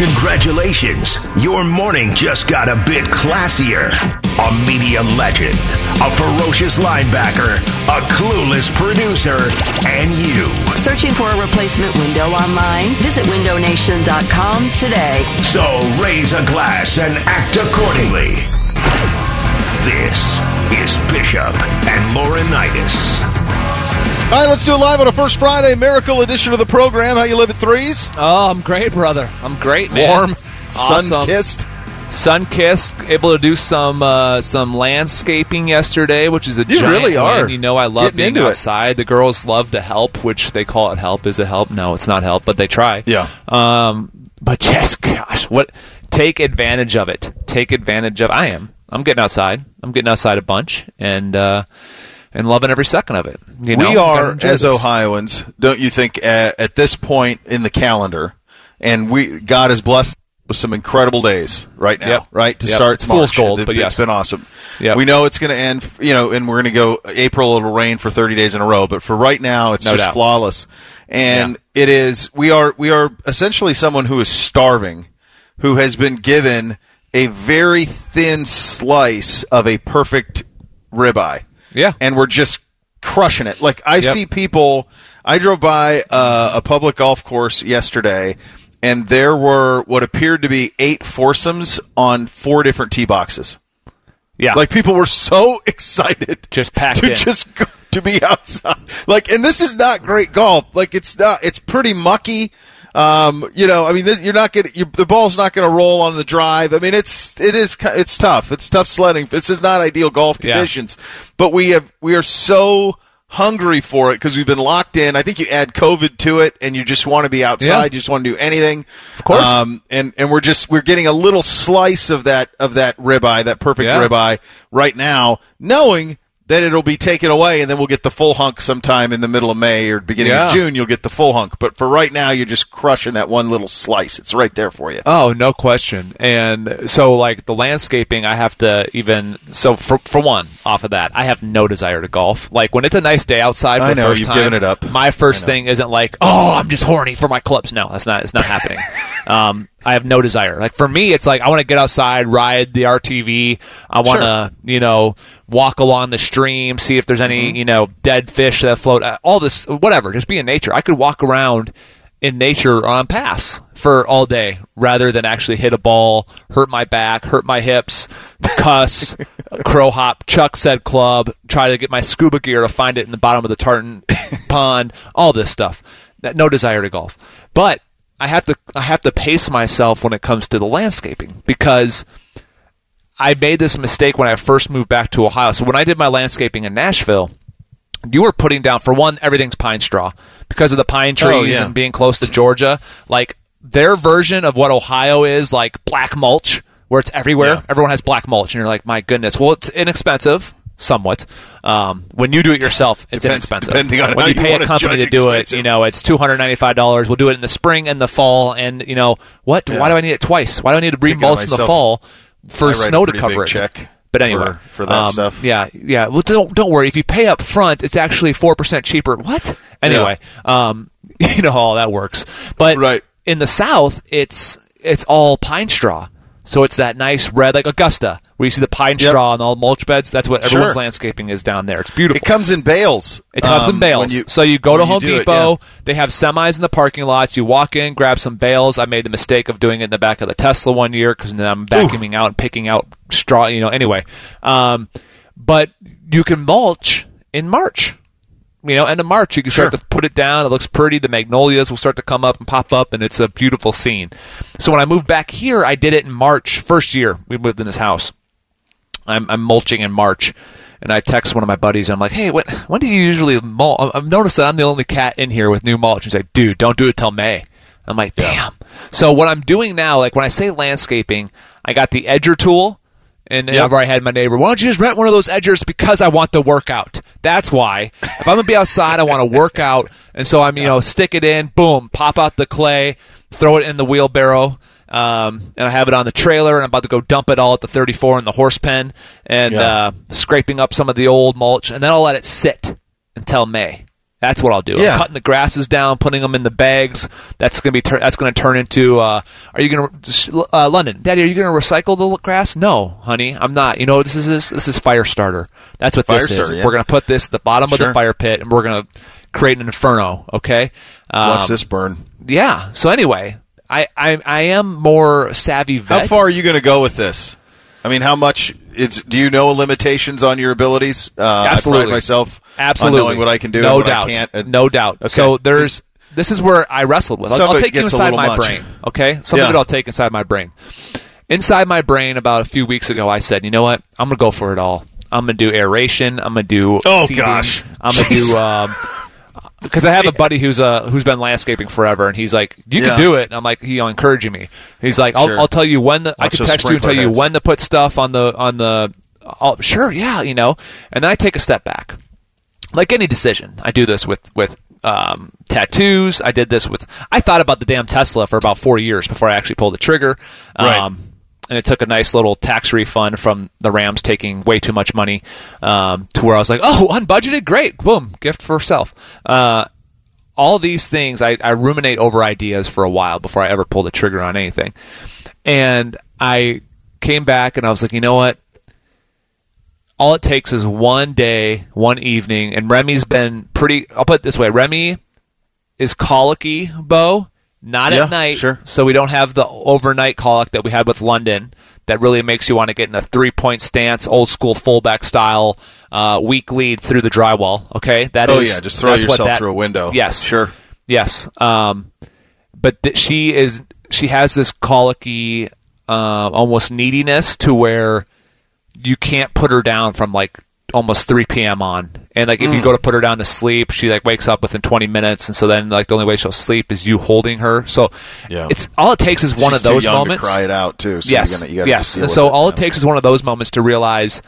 Congratulations! Your morning just got a bit classier. A media legend, a ferocious linebacker, a clueless producer, and you. Searching for a replacement window online? Visit windownation.com today. So raise a glass and act accordingly. This is Bishop and Laurinaitis. All right, let's do it live on a First Friday Miracle edition of the program. How you live at threes? Oh, I'm great, brother. I'm great, man. Warm, Awesome. sun kissed. sun kissed. Able to do some uh, some landscaping yesterday, which is a You really are win. You know, I love getting being into it. outside. The girls love to help, which they call it help. Is it help? No, it's not help, but they try. Yeah. Um, but just gosh, what? Take advantage of it. Take advantage of. I am. I'm getting outside. I'm getting outside a bunch, and uh, and loving every second of it. You know? we are, as. Ohioans, don't you think, at, at this point in the calendar, and we God has blessed with some incredible days right now, Yep. right to Yep. start It's fool's March. gold, It- but it's yes. been awesome. Yep. We know it's going to end, you know, and we're going to go April. It'll rain for thirty days in a row, but for right now, it's No just doubt. flawless. And Yeah. it is. We are. We are essentially someone who is starving, who has been given a very thin slice of a perfect ribeye. Yeah. and we're just crushing it. Like I Yep. see people. I drove by uh, a public golf course yesterday, and there were what appeared to be eight foursomes on four different tee boxes. Yeah. Like people were so excited, Just packed to in. just go, to be outside. Like, and this is not great golf. Like, it's not. It's pretty mucky. Um, you know, I mean, this, you're not going the ball's not going to roll on the drive. I mean, it's it is it's tough. It's tough sledding. This is not ideal golf Yeah. conditions, but we have we are so hungry for it because we've been locked in. I think you add COVID to it, and you just want to be outside. Yeah. You just want to do anything. Of course. Um, and and we're just we're getting a little slice of that of that ribeye, that perfect Yeah. ribeye right now, knowing that it'll be taken away, and then we'll get the full hunk sometime in the middle of May or beginning Yeah. of June. You'll get the full hunk, but for right now, you're just crushing that one little slice. It's right there for you. Oh, no question. And so, like the landscaping, I have to even. So, for for one, off of that, I have no desire to golf. Like when it's a nice day outside for I know, first you've time, given it up. My first thing isn't like, oh, I'm just horny for my clubs. No, that's not. It's not happening. um, I have no desire. Like for me, it's like I want to get outside, ride the RTV. I want to, you know, walk along the stream, see if there's Mm-hmm. any, you know, dead fish that float. uh, All this, whatever. Just be in nature. I could walk around in nature on pass for all day rather than actually hit a ball, hurt my back, hurt my hips, cuss, crow hop, Chuck said club, try to get my scuba gear to find it in the bottom of the tartan pond, all this stuff. No desire to golf. But I have to I have to pace myself when it comes to the landscaping because I made this mistake when I first moved back to Ohio. So when I did my landscaping in Nashville, you were putting down for one everything's pine straw because of the pine oh, trees Oh, yeah. and being close to Georgia. Like their version of what Ohio is like black mulch, where it's everywhere. Yeah. Everyone has black mulch, and you're like, my goodness. Well, it's inexpensive. Somewhat. Um, when you do it yourself, it's Depends- inexpensive. depending on when you you pay wanna a company to do expensive. it, you know, it's two hundred ninety five dollars. We'll do it in the spring and the fall, and you know what? Why do I need it twice? Why do I need to remulch in the fall for I write a snow to cover it? check But anyway, for- for that um, stuff. Yeah, yeah. Well, don't don't worry. If you pay up front, it's actually four percent cheaper. What? Anyway, um, you know how all that works. But Right. in the South, it's it's all pine straw. So it's that nice red, like Augusta, where you see the pine Yep. straw and all mulch beds. That's what everyone's Sure. landscaping is down there. It's beautiful. It comes in bales. It comes um, in bales. you- so you go to Home do it, Depot. yeah. They have semis in the parking lots. You walk in, grab some bales. I made the mistake of doing it in the back of the Tesla one year because then I'm vacuuming out and picking out straw. You know, anyway. Um, but you can mulch in March. You know, end of March, you can start Sure. to put it down. It looks pretty. The magnolias will start to come up and pop up, and it's a beautiful scene. So when I moved back here, I did it in March, first year we lived in this house. I'm, I'm mulching in March, and I text one of my buddies. And I'm like, "Hey, when when do you usually mulch?" I've noticed that I'm the only cat in here with new mulch. He's like, "Dude, don't do it till May." I'm like, damn. So what I'm doing now, like when I say landscaping, I got the edger tool. And Yep. whenever I had my neighbor, why don't you just rent one of those edgers because I want the workout. That's why. If I'm gonna be outside, I want to work out, and so I'm you know stick it in, boom, pop out the clay, throw it in the wheelbarrow, um, and I have it on the trailer, and I'm about to go dump it all at the 34 in the horse pen, and Yeah. uh, scraping up some of the old mulch, and then I'll let it sit until May. That's what I'll do. Yeah. I'm cutting the grasses down, putting them in the bags. That's gonna be tur- that's gonna turn into. Uh, are you gonna uh, London, Daddy? Are you gonna recycle the grass? No, honey, I'm not. You know this is this is fire starter. That's what this Fire starter, is. yeah. We're gonna put this at the bottom of the fire pit, and we're gonna create an inferno. Okay. Watch Um, this burn. Yeah. So anyway, I I, I am more savvy. Vet. How far are you going to go with this? I mean, how much? It's, do you know limitations on your abilities? Uh, I Absolutely. pride myself Absolutely, on knowing what I can do, No and what doubt. I can't. Uh, no doubt. Okay. So there's. This is where I wrestled with. I'll, I'll take you inside my much. brain. Okay. Some Yeah. of it I'll take inside my brain. Inside my brain, about a few weeks ago, I said, you know what? I'm gonna go for it all. I'm gonna do aeration. I'm gonna do. Oh, seeding. gosh. I'm gonna do. Um, because I have a buddy who's uh who's been landscaping forever, and he's like, "You Yeah. can do it." And I'm like, he encouraging me. He's like, "I'll, Sure. I'll tell you when the I Watch can those text you and tell sprinkler you heads. when to put stuff on the on the." I'll, sure, yeah, you know. And then I take a step back like any decision, I do this with with um, tattoos. I did this with. I thought about the damn Tesla for about four years before I actually pulled the trigger. Right. Um, and it took a nice little tax refund from the Rams taking way too much money um, to where I was like, oh, unbudgeted, great, boom, gift for self. Uh, all these things, I, I ruminate over ideas for a while before I ever pull the trigger on anything. And I came back and I was like, you know what? all it takes is one day, one evening, and Remy's been pretty. I'll put it this way: Remy is colicky, Bo, not Yeah, at night, sure. so we don't have the overnight colic that we had with London. That really makes you want to get in a three-point stance, old school fullback style, uh, weak lead through the drywall. Okay, that is. Oh, yeah, just throw yourself that- through a window. Yes, Sure. Yes. Um, but th- she is she has this colicky, uh, almost neediness to where you can't put her down from like almost 3 p.m. on. And like if you go to put her down to sleep, she like wakes up within 20 minutes, and so then like the only way she'll sleep is you holding her. So Yeah. it's all it takes is one She's of those too young moments. to cry it out too. So yes, you're gonna, you yes. And so it. all Yeah. it takes is one of those moments to realize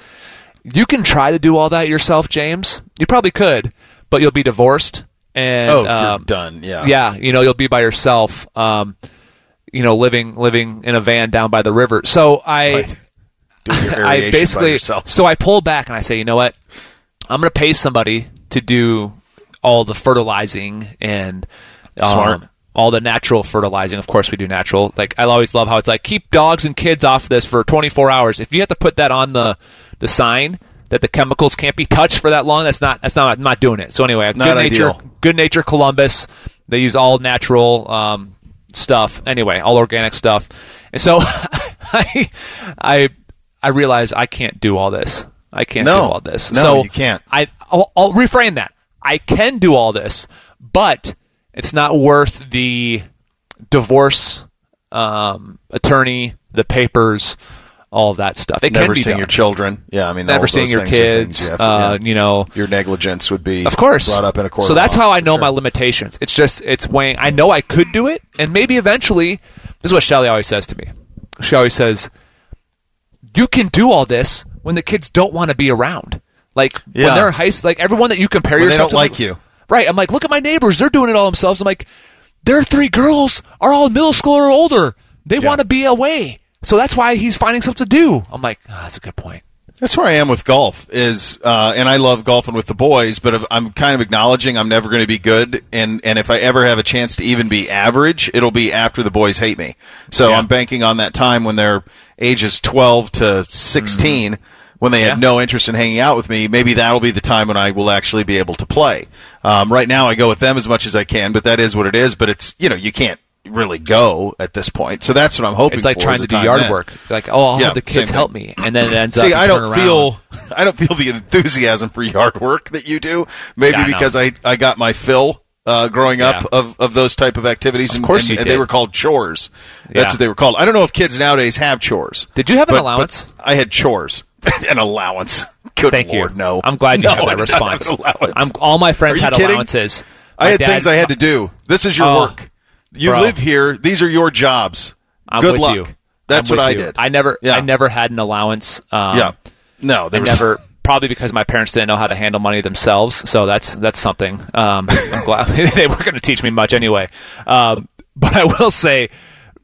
you can try to do all that yourself, James. You probably could, but you'll be divorced and Oh, you're um, done. Yeah. yeah, you know, you'll be by yourself, um, you know, living living in a van down by the river. So I, Right. Doing your I basically, so I pull back and I say, you know what, I'm going to pay somebody to do all the fertilizing and um, all the natural fertilizing. Of course, we do natural. Like I always love how it's like keep dogs and kids off this for 24 hours. If you have to put that on the the sign that the chemicals can't be touched for that long, that's not that's not I'm not doing it. So anyway, Not good nature, good nature Columbus. They use all natural um, stuff. Anyway, all organic stuff. And so I I I realize I can't do all this. I can't No. do all this. No, so you can't. I I'll, I'll reframe that. I can do all this, but it's not worth the divorce um, attorney, the papers, all of that stuff. It Never can be seeing done. your children. Yeah, I mean, Never seeing your things are things kids. you to- uh, yeah. You know, your negligence would be of course brought up in a court. So that's how I know sure. my limitations. It's just it's weighing. I know I could do it, and maybe eventually. This is what Shelly always says to me. She always says, "You can do all this when the kids don't want to be around. Like when they're in high school, like everyone that you compare When they yourself don't to, like you. right? I'm like, look at my neighbors; they're doing it all themselves. I'm like, their three girls are all middle school or older. They want to be away, so that's why he's finding something to do. I'm like, oh, that's a good point. That's where I am with golf. Is uh, and I love golfing with the boys, but I'm kind of acknowledging I'm never going to be good, and and if I ever have a chance to even be average, it'll be after the boys hate me. So Yeah. I'm banking on that time when they're ages 12 to 16. When they Yeah. have no interest in hanging out with me, maybe that'll be the time when I will actually be able to play. Um, right now, I go with them as much as I can, but that is what it is. But it's you know you can't really go at this point, so that's what I'm hoping. It's like trying to do yard then. work. Like, oh, I'll Yeah, have the kids help me, and then it ends up. See, I don't feel I don't feel the enthusiasm for yard work that you do. Maybe Yeah, because I, I got my fill uh, growing up of, of those type of activities. and, course and, you and they were called chores. That's Yeah. what they were called. I don't know if kids nowadays have chores. Did you have an but- allowance? but I had chores. an allowance. Good Thank lord, you. no. I'm glad you no, have I that response. have. I'm, all my friends had kidding? allowances. I had dad- things I had to do. This is your Oh. work. You Bro. live here. These are your jobs. I'm Good luck. you. That's what with I you. did. I never, Yeah. I never had an allowance. Um, yeah. No, I there was never. Probably because my parents didn't know how to handle money themselves, so that's that's something. Um, I'm glad they weren't going to teach me much anyway. Um, but I will say,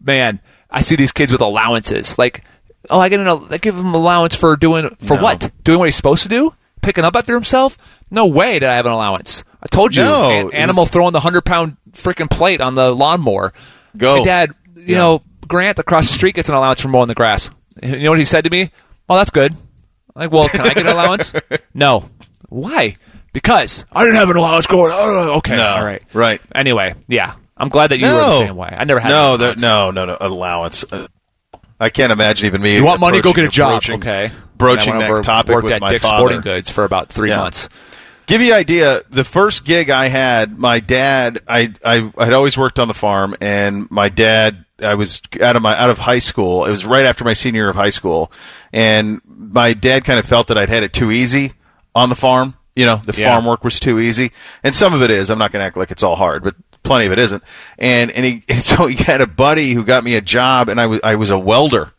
man, I see these kids with allowances. Like, oh, I get an, I give him allowance for doing for No. what? Doing what he's supposed to do? Picking up after himself? No way did I have an allowance. I told you, No, an animal was- throwing the hundred pound freaking plate on the lawnmower. Go. My dad, you Yeah. know, Grant across the street gets an allowance for mowing the grass. You know what he said to me? Well, that's good. Like, well, can I get an allowance? no. Why? Because I didn't have an allowance going. Oh, okay, No. all right, Right. Anyway, yeah, I'm glad that you were the same way. I never had no, an allowance. no, no, no allowance. Uh, I can't imagine even me. You want money? Go approaching- get a job. okay. Broaching And I went that over, topic worked with at my Dick's father. Sporting Goods for about three Yeah. months. Give you an idea. The first gig I had, my dad, I, I had always worked on the farm, and my dad, I was out of my out of high school. It was right after my senior year of high school, and my dad kind of felt that I'd had it too easy on the farm. You know, the Yeah. farm work was too easy, and some of it is. I'm not going to act like it's all hard, but plenty of it isn't. And and he and so he had a buddy who got me a job, and I was I was a welder,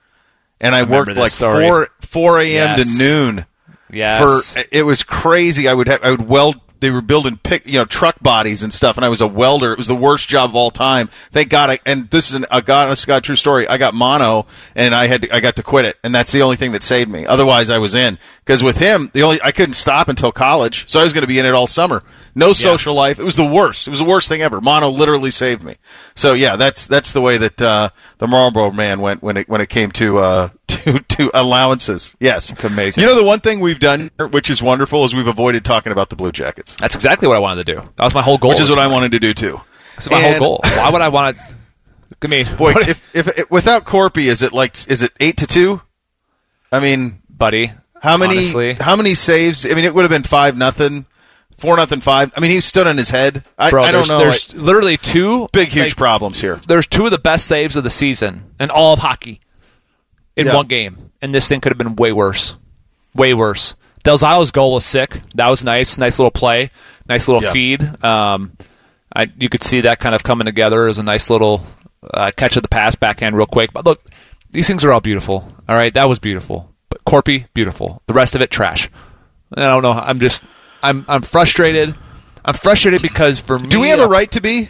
and I, remember worked like story. four four a.m. Yes. to noon Yeah, for it was crazy. I would have I would weld. They were building pick, you know, truck bodies and stuff, and I was a welder. It was the worst job of all time. Thank God. I, and this is an, a God, honest to God, true story. I got mono, and I had to, I got to quit it, and that's the only thing that saved me. Otherwise, I was in because with him, the only I couldn't stop until college, so I was going to be in it all summer. No social life. It was the worst. It was the worst thing ever. Mono literally saved me. So yeah, that's that's the way that uh, the Marlboro man went when it when it came to uh, to to allowances. Yes, It's amazing. You know the one thing we've done, which is wonderful, is we've avoided talking about the Blue Jackets, That's exactly what I wanted to do. That was my whole goal. which is what I wanted to do too. That's my And, whole goal. Why would I want to? I mean, Boy, if, if if without Korpi, is it like is it eight to two? I mean, buddy, how many honestly, how many saves? I mean, it would have been five nothing, four nothing five. I mean, he stood on his head. I, bro, I don't know. There's literally two big huge like, problems here. There's two of the best saves of the season and all of hockey in Yeah. one game, and this thing could have been way worse, way worse. Del Zotto's goal was sick. That was nice, nice little play, nice little Yeah. feed. Um, I, you could see that kind of coming together as a nice little uh, catch of the pass backhand real quick. But look, these things are all beautiful. All right, that was beautiful. But Korpi, beautiful. The rest of it, trash. I don't know. I'm just, I'm, I'm frustrated. I'm frustrated because for me, Do we have a right to be?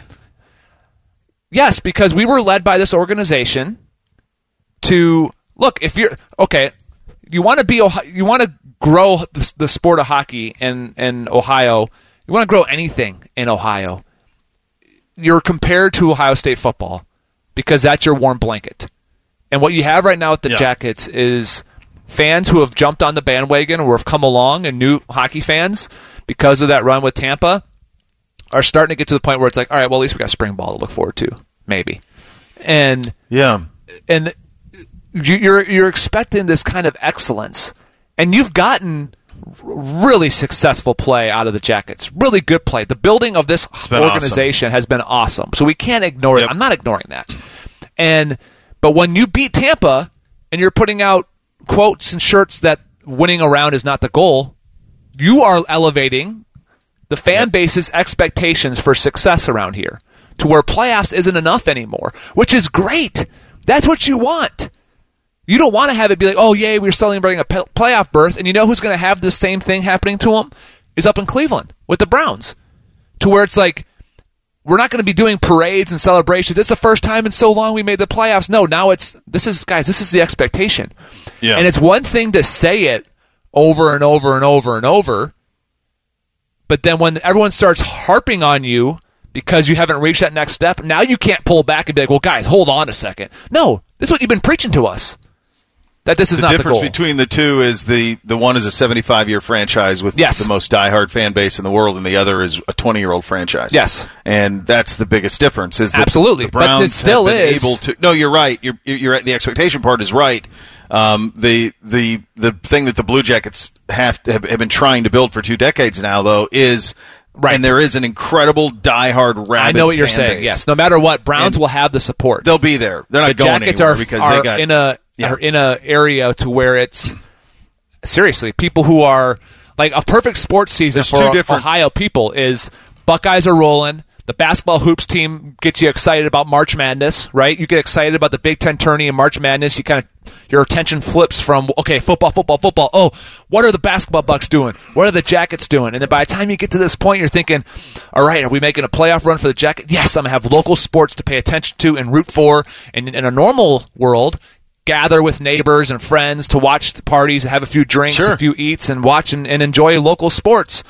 Yes, because we were led by this organization to look. If you're okay, you want to be you want to grow the, the sport of hockey in in Ohio. You want to grow anything in Ohio. You're compared to Ohio State football because that's your warm blanket. And what you have right now with the Yeah. Jackets is fans who have jumped on the bandwagon or have come along and new hockey fans because of that run with Tampa are starting to get to the point where it's like, all right, well, at least we got spring ball to look forward to, maybe. And Yeah. and you're you're expecting this kind of excellence, and you've gotten really successful play out of the Jackets. Really good play. The building of this organization has been awesome. So we can't ignore Yep. it. I'm not ignoring that. And but when you beat Tampa and you're putting out quotes and shirts that winning around is not the goal, you are elevating the fan base's expectations for success around here to where playoffs isn't enough anymore, which is great. That's what you want. You don't want to have it be like, oh, yay, we're celebrating a pe- playoff berth, and you know who's going to have the same thing happening to them? Is up in Cleveland with the Browns. To where it's like, we're not going to be doing parades and celebrations. It's the first time in so long we made the playoffs. No, now it's, this is, guys, this is the expectation. Yeah. And it's one thing to say it over and over and over and over, but then when everyone starts harping on you because you haven't reached that next step, now you can't pull back and be like, well, guys, hold on a second. No, this is what you've been preaching to us. That this is The not difference the between the two is the the one is a 75 year franchise with Yes. the most diehard fan base in the world, and the other is a 20 year old franchise. Yes. and that's the biggest difference. Is Absolutely. the But it Browns still is- able to. No, you're right. You're you're right. The expectation part is right. Um, the the the thing that the Blue Jackets have, to, have have been trying to build for two decades now, though, is Right. and there is an incredible diehard rabid. I know what you're saying. base. Yes, no matter what, Browns And will have the support. they'll be there. They're not the going Jackets anywhere are because are they got in a Yeah. are in a area to where it's seriously people who are like a perfect sports season There's for different- Ohio people is Buckeyes are rolling. the basketball hoops team gets you excited about March Madness, right? You get excited about the Big Ten tourney and March Madness. You kind of your attention flips from okay, football, football, football. Oh, what are the basketball bucks doing? What are the jackets doing? And then by the time you get to this point, you're thinking, all right, are we making a playoff run for the jacket? Yes, I'm gonna have local sports to pay attention to and root for. And in a normal world, gather with neighbors and friends to watch the parties, have a few drinks, Sure. a few eats, and watch and, and enjoy local sports.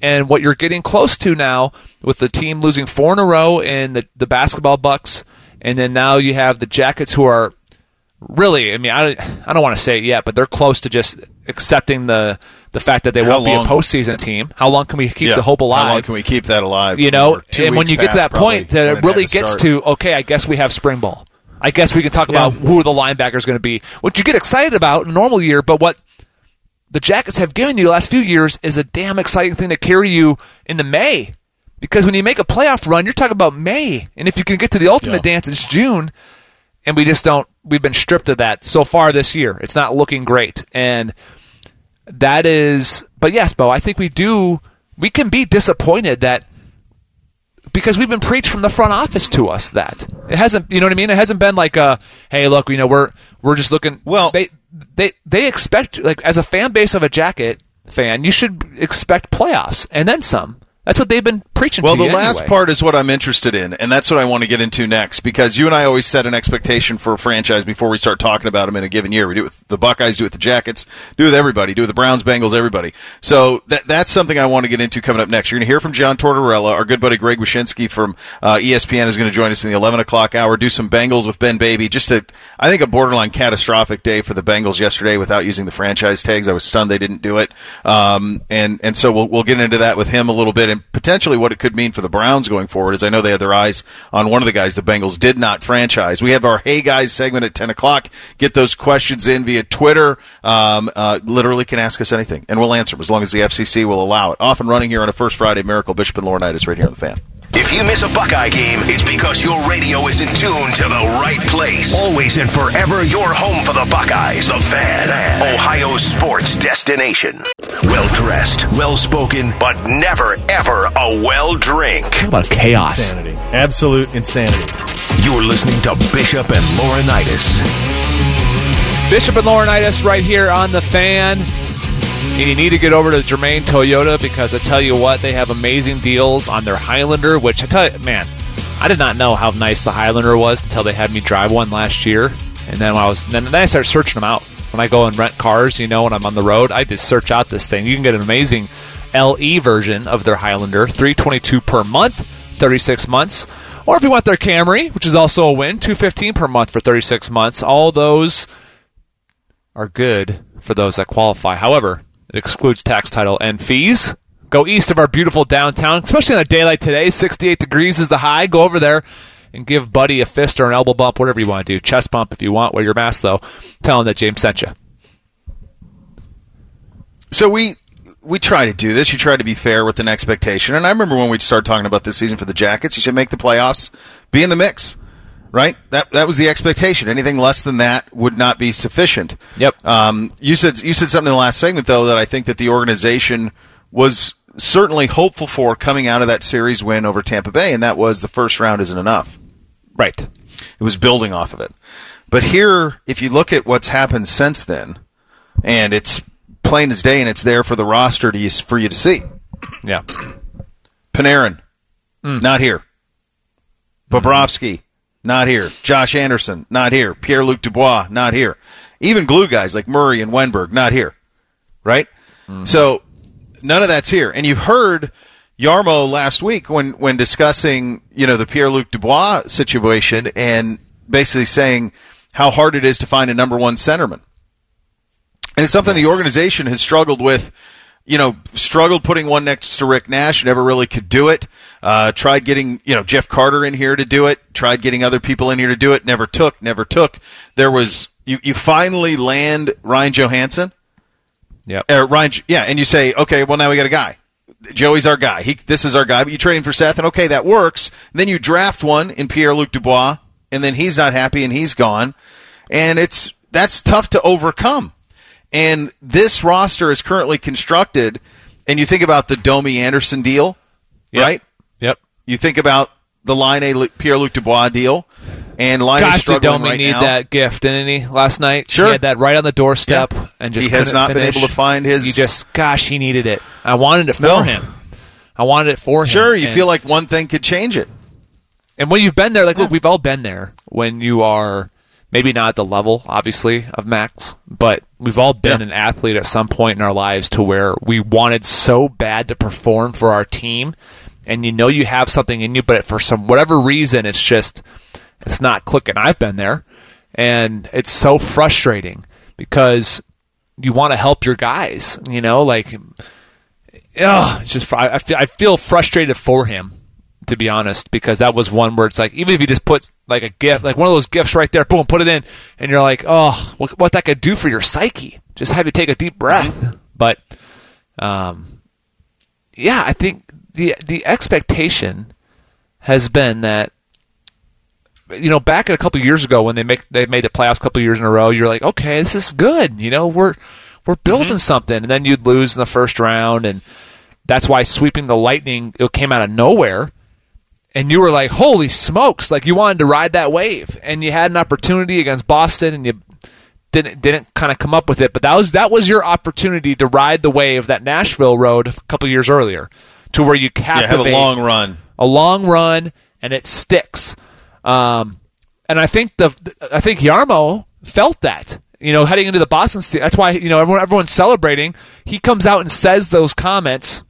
And what you're getting close to now with the team losing four in a row and the, the basketball bucks, and then now you have the Jackets who are really, I mean, I, don't- I don't want to say it yet, but they're close to just accepting the the fact that they How won't be a long- postseason team. How long can we keep Yeah. the hope alive? How long can we keep that alive? you know, and when you get to that point, that it really gets start. to okay, I guess we have spring ball. I guess we can talk Yeah. about who the linebacker is going to be, what you get excited about in a normal year. But what the Jackets have given you the last few years is a damn exciting thing to carry you into May. Because when you make a playoff run, you're talking about May, and if you can get to the ultimate Yeah. dance, it's June. And we just don't. We've been stripped of that so far this year. It's not looking great, and that is. But yes, Bo, I think we do. We can be disappointed that because we've been preached from the front office to us that it hasn't. You know what I mean? It hasn't been like a, hey, look, you know, we're we're just looking. Well- they they they expect like as a fan base of a jacket fan, you should expect playoffs and then some. That's what they've been preaching. Well, the you last part is what I'm interested in, and that's what I want to get into next. Because you and I always set an expectation for a franchise before we start talking about them in a given year. We do it with the Buckeyes, do it with the Jackets, do it with everybody, do it with the Browns, Bengals, everybody. So that that's something I want to get into coming up next. You're going to hear from John Tortorella. Our good buddy Greg Wyshynski from uh, ESPN is going to join us in the 11 o'clock hour. Do some Bengals with Ben Baby. Just a, I think a borderline catastrophic day for the Bengals yesterday without using the franchise tags. I was stunned they didn't do it. Um, and and so we'll we'll get into that with him a little bit and potentially what it could mean for the Browns going forward. is I know they had their eyes on one of the guys the Bengals did not franchise. We have our Hey Guys segment at 10 o'clock. Get those questions in via Twitter. Um, uh, literally can ask us anything and we'll answer them as long as the FCC will allow it. Off and running here on a First Friday Miracle. Bishop and Laurinaitis right here on the fan. If you miss a Buckeye game, it's because your radio is in tune to the right place. Always and forever your home for the Buckeyes. The Fan, Ohio's sports destination. Well dressed, well spoken, but never ever a well drink. Talk about chaos. Insanity. Absolute insanity. You're listening to Bishop and Laurinaitis. Bishop and Laurinaitis right here on the fan. And you need to get over to Germain Toyota because I tell you what, they have amazing deals on their Highlander, which I tell you, man, I did not know how nice the Highlander was until they had me drive one last year. And then I was then, then I started searching them out. When I go and rent cars, you know, when I'm on the road, I just search out this thing. You can get an amazing LE version of their Highlander, 322 per month, 36 months. Or if you want their Camry, which is also a win, 215 per month for 36 months. All those are good for those that qualify. However, it excludes tax title and fees. Go east of our beautiful downtown, especially on a day like today. 68 degrees is the high. Go over there and give Buddy a fist or an elbow bump, whatever you want to do. Chest bump if you want. Wear your mask, though. Tell him that James sent you. So we we try to do this. You try to be fair with an expectation. And I remember when we started talking about this season for the Jackets, you should make the playoffs, be in the mix, right? That that was the expectation. Anything less than that would not be sufficient. Yep. Um, you said you said something in the last segment though that I think that the organization was certainly hopeful for coming out of that series win over Tampa Bay, and that was the first round isn't enough. Right. It was building off of it. But here, if you look at what's happened since then, and it's plain as day, and it's there for the roster to use for you to see. Yeah. Panarin, not here. Bobrovsky, not here. Josh Anderson, not here. Pierre Luc Dubois, not here. Even glue guys like Murray and Wennberg, not here. Right? Mm-hmm. So none of that's here. And you've heard Jarmo last week when, when discussing, you know, the Pierre Luc Dubois situation and basically saying how hard it is to find a number one centerman. And it's something the organization has struggled with, you know, struggled putting one next to Rick Nash, never really could do it. Uh, tried getting, you know, Jeff Carter in here to do it, tried getting other people in here to do it, never took, never took. There was, you, you finally land Ryan Johansen, Yep. uh, Ryan, yeah, and you say, okay, well now we got a guy. Joey's our guy. He, this is our guy, but you trade him for Seth, and okay, that works. then you draft one in Pierre Luc Dubois, and then he's not happy and he's gone. And it's, that's tough to overcome. And this roster is currently constructed, and you think about the Domi Anderson deal, Yep. right? Yep. You think about the Laine Pierre Luc Dubois deal, and Line Gosh, did Domi right need now. that gift, didn't he? Last night, Sure. he had that right on the doorstep, Yeah. and just He has not been able to find his- He just, gosh, he needed it. I wanted it for No. him. I wanted it for him. Sure, you And- feel like one thing could change it. And when you've been there, like, look, we've all been there when you are maybe not at the level, obviously, of Max, but we've all been Yeah. an athlete at some point in our lives to where we wanted so bad to perform for our team. And you know you have something in you, but for some whatever reason, it's just, it's not clicking. I've been there. And it's so frustrating because you want to help your guys, you know, like, ugh, it's just, I, I feel- I feel frustrated for him to be honest, because that was one where it's like, even if you just put like a gift, like one of those gifts right there, boom, put it in, and you're like, oh, what, what that could do for your psyche. Just have you take a deep breath. But, um, yeah, I think the the expectation has been that, you know, back a couple years ago when they make they made the playoffs a couple years in a row, you're like, okay, this is good. You know, we're we're building something, and then you'd lose in the first round, and that's why sweeping the Lightning it came out of nowhere and you were like, "Holy smokes!" Like you wanted to ride that wave, and you had an opportunity against Boston, and you didn't didn't kind of come up with it. But that was that was your opportunity to ride the wave that Nashville rode a couple years earlier, to where you Yeah, captivate have a long run. a long run, and it sticks. Um, and I think the I think Jarmo felt that. You know, heading into the Boston, that's why you know everyone everyone's celebrating. He comes out and says those comments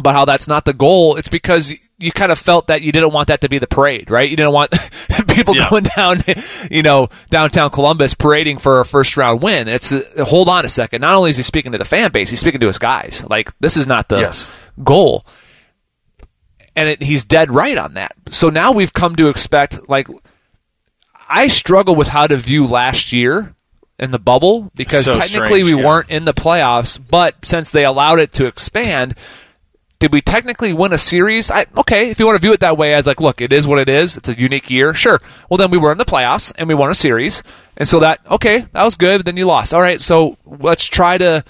about how that's not the goal. It's because you kind of felt that you didn't want that to be the parade, right? You didn't want people Yeah. going down, you know, downtown Columbus parading for a first round win. It's uh, hold on a second. Not only is he speaking to the fan base, he's speaking to his guys. Like this is not the Yes. goal. And it, he's dead right on that. So now we've come to expect like I struggle with how to view last year in the bubble because So technically strange, we yeah. weren't in the playoffs, but since they allowed it to expand, did we technically win a series? I, okay, if you want to view it that way, as like, look, it is what it is. It's a unique year. Sure. Well, then we were in the playoffs and we won a series, and so that okay, that was good. But then you lost. All right, so let's try to.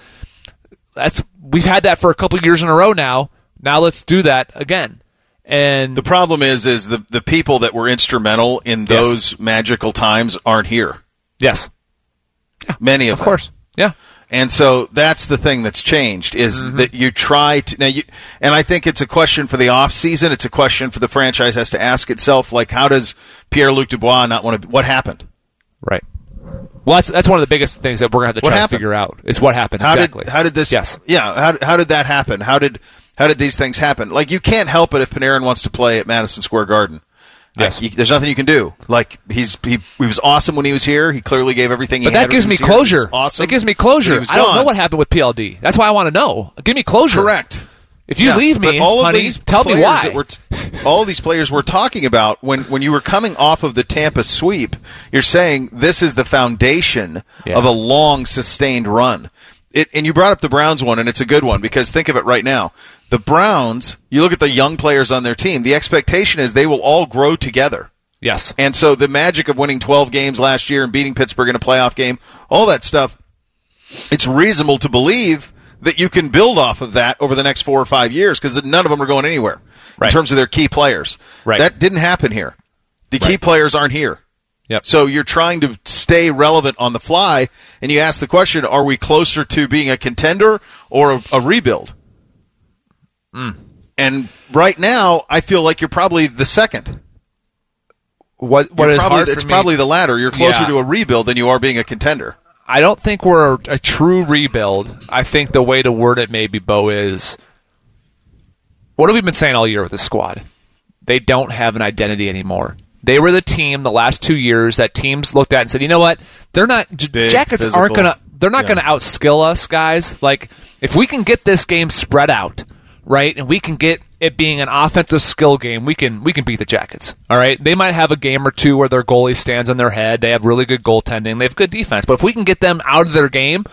That's we've had that for a couple years in a row now. Now let's do that again. And The problem is, is the the people that were instrumental in Yes. those magical times aren't here. yes, Many of, of them. course, yeah. And so that's the thing that's changed is Mm-hmm. that you try to now you and I think it's a question for the off season. It's a question for the franchise has to ask itself like how does Pierre Luc Dubois not want to what happened? Right. Well, that's that's one of the biggest things that we're gonna have to try to figure out is what happened How exactly. did how did this Yes. yeah how how did that happen? How did how did these things happen? Like you can't help it if Panarin wants to play at Madison Square Garden. Yes. I- you- there's nothing you can do. Like he's he, he was awesome when he was here. He clearly gave everything. But he had that gives me was here. He was closure. Awesome. That gives me closure. I don't know what happened with PLD. That's why I want to know. Give me closure. Correct. If you Yeah, leave me, all honey, of these tell me players why. That we're t- all of these players we're talking about when when you were coming off of the Tampa sweep, you're saying this is the foundation Yeah. of a long sustained run. It, and you brought up the Browns one, and it's a good one because think of it right now. The Browns, you look at the young players on their team. The expectation is they will all grow together. yes. And so the magic of winning 12 games last year and beating Pittsburgh in a playoff game, all that stuff, it's reasonable to believe that you can build off of that over the next four or five years because none of them are going anywhere Right. in terms of their key players. Right. That didn't happen here. The key players aren't here. Yep. So you're trying to stay relevant on the fly, and you ask the question: Are we closer to being a contender or a, a rebuild? Hmm. And right now, I feel like you're probably the second. what what You're is probably, hard for it's me- probably the latter. You're closer Yeah. to a rebuild than you are being a contender. I don't think we're a, a true rebuild. I think the way to word it, maybe Bo is. What have we been saying all year with the squad? They don't have an identity anymore. They were the team the last two years that teams looked at and said, "You know what? They're not Big, Jackets physical. aren't gonna. They're not Yeah. gonna outskill us, guys. Like if we can get this game spread out, right, and we can get it being an offensive skill game, we can we can beat the Jackets. All right, they might have a game or two where their goalie stands on their head. They have really good goaltending. They have good defense, but if we can get them out of their game,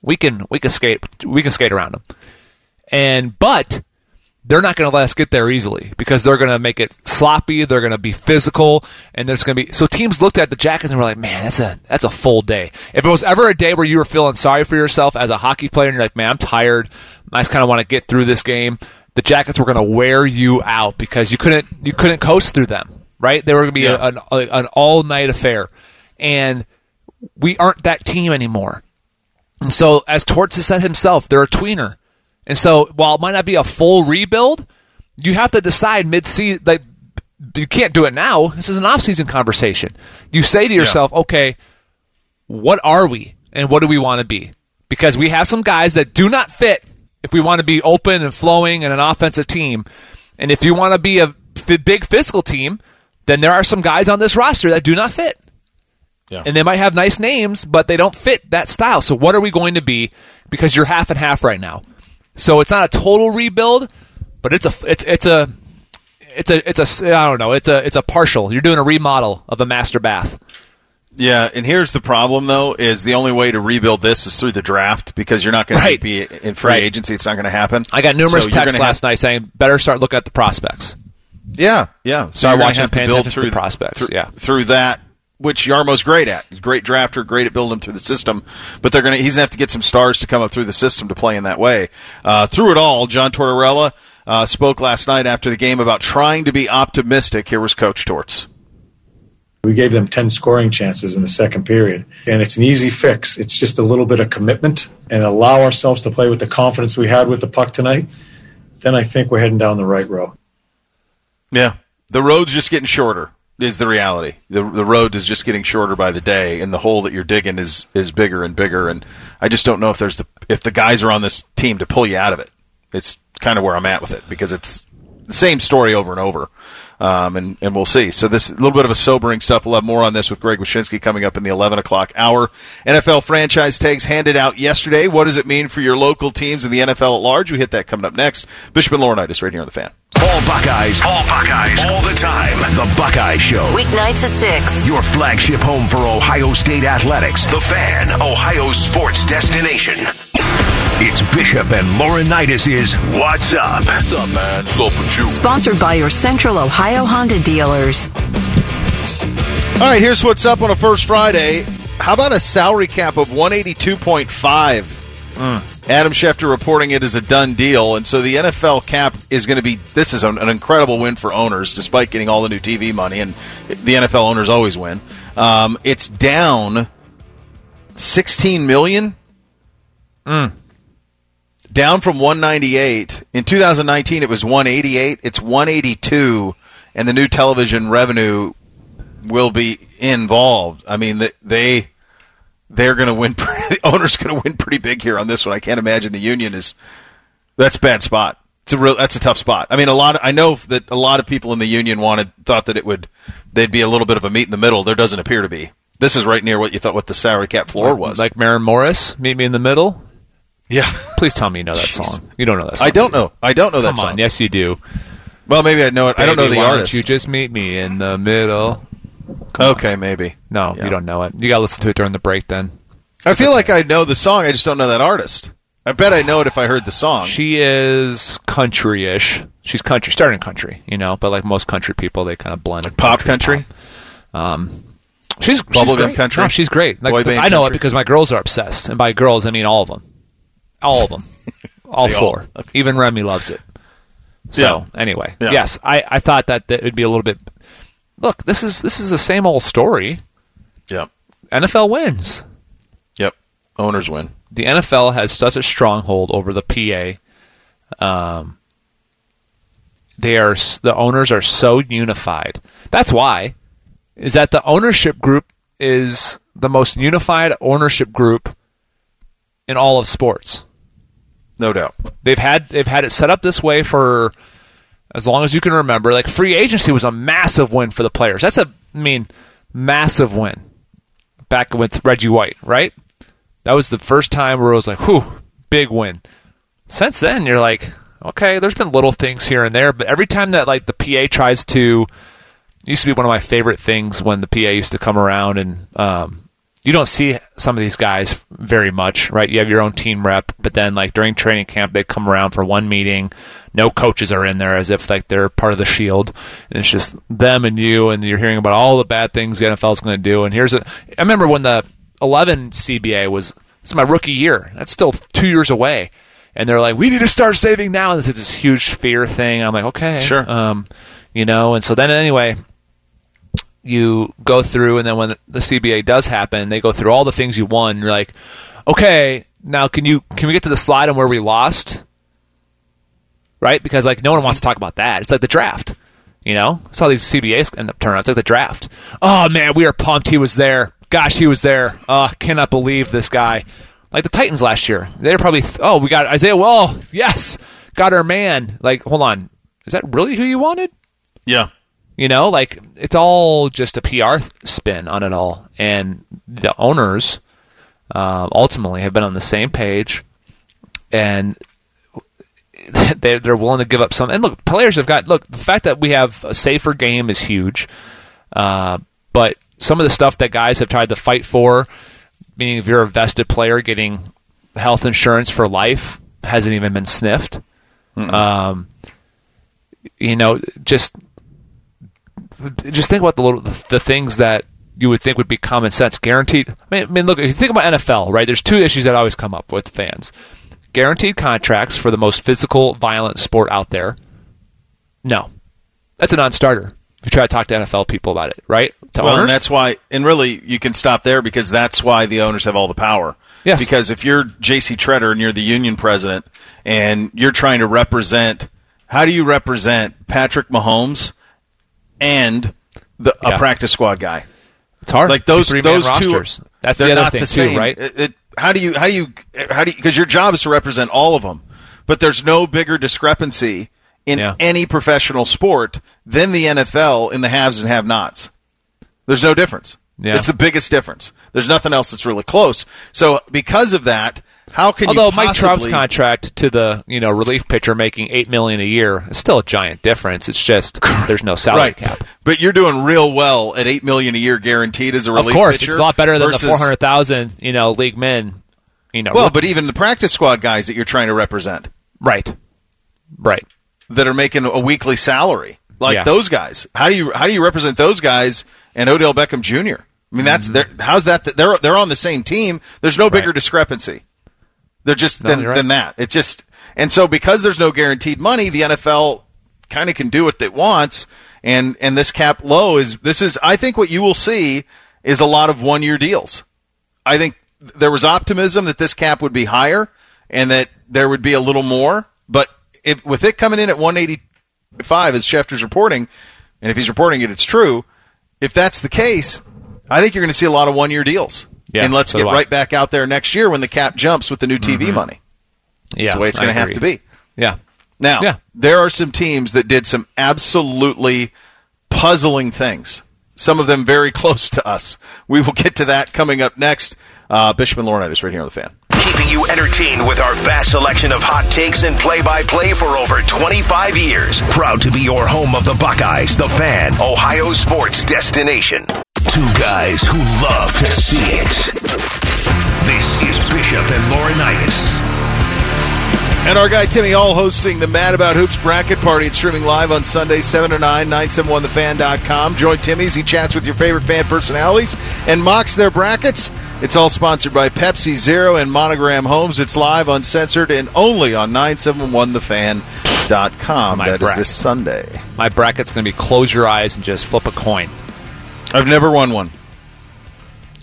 we can we can skate we can skate around them. And but they're not going to let us get there easily because they're going to make it sloppy. They're going to be physical, and there's going to be so teams looked at the Jackets and were like, "Man, that's a that's a full day." If it was ever a day where you were feeling sorry for yourself as a hockey player and you're like, "Man, I'm tired. I just kind of want to get through this game," the Jackets were going to wear you out because you couldn't you couldn't coast through them, right? They were going to be Yeah. a, an, a, an all night affair, and we aren't that team anymore. And so, as Torts has said himself, they're a tweener, and so while it might not be a full rebuild, you have to decide mid season like you can't do it now. This is an off season conversation. You say to yourself, okay, what are we and what do we want to be? Because we have some guys that do not fit if we want to be open and flowing and an offensive team. And if you want to be a big physical team, then there are some guys on this roster that do not fit. Yeah. And they might have nice names, but they don't fit that style. So what are we going to be? Because you're half and half right now. So it's not a total rebuild, but it's a it's it's a it's a it's a I don't know it's a it's a partial. You're doing a remodel of a master bath. Yeah, and here's the problem though: is the only way to rebuild this is through the draft because you're not going Right. to be in free Right. agency. It's not going to happen. I got numerous So texts last have- night saying better start looking at the prospects. Yeah, yeah. So Start you're watching have to paying build to through the prospects, Through, yeah. through that, which Jarmo's great at. He's a great drafter, great at building through the system. But they're gonna he's gonna have to get some stars to come up through the system to play in that way. Uh, through it all, John Tortorella uh, spoke last night after the game about trying to be optimistic. Here was Coach Torts. We gave them 10 scoring chances in the second period. And it's an easy fix. It's just a little bit of commitment and allow ourselves to play with the confidence we had with the puck tonight. Then I think we're heading down the right road. Yeah, the road's just getting shorter. Is the reality. The the road is just getting shorter by the day, and the hole that you're digging is is bigger and bigger. And I just don't know if there's the if the guys are on this team to pull you out of it. It's kind of where I'm at with it because it's the same story over and over. Um, and, and we'll see. So this a little bit of a sobering stuff. We'll have more on this with Greg Wyshynski coming up in the 11 o'clock hour. NFL franchise tags handed out yesterday. What does it mean for your local teams and the NFL at large? We hit that coming up next. Bishop and Laurinaitis right here on the fan. All Buckeyes, all Buckeyes, all the time. The Buckeye Show. Weeknights at 6. Your flagship home for Ohio State athletics. The Fan, Ohio's sports destination. It's Bishop and Laurinaitis is What's Up? What's up, man? So for you. Sponsored by your Central Ohio Honda dealers. All right, here's what's up on a first Friday. How about a salary cap of 182.5? Adam Schefter reporting it is a done deal, and so the NFL cap is going to be. This is an, an incredible win for owners, despite getting all the new TV money, and the NFL owners always win. Um, it's down 16 million. Down from 198 in 2019. It was 188. It's 182, and the new television revenue will be involved. I mean, they they're going to win. The owner's going to win pretty big here on this one. I can't imagine the union is. That's a bad spot. It's a real. That's a tough spot. I mean, a lot. Of, I know that a lot of people in the union wanted thought that it would. They'd be a little bit of a meet in the middle. There doesn't appear to be. This is right near what you thought what the salary cap floor was. Like Maren Morris, meet me in the middle. Yeah, Please tell me you know that song. You don't know that song. I don't know. I don't know that Come song. on, yes you do. Well, maybe I know it. I don't know Baby, the why don't artist. You just meet me in the middle. okay, maybe. No, Yeah. you don't know it. You got to listen to it during the break. Then I feel like I know the song. I just don't know that artist. I bet I know it if I heard the song. she is country-ish. She's country, starting country, you know, but like most country people, they kind of blend Pop country. Um, she's she's Bubblegum great. country? No, she's great. Like Boy band I know country? it because my girls are obsessed, and by girls I mean all of them, all of them, all They all- four. Even Remy loves it. So Yeah. anyway, Yeah. yes, I, I thought that that would be a little bit. Look, this is this is the same old story. Yep. NFL wins. Yep. Owners win. The NFL has such a stronghold over the PA. Um, they are the owners are so unified. That's why is that the ownership group is the most unified ownership group in all of sports. No doubt. They've had they've had it set up this way for as long as you can remember. Like free agency was a massive win for the players. That's a I mean massive win. Back with Reggie White, right? That was the first time where it was like, whew, big win. Since then, you're like, okay, there's been little things here and there, but every time that like the PA tries to, used to be one of my favorite things when the PA used to come around and um, you don't see some of these guys very much, right? You have your own team rep, but then like during training camp, they come around for one meeting. No coaches are in there as if like they're part of the shield, and it's just them and you, and you're hearing about all the bad things the NFL is going to do. And here's a, I remember when the 11 CBA was it's my rookie year. That's still two years away, and they're like, "We need to start saving now." And it's this huge fear thing. I'm like, okay, Sure. um, you know. And so then anyway, you go through, and then when the CBA does happen, they go through all the things you won. You're like, okay, now can you can we get to the slide on where we lost? Right, because like no one wants to talk about that. It's like the draft. You know, that's how these CBAs end up turning out. It's like the draft. Oh man, we are pumped he was there. Gosh, he was there. Uh, cannot believe this guy. Like the Titans last year, they're probably th- oh we got Isaiah Well, yes, got our man. Like hold on, is that really who you wanted? Yeah. You know, like it's all just a PR spin on it all, and the owners uh, ultimately have been on the same page, and they're they're willing to give up some. And look, players have got look. The fact that we have a safer game is huge, uh, but some of the stuff that guys have tried to fight for, meaning if you're a vested player getting health insurance for life, hasn't even been sniffed. Um, you know, just just think about the little the things that you would think would be common sense. Guaranteed. I mean, I mean, look, if you think about NFL, right? There's two issues that always come up with fans: guaranteed contracts for the most physical, violent sport out there. No, that's a non-starter. If you try to talk to NFL people about it, right? To Well, owners, and that's why, and really, you can stop there because that's why the owners have all the power. Yes. Because if you're J.C. Tretter and you're the union president and you're trying to represent, how do you represent Patrick Mahomes and the, Yeah. a practice squad guy? it's hard. Like those, those two, rosters. That's they're the other not thing the too, right? It, it- how do you, how do you, how do you? Because your job is to represent all of them, but there's no bigger discrepancy in Yeah. any professional sport than the NFL in the haves and have-nots. There's no difference. Yeah. It's the biggest difference. There's nothing else that's really close. So because of that, how can Although Mike Trout's contract to the you know relief pitcher making eight million a year is still a giant difference. It's just there's no salary right? cap. But you're doing real well at eight million a year guaranteed as a relief. Pitcher. Of course, pitcher it's a lot better than the four hundred thousand you know league men. You know, Well, rookie- but even the practice squad guys that you're trying to represent right, right. that are making a weekly salary, like Yeah. those guys. How do you how do you represent those guys and Odell Beckham Jr.? I mean, that's they're how's that? They're they're on the same team. There's no bigger Mm-hmm. Right. discrepancy. They're just No, than, right. than that. It's just and so because there's no guaranteed money, the NFL kind of can do what it wants. And and this cap low is this is I think what you will see is a lot of one year deals. I think there was optimism that this cap would be higher and that there would be a little more, but if, with it coming in at 185 as Schefter's reporting, and if he's reporting it, it's true. If that's the case, I think you're going to see a lot of one year deals. Yeah, and let's so get right back out there next year when the cap jumps with the new TV money. Yeah, That's the way it's going to have to be. Yeah, Now, Yeah. there are some teams that did some absolutely puzzling things. Some of them very close to us. We will get to that coming up next. Uh, Bishop and Laurinaitis right here on the fan. Keeping you entertained with our vast selection of hot takes and play by play for over 25 years. Proud to be your home of the Buckeyes, the fan, Ohio sports destination. Two guys who love to see it. This is Bishop and Laurinaitis. And our guy Timmy Hall hosting the Mad About Hoops bracket party. It's streaming live on Sunday, 7 to 9, 971thefan.com. Join Timmy as he chats with your favorite fan personalities and mocks their brackets. It's all sponsored by Pepsi Zero and Monogram Homes. It's live, uncensored, and only on 971thefan.com. My That is bracket. this Sunday. my bracket's going to be close your eyes and just flip a coin. I've never won one.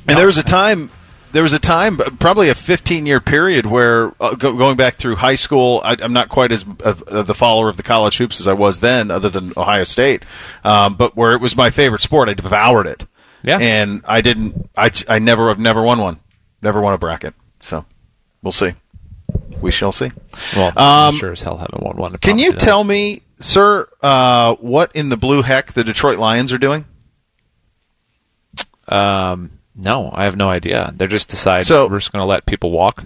And there was a time, there was a time, probably a 15 year period where uh, go, going back through high school, I, I'm not quite as of the follower of the college hoops as I was then, other than Ohio State. Um, but where it was my favorite sport, I devoured it. Yeah. And I didn't, I, I never, have never won one. Never won a bracket. So we'll see. We shall see. Well, I'm sure as hell haven't won one. Can you tell me, sir, uh, what in the blue heck the Detroit Lions are doing? Um, no, I have no idea. They're just deciding So- we're just going to let people walk.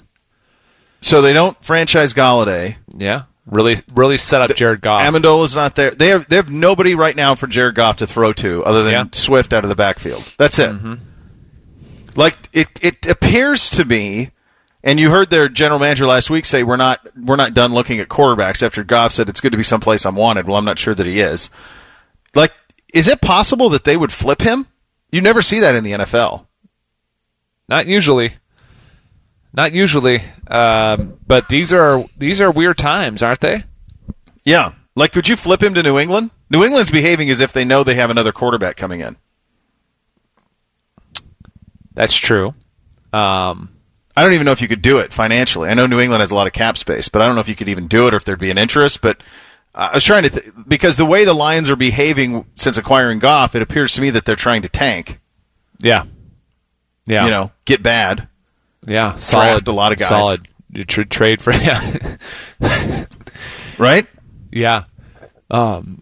So they don't franchise Golladay. Yeah, really, really set up Jared Goff. Amendola's not there. They have they have nobody right now for Jared Goff to throw to other than Yeah. Swift out of the backfield. That's it. Like it it appears to me, and you heard their general manager last week say we're not we're not done looking at quarterbacks after Goff said it's good to be someplace I'm wanted. Well, I'm not sure that he is. Like, is it possible that they would flip him? You never see that in the NFL. Not usually. not usually. Um, but these are these are weird times, aren't they? Yeah. Like, could you flip him to New England? New England's behaving as if they know they have another quarterback coming in. That's true. Um, I don't even know if you could do it financially. I know New England has a lot of cap space, but I don't know if you could even do it or if there'd be an interest. But I was trying to, th- because the way the Lions are behaving since acquiring Goff, it appears to me that they're trying to tank. yeah, yeah, You know, get bad. yeah. Solid. draft a lot of guys. Solid. You tr- trade for yeah, Right? yeah. Um,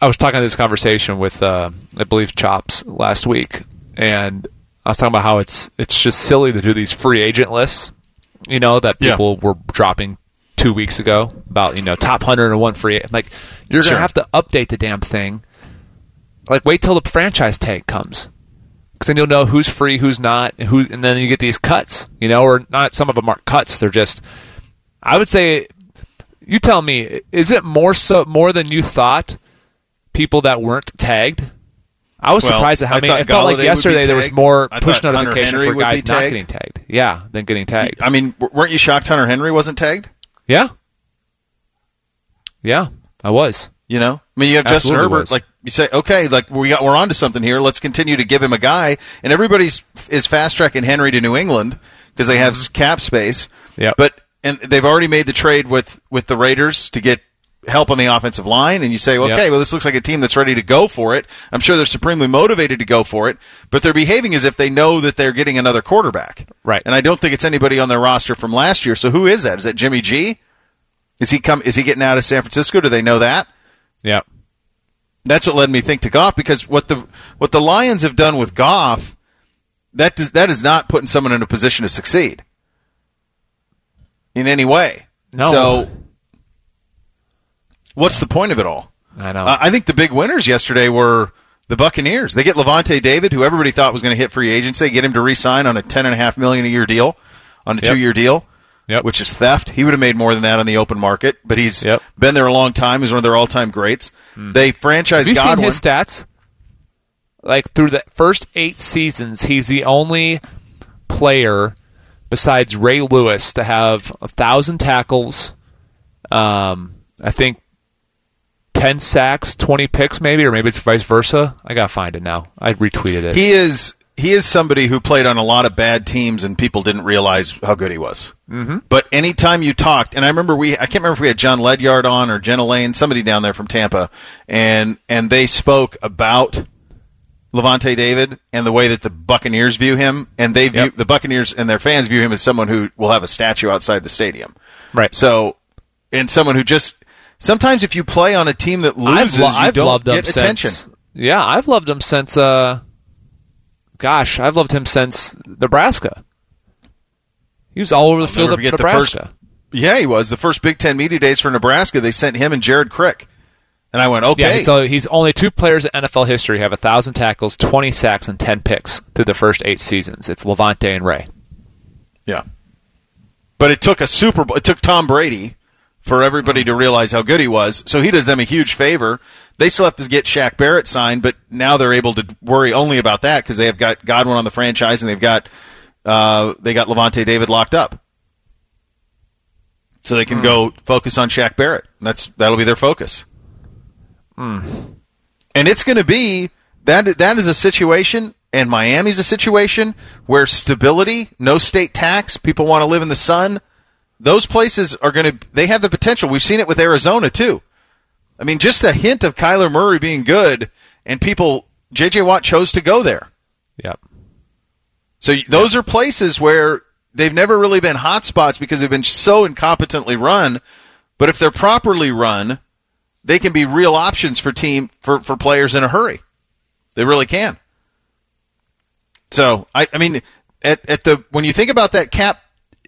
I was talking this conversation with uh, I believe Chops last week, and I was talking about how it's it's just silly to do these free agent lists. You know that Yeah. people were dropping two weeks ago about you know top hundred and one free. I'm like you're Sure. gonna have to update the damn thing. Like wait till the franchise tag comes, because then you'll know who's free, who's not, and who, and then you get these cuts. You know, or not. Some of them aren't cuts; they're just. I would say, you tell me, is it more so more than you thought? People that weren't tagged. I was Well, surprised at how I many. It felt Golladay like yesterday there was more I push thought Hunter notifications Henry for guys not getting tagged. Yeah, than getting tagged. I mean, weren't you shocked Hunter Henry wasn't tagged? Yeah, yeah, I was. You know, I mean, you have Justin Herbert. was. Like you say, okay, like we got we're on to something here. Let's continue to give him a guy, and everybody's is fast tracking Henry to New England because they have cap space. Mm-hmm. But and they've already made the trade with with the Raiders to get help on the offensive line, and you say, okay, Yep. well, this looks like a team that's ready to go for it. I'm sure they're supremely motivated to go for it, but they're behaving as if they know that they're getting another quarterback. Right. And I don't think it's anybody on their roster from last year. So who is that? Is that Jimmy G? Is he come? Is he getting out of San Francisco? Do they know that? Yeah, that's what led me to think to Goff because what the what the Lions have done with Goff that does, that is not putting someone in a position to succeed in any way. No. So what's the point of it all? I know. Uh, I think the big winners yesterday were the Buccaneers. They get Lavonte David, who everybody thought was going to hit free agency, get him to re-sign on a ten and a half million a year deal, on a Yep. two-year deal, Yep. which is theft. He would have made more than that on the open market, but he's Yep. been there a long time. He's one of their all-time greats. They franchise Have you Godwin. seen his stats? Like through the first eight seasons, he's the only player besides Ray Lewis to have a thousand tackles. Um, I think ten sacks, twenty picks, maybe, or maybe it's vice versa. I gotta find it now. I retweeted it. he is he is somebody who played on a lot of bad teams and people didn't realize how good he was. Mm-hmm. But anytime you talked, and I remember we I can't remember if we had Jon Ledyard on or Jenna Laine, somebody down there from Tampa, and and they spoke about Lavonte David and the way that the Buccaneers view him, and they view Yep. the Buccaneers and their fans view him as someone who will have a statue outside the stadium. right. So, and someone who just sometimes if you play on a team that loses, I've, lo- you I've don't loved him get since. attention. Yeah, I've loved him since. Uh, gosh, I've loved him since Nebraska. He was all over the field never of the Nebraska. first- Yeah, he was the first Big Ten media days for Nebraska. They sent him and Jared Crick, and I went, okay, Yeah, so he's only two players in NFL history have a thousand tackles, twenty sacks, and ten picks through the first eight seasons. It's Lavonte and Ray. yeah. But it took a Super Bowl. It took Tom Brady for everybody to realize how good he was. So he does them a huge favor. They still have to get Shaq Barrett signed, but now they're able to worry only about that because they have got Godwin on the franchise and they've got uh, they got Lavonte David locked up. So they can go focus on Shaq Barrett. That's that'll be their focus. And it's going to be that that is a situation, and Miami's a situation where stability, no state tax, people want to live in the sun. Those places are going to they have the potential. We've seen it with Arizona too. I mean, just a hint of Kyler Murray being good, and people JJ Watt chose to go there. Yep. So those are places where they've never really been hot spots because they've been so incompetently run. But if they're properly run, they can be real options for team for, for players in a hurry. They really can. So I, I mean, at, at the when you think about that cap,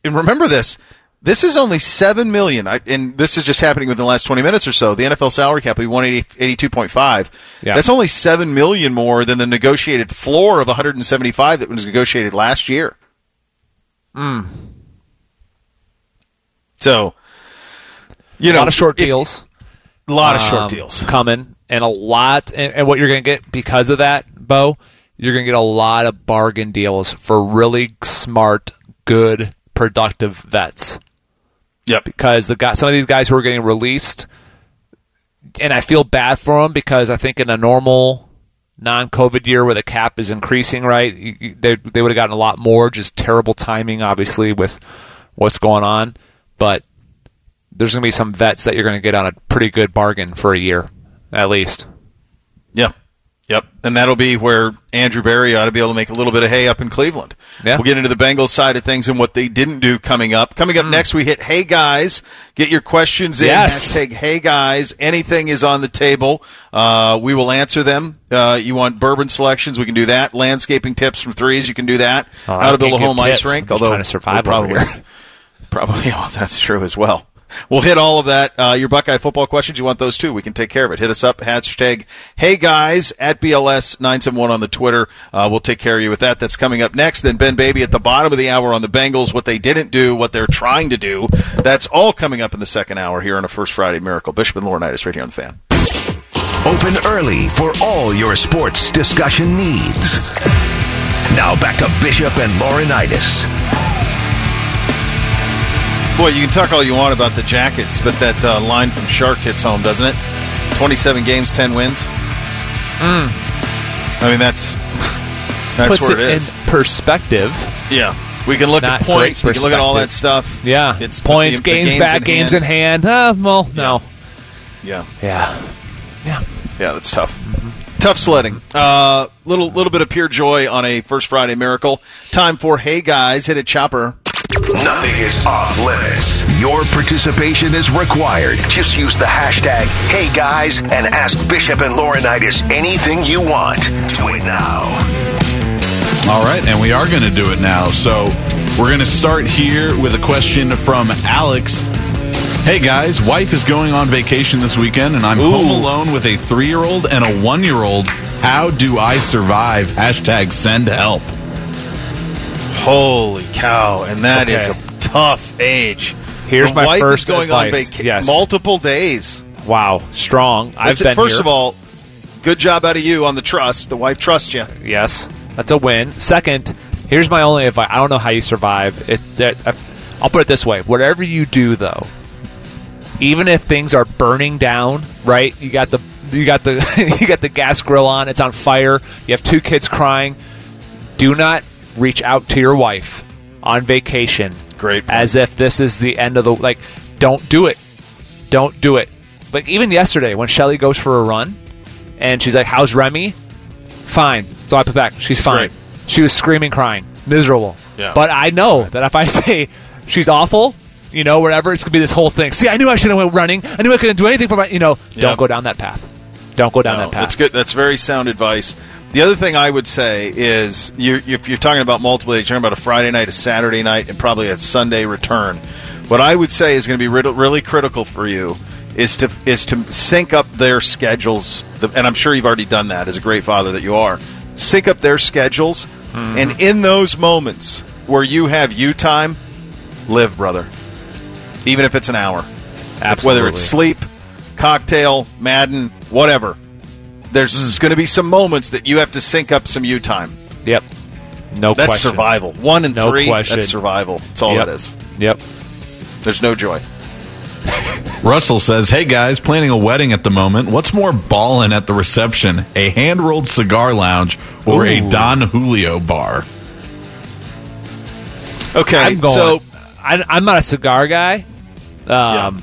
and remember this, this is only seven million, I, and this is just happening within the last twenty minutes or so. The NFL salary cap will be one eighty two point five. Yeah. That's only seven million more than the negotiated floor of one hundred and seventy five that was negotiated last year. So, you A know, lot of short if- deals. a lot of short um, deals. coming, and a lot. And, and what you're going to get because of that, Bo, you're going to get a lot of bargain deals for really smart, good, productive vets Yep. because the guy, some of these guys who are getting released, and I feel bad for them because I think in a normal non-COVID year where the cap is increasing, right, you- they they would have gotten a lot more. Just terrible timing, obviously, with what's going on. But there's going to be some vets that you're going to get on a pretty good bargain for a year, at least. Yep. Yep. And that'll be where Andrew Berry ought to be able to make a little bit of hay up in Cleveland. Yeah. We'll get into the Bengals side of things and what they didn't do coming up. Coming up next, we hit Hey Guys. Get your questions in. Yes. Hashtag Hey Guys. Anything is on the table. Uh, we will answer them. Uh, you want bourbon selections? We can do that. Landscaping tips from threes? You can do that. Oh, How to build a home ice rink? I'm just trying to survive probably, here. probably, oh, that's true as well. We'll hit all of that. Uh, your Buckeye football questions, you want those too. We can take care of it. Hit us up. Hashtag Hey Guys at BLS971 on the Twitter. Uh, we'll take care of you with that. That's coming up next. Then Ben Baby at the bottom of the hour on the Bengals, what they didn't do, what they're trying to do. That's all coming up in the second hour here on a First Friday Miracle. Bishop and Laurinaitis right here on the fan. Open early for all your sports discussion needs. Now back to Bishop and Laurinaitis. Boy, you can talk all you want about the Jackets, but that uh, line from Shark hits home, doesn't it? 27 games, 10 wins. I mean, that's that's Puts where it, it is. in perspective. Yeah, we can look Not at points. We can look at all that stuff. Yeah, it's points, the- the games, back, games in hand. Uh, well, no. Yeah, Yeah. Yeah. yeah, that's tough. Tough sledding. Uh, little little bit of pure joy on a first Friday miracle. Time for hey guys, hit a chopper. Nothing is off limits. Your participation is required. Just use the hashtag Hey Guys and ask Bishop and Laurinaitis anything you want. Do it now. All right, and we are going to do it now. So we're going to start here with a question from Alex. Hey guys, wife is going on vacation this weekend, and I'm home alone with a three year old and a one year old. How do I survive? Hashtag send help. Holy cow! And that is Okay. a tough age. Here's the my wife first is going on advice. vacation Yes. multiple days. Wow. Strong. I've That's it. been First here. of all, good job out of you on the trust. The wife trusts you. Yes, that's a win. Second, here's my only advice. I don't know how you survive. It, that, uh, I'll put it this way: whatever you do, though, even if things are burning down, right? You got the you got the you got the gas grill on. It's on fire. You have two kids crying. Do not reach out to your wife on vacation. Great point. As if this is the end of the like. Don't do it. Don't do it. Like even yesterday when Shelly goes for a run, and she's like, "How's Remy?" Fine. So I put back. She's fine. Great. She was screaming, crying, miserable. Yeah. But I know that if I say she's awful, you know, whatever, it's gonna be this whole thing. See, I knew I shouldn't have went running. I knew I couldn't do anything for my, you know. Don't go down that path. Don't go down No, that path. That's good. That's very sound advice. The other thing I would say is, you, if you're talking about multiple days, you're talking about a Friday night, a Saturday night, and probably a Sunday return. What I would say is going to be really, really critical for you is to is to sync up their schedules, and I'm sure you've already done that as a great father that you are. Sync up their schedules, Mm-hmm. and in those moments where you have you time, live, brother. Even if it's an hour, Absolutely. whether it's sleep, cocktail, Madden, whatever. There's Mm. going to be some moments that you have to sync up some you time. Yep. No That's question. survival. One and No three, question. that's survival. That's all Yep. that is. Yep. There's no joy. Russell says, Hey guys, planning a wedding at the moment. What's more ballin' at the reception? A hand rolled cigar lounge or a Don Julio bar? Okay, I'm going. so I, I'm not a cigar guy. Um,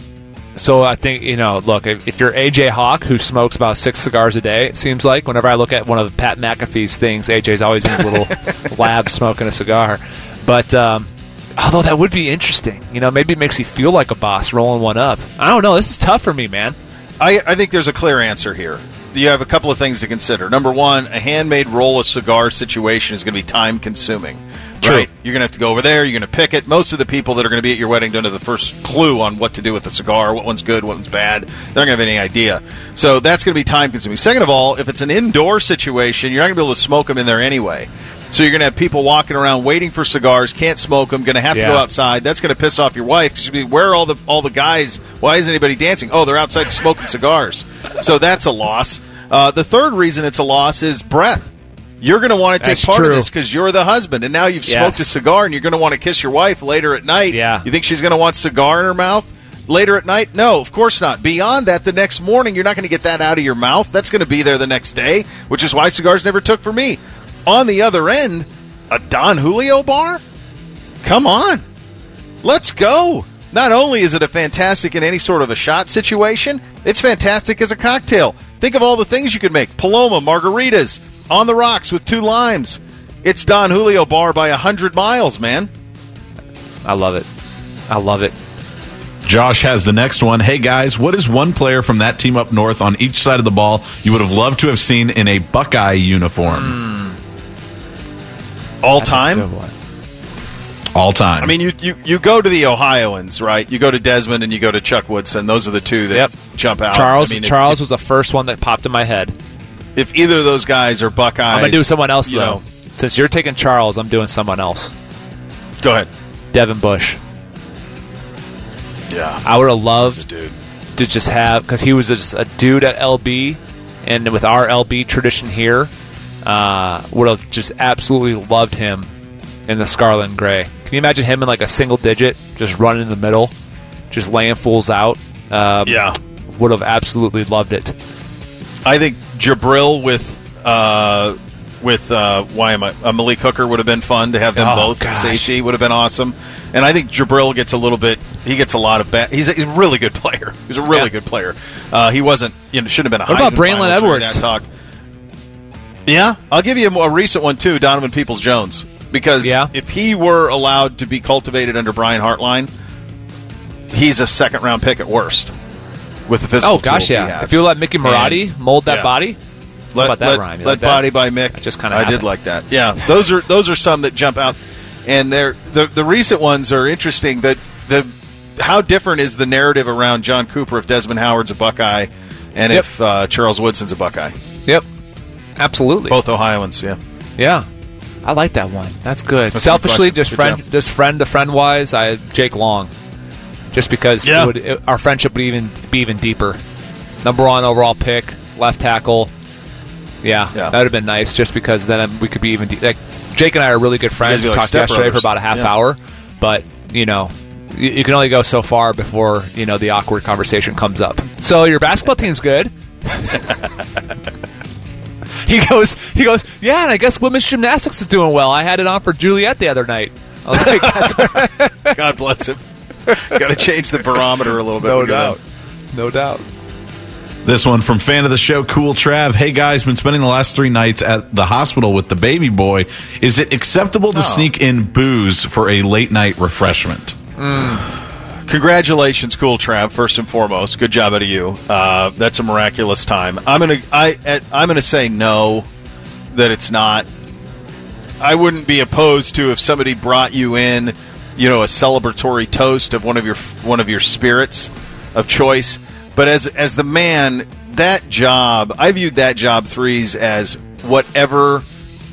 So I think you know. Look, if, if you're AJ Hawk, who smokes about six cigars a day, it seems like whenever I look at one of Pat McAfee's things, AJ's always in his little lab smoking a cigar. But um, although that would be interesting, you know, maybe it makes you feel like a boss rolling one up. I don't know. This is tough for me, man. I, I think there's a clear answer here. You have a couple of things to consider. Number one, a handmade roll of cigar situation is going to be time consuming. True. Right? You're going to have to go over there. You're going to pick it. Most of the people that are going to be at your wedding don't have the first clue on what to do with the cigar, what one's good, what one's bad. They're not going to have any idea. So that's going to be time consuming. Second of all, if it's an indoor situation, you're not going to be able to smoke them in there anyway. So you're going to have people walking around waiting for cigars, can't smoke them, going to have to go outside. That's going to piss off your wife because she'll be, where are all the all the guys? Why isn't anybody dancing? Oh, they're outside smoking cigars. So that's a loss. Uh, the third reason it's a loss is breath. You're going to want to take That's part true. of this because you're the husband, and now you've smoked Yes. a cigar, and you're going to want to kiss your wife later at night. Yeah. You think she's going to want cigar in her mouth later at night? No, of course not. Beyond that, the next morning, you're not going to get that out of your mouth. That's going to be there the next day, which is why cigars never took for me. On the other end, a Don Julio bar? Come on. Let's go. Not only is it a fantastic in any sort of a shot situation, it's fantastic as a cocktail. Think of all the things you could make. Paloma, margaritas, on the rocks with two limes. It's Don Julio bar by a hundred miles, man. I love it. I love it. Josh has the next one. Hey guys, what is one player from that team up north on each side of the ball you would have loved to have seen in a Buckeye uniform? Hmm. All That's time. All time. I mean, you, you you go to the Ohioans, right? You go to Desmond and you go to Chuck Woodson. Those are the two that Yep. jump out. Charles I mean, if- Charles was the first one that popped in my head. If, either of those guys are Buckeyes, I'm gonna do someone else though. know. Since you're taking Charles, I'm doing someone else. Go ahead. Devin Bush. Yeah, I would have loved to just have because he was just a dude at LB, and with our LB tradition here, uh, would have just absolutely loved him in the scarlet and gray. Can you imagine him in like a single digit, just running in the middle, just laying fools out? Um, Yeah. would have absolutely loved it. I think Jabril with uh, with uh, why am I uh, Malik Hooker would have been fun to have them Oh, both gosh. safety would have been awesome. And I think Jabril gets a little bit. He gets a lot of bad. He's a, he's a really good player. He's a really Yeah. good player. Uh, he wasn't. You know, shouldn't have been a. What about Braylon Edwards? Talk. Yeah, I'll give you a, more- a recent one too. Donovan Peoples Jones, because Yeah. if he were allowed to be cultivated under Brian Hartline, he's a second round pick at worst. With the physical Oh gosh, yeah! If you let Mickey Marotti And- mold that yeah. body, let, about that let, let like that? body by Mick. That just kinda I did like that. Yeah, those are those are some that jump out, and they're the the recent ones are interesting. That the how different is the narrative around John Cooper if Desmond Howard's a Buckeye, and Yep. if uh, Charles Woodson's a Buckeye, yep, absolutely. both Ohioans. Yeah, Yeah, I like that one. That's good. That's just friend, just friend to friend wise, I Jake Long, just because Yeah. it would, it- our friendship would even be even deeper. Number one overall pick, left tackle. Yeah, Yeah. that would have been nice. Just because then we could be even de- like Jake and I are really good friends. We like talked yesterday for about a half Yeah. hour, but you know. You you can only go so far before you know the awkward conversation comes up. So your basketball team's good. he goes, he goes, yeah, and I guess women's gymnastics is doing well. I had it on for Juliet the other night. I was like, God bless him. Got to change the barometer a little bit. No doubt. that. no doubt. This one from fan of the show, Cool Trav. Hey guys, been spending the last three nights at the hospital with the baby boy. Is it acceptable to Oh. sneak in booze for a late night refreshment? Congratulations, cool Trav. First and foremost, good job out of you. Uh, that's a miraculous time. I'm gonna I I'm gonna say no, that it's not. I wouldn't be opposed to if somebody brought you in, you know, a celebratory toast of one of your one of your spirits of choice. But as as the man, that job, I viewed that job threes as whatever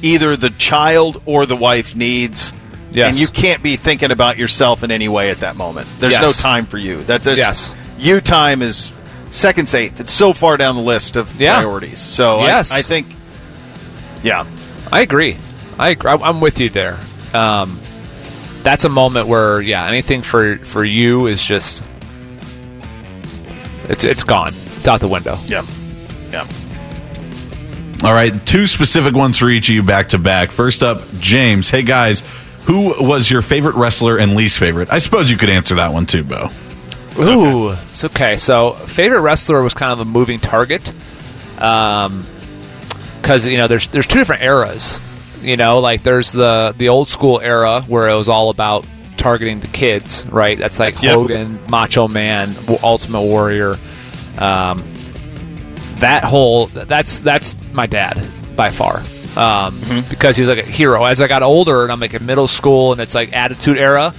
either the child or the wife needs. Yes. And you can't be thinking about yourself in any way at that moment. There's Yes. no time for you. That there's Yes. you time is seconds eighth. It's so far down the list of Yeah. priorities. So I- Yes. I, think, yeah, I agree. I agree. I'm with you there. Um, that's a moment where, yeah, anything for for you is just it's it's gone. It's out the window. yeah, yeah. All right, two specific ones for each of you back to back. First up, James. Hey guys, who was your favorite wrestler and least favorite? I suppose you could answer that one too, Bo. Ooh, it's okay. So, favorite wrestler was kind of a moving target, um, because you know there's there's two different eras. You know, like there's the the old school era where it was all about targeting the kids, right? That's like Yep. Hogan, Macho Man, Ultimate Warrior. Um, that whole that's that's my dad by far. Um, because he was like a hero. As I got older and I'm like in middle school and it's like Attitude Era,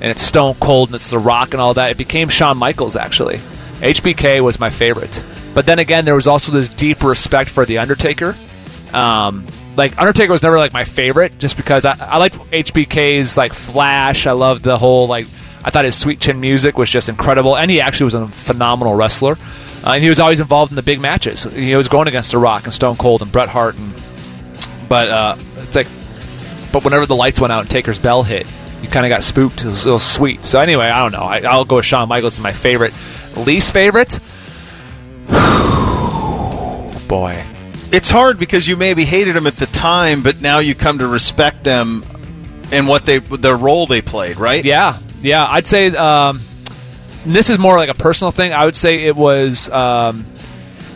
and it's Stone Cold and it's The Rock and all that. It became Shawn Michaels actually. HBK was my favorite, but then again, there was also this deep respect for The Undertaker. Um, like Undertaker was never like my favorite, just because I, I liked HBK's like Flash. I loved the whole like. I thought his sweet chin music was just incredible, and he actually was a phenomenal wrestler. Uh, and he was always involved in the big matches. He was going against The Rock and Stone Cold and Bret Hart and But uh, it's like, but whenever the lights went out and Taker's bell hit, you kind of got spooked. It was, it was sweet. So anyway, I don't know. I, I'll go with Shawn Michaels as my favorite. Least favorite. Boy, It's hard because you maybe hated them at the time, but now you come to respect them and what they the role they played, right? Yeah, yeah. I'd say um, this is more like a personal thing. I would say it was um,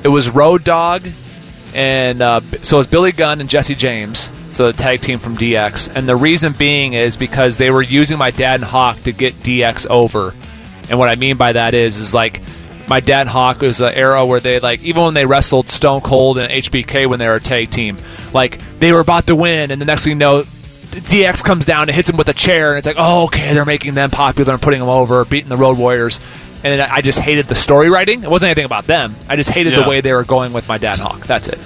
it was Road Dog, and uh, so it was Billy Gunn and Jesse James, so the tag team from DX. And the reason being is because they were using my dad and Hawk to get DX over. And what I mean by that is, is like my dad Hawk was an era where they like even when they wrestled Stone Cold and HBK when they were a tag team, like they were about to win, and the next thing you know, DX comes down and hits him with a chair, and it's like, oh, okay, they're making them popular and putting them over, beating the Road Warriors. And I just hated the story writing. It wasn't anything about them. I just hated Yeah. the way they were going with my dad Hawk. That's it.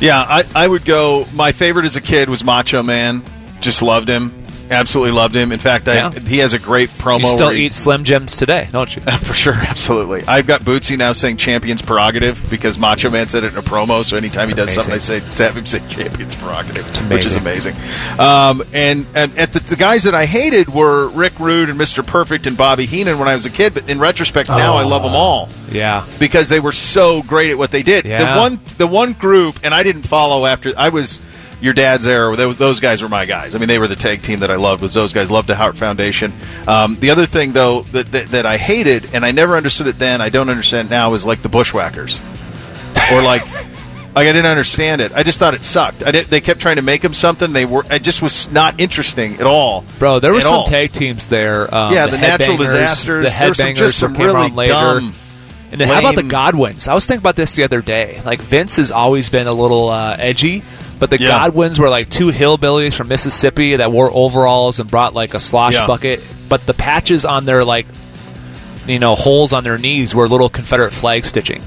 Yeah, I, I would go. My favorite as a kid was Macho Man. Just loved him. Absolutely loved him. In fact, I, Yeah. he has a great promo. You still he- eat Slim Jims today, don't you? For sure, absolutely. I've got Bootsy now saying champion's prerogative because Macho Man said it in a promo. So anytime he does something, I say to have him say champion's prerogative, which is amazing. Um, and and at the, the guys that I hated were Rick Rude and Mr. Perfect and Bobby Heenan when I was a kid. But in retrospect, now I love them all Yeah. because they were so great at what they did. Yeah. The one the one group, and I didn't follow after I was your dad's era. Those, those guys were my guys. I mean, they were the tag team that I loved. Was those guys? Loved the Hart Foundation. Um, the other thing though that, that that I hated, and I never understood it then. I don't understand now. Is like the Bushwhackers, or like. Like I didn't understand it. I just thought it sucked. I did, they kept trying to make them something. They were. It just was not interesting at all. Bro, there were some all. tag teams there. Um, Yeah, the natural disasters. The some- headbangers just some came really later. dumb, and then how about the Godwins? I was thinking about this the other day. Like Vince has always been a little uh, edgy, but the Yeah. Godwins were like two hillbillies from Mississippi that wore overalls and brought like a slosh Yeah. bucket. But the patches on their like, you know, holes on their knees were little Confederate flag stitching.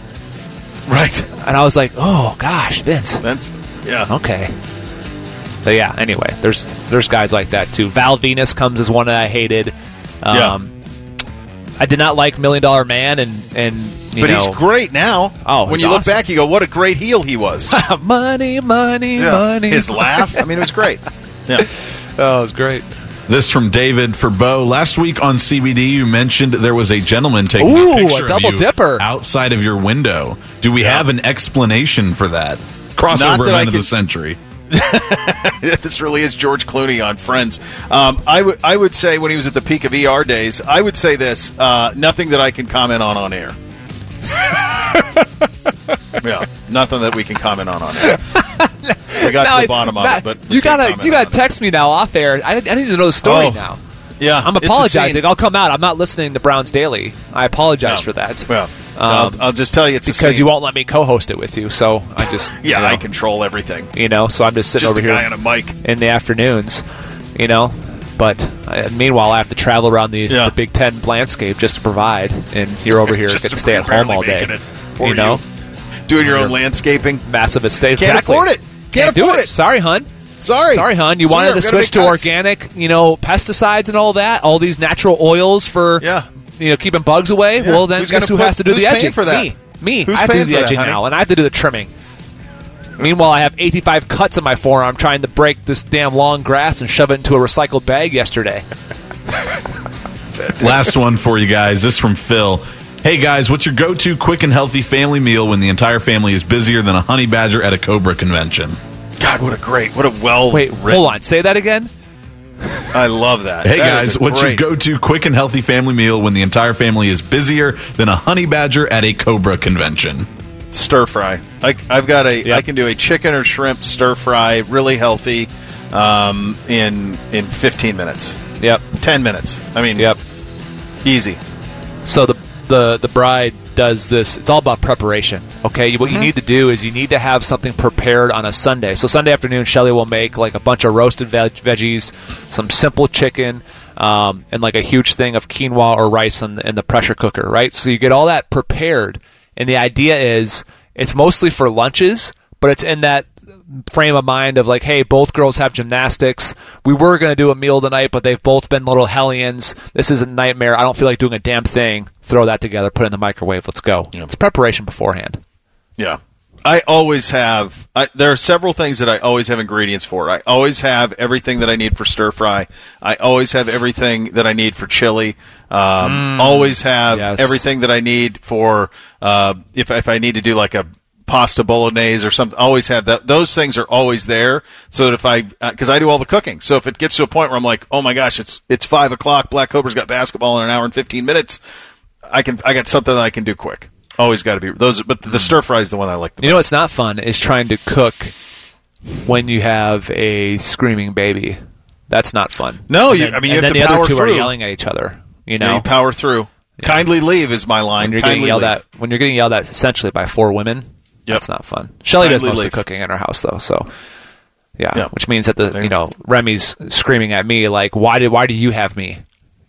Right. And I was like, oh gosh, Vince. Vince. yeah. Okay. But yeah, anyway, there's there's guys like that too. Val Venis comes as one that I hated. Um, I did not like Million Dollar Man, and and you but know, he's great now. Oh, when he's you look back, you go, "What a great heel he was!" money, money, Yeah. money. His laugh. I mean, it was great. Yeah. Oh, it was great. This from David for Bo. Last week on CBD, you mentioned there was a gentleman taking Ooh, a a picture double of you dipper. outside of your window. Do we have an explanation for that? Not Crossover that I event of the could- century. this really is George Clooney on Friends. Um, I would I would say when he was at the peak of ER days, I would say this: uh, nothing that I can comment on on air. yeah, nothing that we can comment on on air. We got Now to I- the bottom of it, but you gotta you gotta it. text me now off air. I, I need to know the story Oh. now. Yeah, I'm apologizing. I'll come out. I'm not listening to Browns Daily. I apologize Yeah. for that. Well, I'll, I'll just tell you, it's because you won't let me co-host it with you. So I just Yeah, you know, I control everything. You know, so I'm just sitting Just over here on a mic. in the afternoons. You know, but uh, meanwhile, I have to travel around the, Yeah. the Big Ten landscape just to provide, and you're over here Just get to stay at home all day. making it for You know, Doing your own landscaping. massive estate. Can't exactly. afford it. Can't do afford it. it. Sorry, hun. Sorry, Sorry, hun. You Sorry, wanted to switch to cuts. organic, you know, pesticides and all that. All these natural oils for, Yeah. you know, keeping bugs away. Yeah. Well, then Who's guess who put- has to do who's the paying edging? for that? Me. Me. Who's I have to do the for that, edging now, and I have to do the trimming. Meanwhile, I have 85 cuts on my forearm trying to break this damn long grass and shove it into a recycled bag yesterday. Last one for you guys. This from Phil. Hey guys, what's your go-to quick and healthy family meal when the entire family is busier than a honey badger at a cobra convention? God, what a great, what a well. Wait, hold on. Say that again. I love that. Hey That is guys, what's great- your go-to quick and healthy family meal when the entire family is busier than a honey badger at a cobra convention? stir fry? I, I've got a. I Yep. can do a chicken or shrimp stir fry, really healthy, um, in in 15 minutes, Yep. 10 minutes. I mean, Yep. easy. So the the the bride does this. It's all about preparation. Okay, what you need to do is you need to have something prepared on a Sunday. So Sunday afternoon, Shelly will make like a bunch of roasted veg- veggies, some simple chicken, um, and like a huge thing of quinoa or rice in, in the pressure cooker. Right. So you get all that prepared, and the idea is it's mostly for lunches, but it's in that frame of mind of like, hey, both girls have gymnastics. We were going to do a meal tonight, but they've both been little hellions. This is a nightmare. I don't feel like doing a damn thing. Throw that together, put it in the microwave. Let's go. It's preparation beforehand. Yeah, I always have. I, there are several things that I always have ingredients for. I always have everything that I need for stir fry. I always have everything that I need for chili. Um, always have yes. everything that I need for uh, if if I need to do like a pasta bolognese or something. Always have that. Those things are always there. So that if I uh, because I do all the cooking. So if it gets to a point where I'm like, oh my gosh, it's it's five o'clock. Black Cobra's got basketball in an hour and fifteen minutes. I can I got something that I can do quick. Always got to be those, but the, hmm. stir fry is the one I like. The You know best. what's not fun is trying to cook when you have a screaming baby. That's not fun. No, you- then- I mean, you have to the other power two are yelling at each other. You Yeah, know, you power through. Kindly leave is my line. when you're Kindly getting yelled leave. at when you're getting yelled at essentially by four women. Yep. That's not fun. Shelly does Kindly most of the cooking in her house though, so yeah, Yeah. which means that the you know Remy's screaming at me like, why did why do you have me?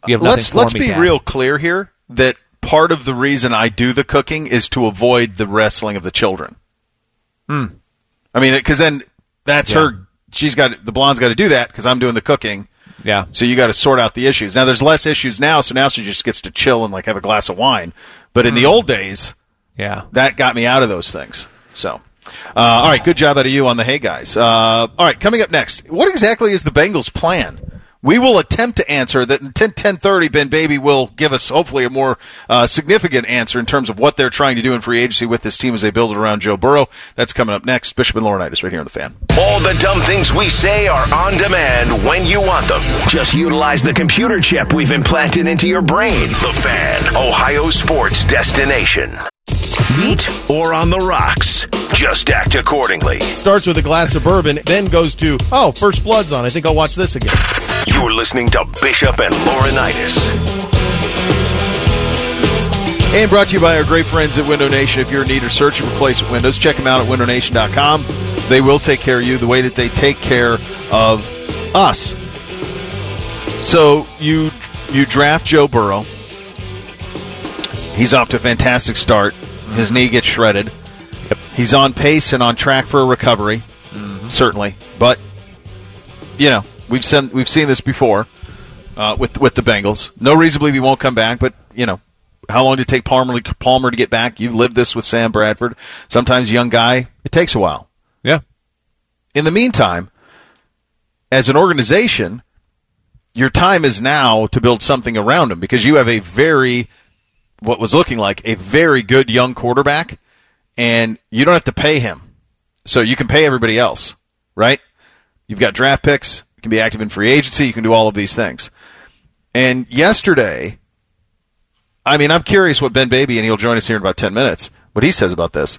You have nothing let's for let's me, be Dad." real clear here that part of the reason I do the cooking is to avoid the wrestling of the children. Hmm. I mean, because then that's Hmm. Yeah. her. She's got the blonde's got to do that because I'm doing the cooking. Yeah, So you got to sort out the issues. Now there's less issues now, so now she just gets to chill and like have a glass of wine. But in Hmm. the old days, yeah. that got me out of those things. So, uh, all right, good job out of you on the Hey Guys. Uh, all right, coming up next, what exactly is the Bengals' plan? We will attempt to answer that. In 10, 1030, Ben Baby will give us hopefully a more uh, significant answer in terms of what they're trying to do in free agency with this team as they build it around Joe Burrow. That's coming up next. Bishop and Laurinaitis right here on the fan. All the dumb things we say are on demand when you want them. Just utilize the computer chip we've implanted into your brain. The Fan, Ohio sports destination. Meat or on the rocks? Just act accordingly. Starts with a glass of bourbon, then goes to, oh, First Blood's on. I think I'll watch this again. You're listening to Bishop and Laurinaitis. And brought to you by our great friends at Window Nation. If you're in need of search and replacement windows, check them out at windownation.com. They will take care of you the way that they take care of us. So you you draft Joe Burrow. He's off to a fantastic start. His knee gets shredded. He's on pace and on track for a recovery, certainly. But you know we've seen we've seen this before uh, with with the Bengals. No reason to believe he won't come back, but you know how long did it take Palmer Palmer to get back? You've lived this with Sam Bradford. Sometimes young guy, it takes a while. Yeah. In the meantime, as an organization, your time is now to build something around him because you have a very what was looking like a very good young quarterback and you don't have to pay him. So you can pay everybody else, right? You've got draft picks, you can be active in free agency, you can do all of these things. And yesterday, I mean, I'm curious what Ben Baby, and he'll join us here in about 10 minutes, what he says about this.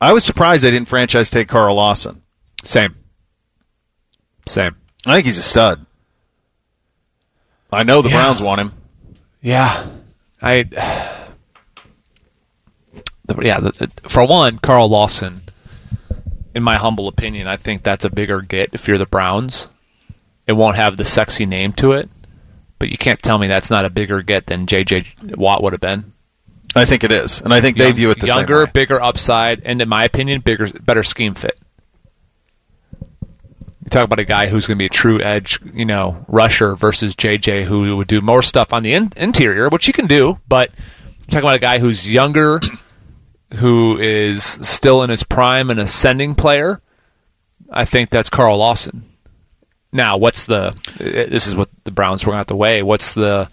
I was surprised they didn't franchise take Carl Lawson. Same. Same. I think he's a stud. I know the Yeah. Browns want him. Yeah, I. The, yeah, for one, Carl Lawson, in my humble opinion, I think that's a bigger get if you're the Browns. It won't have the sexy name to it, but you can't tell me that's not a bigger get than J.J. Watt would have been. I think it is, and I think they view it the younger, same way. bigger upside, and in my opinion, bigger, better scheme fit. Talk about a guy who's going to be a true edge, you know, rusher versus JJ, who would do more stuff on the in- interior, which he can do. But you talk about a guy who's younger, who is still in his prime, an ascending player. I think that's Carl Lawson. Now, what's the? Uh, this is what the Browns were have to weigh. What's the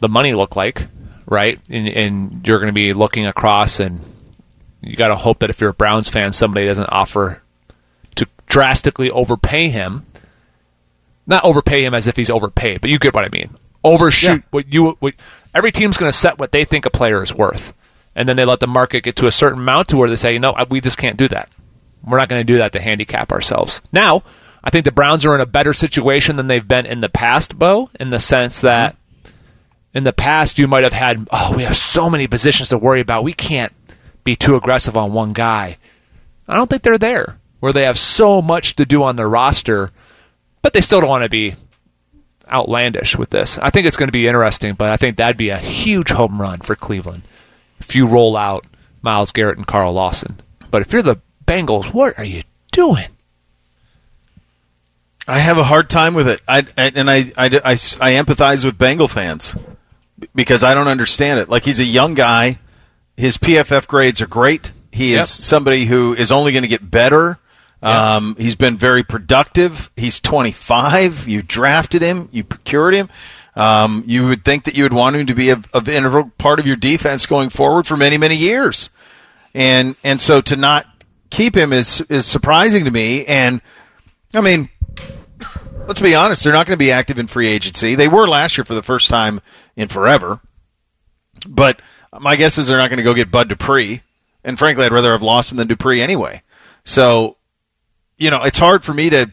the money look like, right? And, and you're going to be looking across, and you got to hope that if you're a Browns fan, somebody doesn't offer drastically overpay him. Not overpay him as if he's overpaid, but you get what I mean. Overshoot what you. What, every team's going to set what they think a player is worth, and then they let the market get to a certain amount to where they say, you know, we just can't do that. We're not going to do that to handicap ourselves. Now, I think the Browns are in a better situation than they've been in the past, Bo, in the sense that in the past you might have had, oh, we have so many positions to worry about. We can't be too aggressive on one guy. I don't think they're there where they have so much to do on their roster, but they still don't want to be outlandish with this. I think it's going to be interesting, but I think that'd be a huge home run for Cleveland if you roll out Myles Garrett and Carl Lawson. But if you're the Bengals, what are you doing? I have a hard time with it. I, and I, I, I, I empathize with Bengal fans because I don't understand it. Like he's a young guy, his PFF grades are great. He Yep. is somebody who is only going to get better. Um, he's been very productive. He's 25. You drafted him. You procured him. Um, you would think that you would want him to be a, a integral part of your defense going forward for many, many years. And and so to not keep him is is surprising to me. And I mean, let's be honest, they're not going to be active in free agency. They were last year for the first time in forever. But my guess is they're not going to go get Bud Dupree. And frankly, I'd rather have Lawson than Dupree anyway. So, you know, it's hard for me to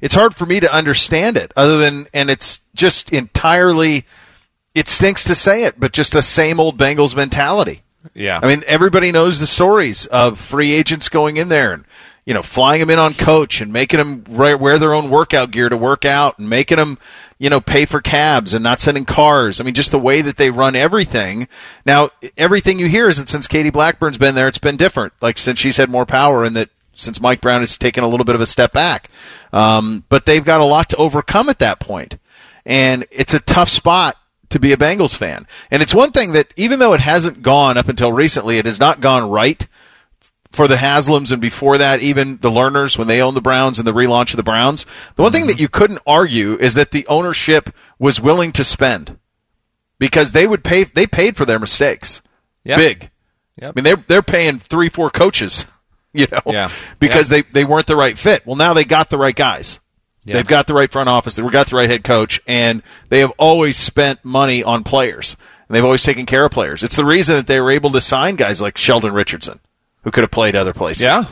it's hard for me to understand it other than and it's just entirely it stinks to say it, but just a same old Bengals mentality. Yeah. I mean, everybody knows the stories of free agents going in there and you know flying them in on coach and making them wear their own workout gear to work out and making them you know pay for cabs and not sending cars. I mean, just the way that they run everything. Now, everything you hear isn't since Katie Blackburn's been there. It's been different. Like since she's had more power and that since Mike Brown has taken a little bit of a step back. Um, but they've got a lot to overcome at that point, and it's a tough spot to be a Bengals fan. And it's one thing that even though it hasn't gone up until recently, it has not gone right for the Haslams and before that, even the Lerners when they owned the Browns and the relaunch of the Browns. The one thing that you couldn't argue is that the ownership was willing to spend because they would pay. They paid for their mistakes. Yep. Big. Yep. I mean, they're they're paying three, four coaches. You know, Yeah. because they they weren't the right fit. Well, now they got the right guys. Yeah. They've got the right front office. They've got the right head coach, and they have always spent money on players. And they've always taken care of players. It's the reason that they were able to sign guys like Sheldon Richardson, who could have played other places. Yeah.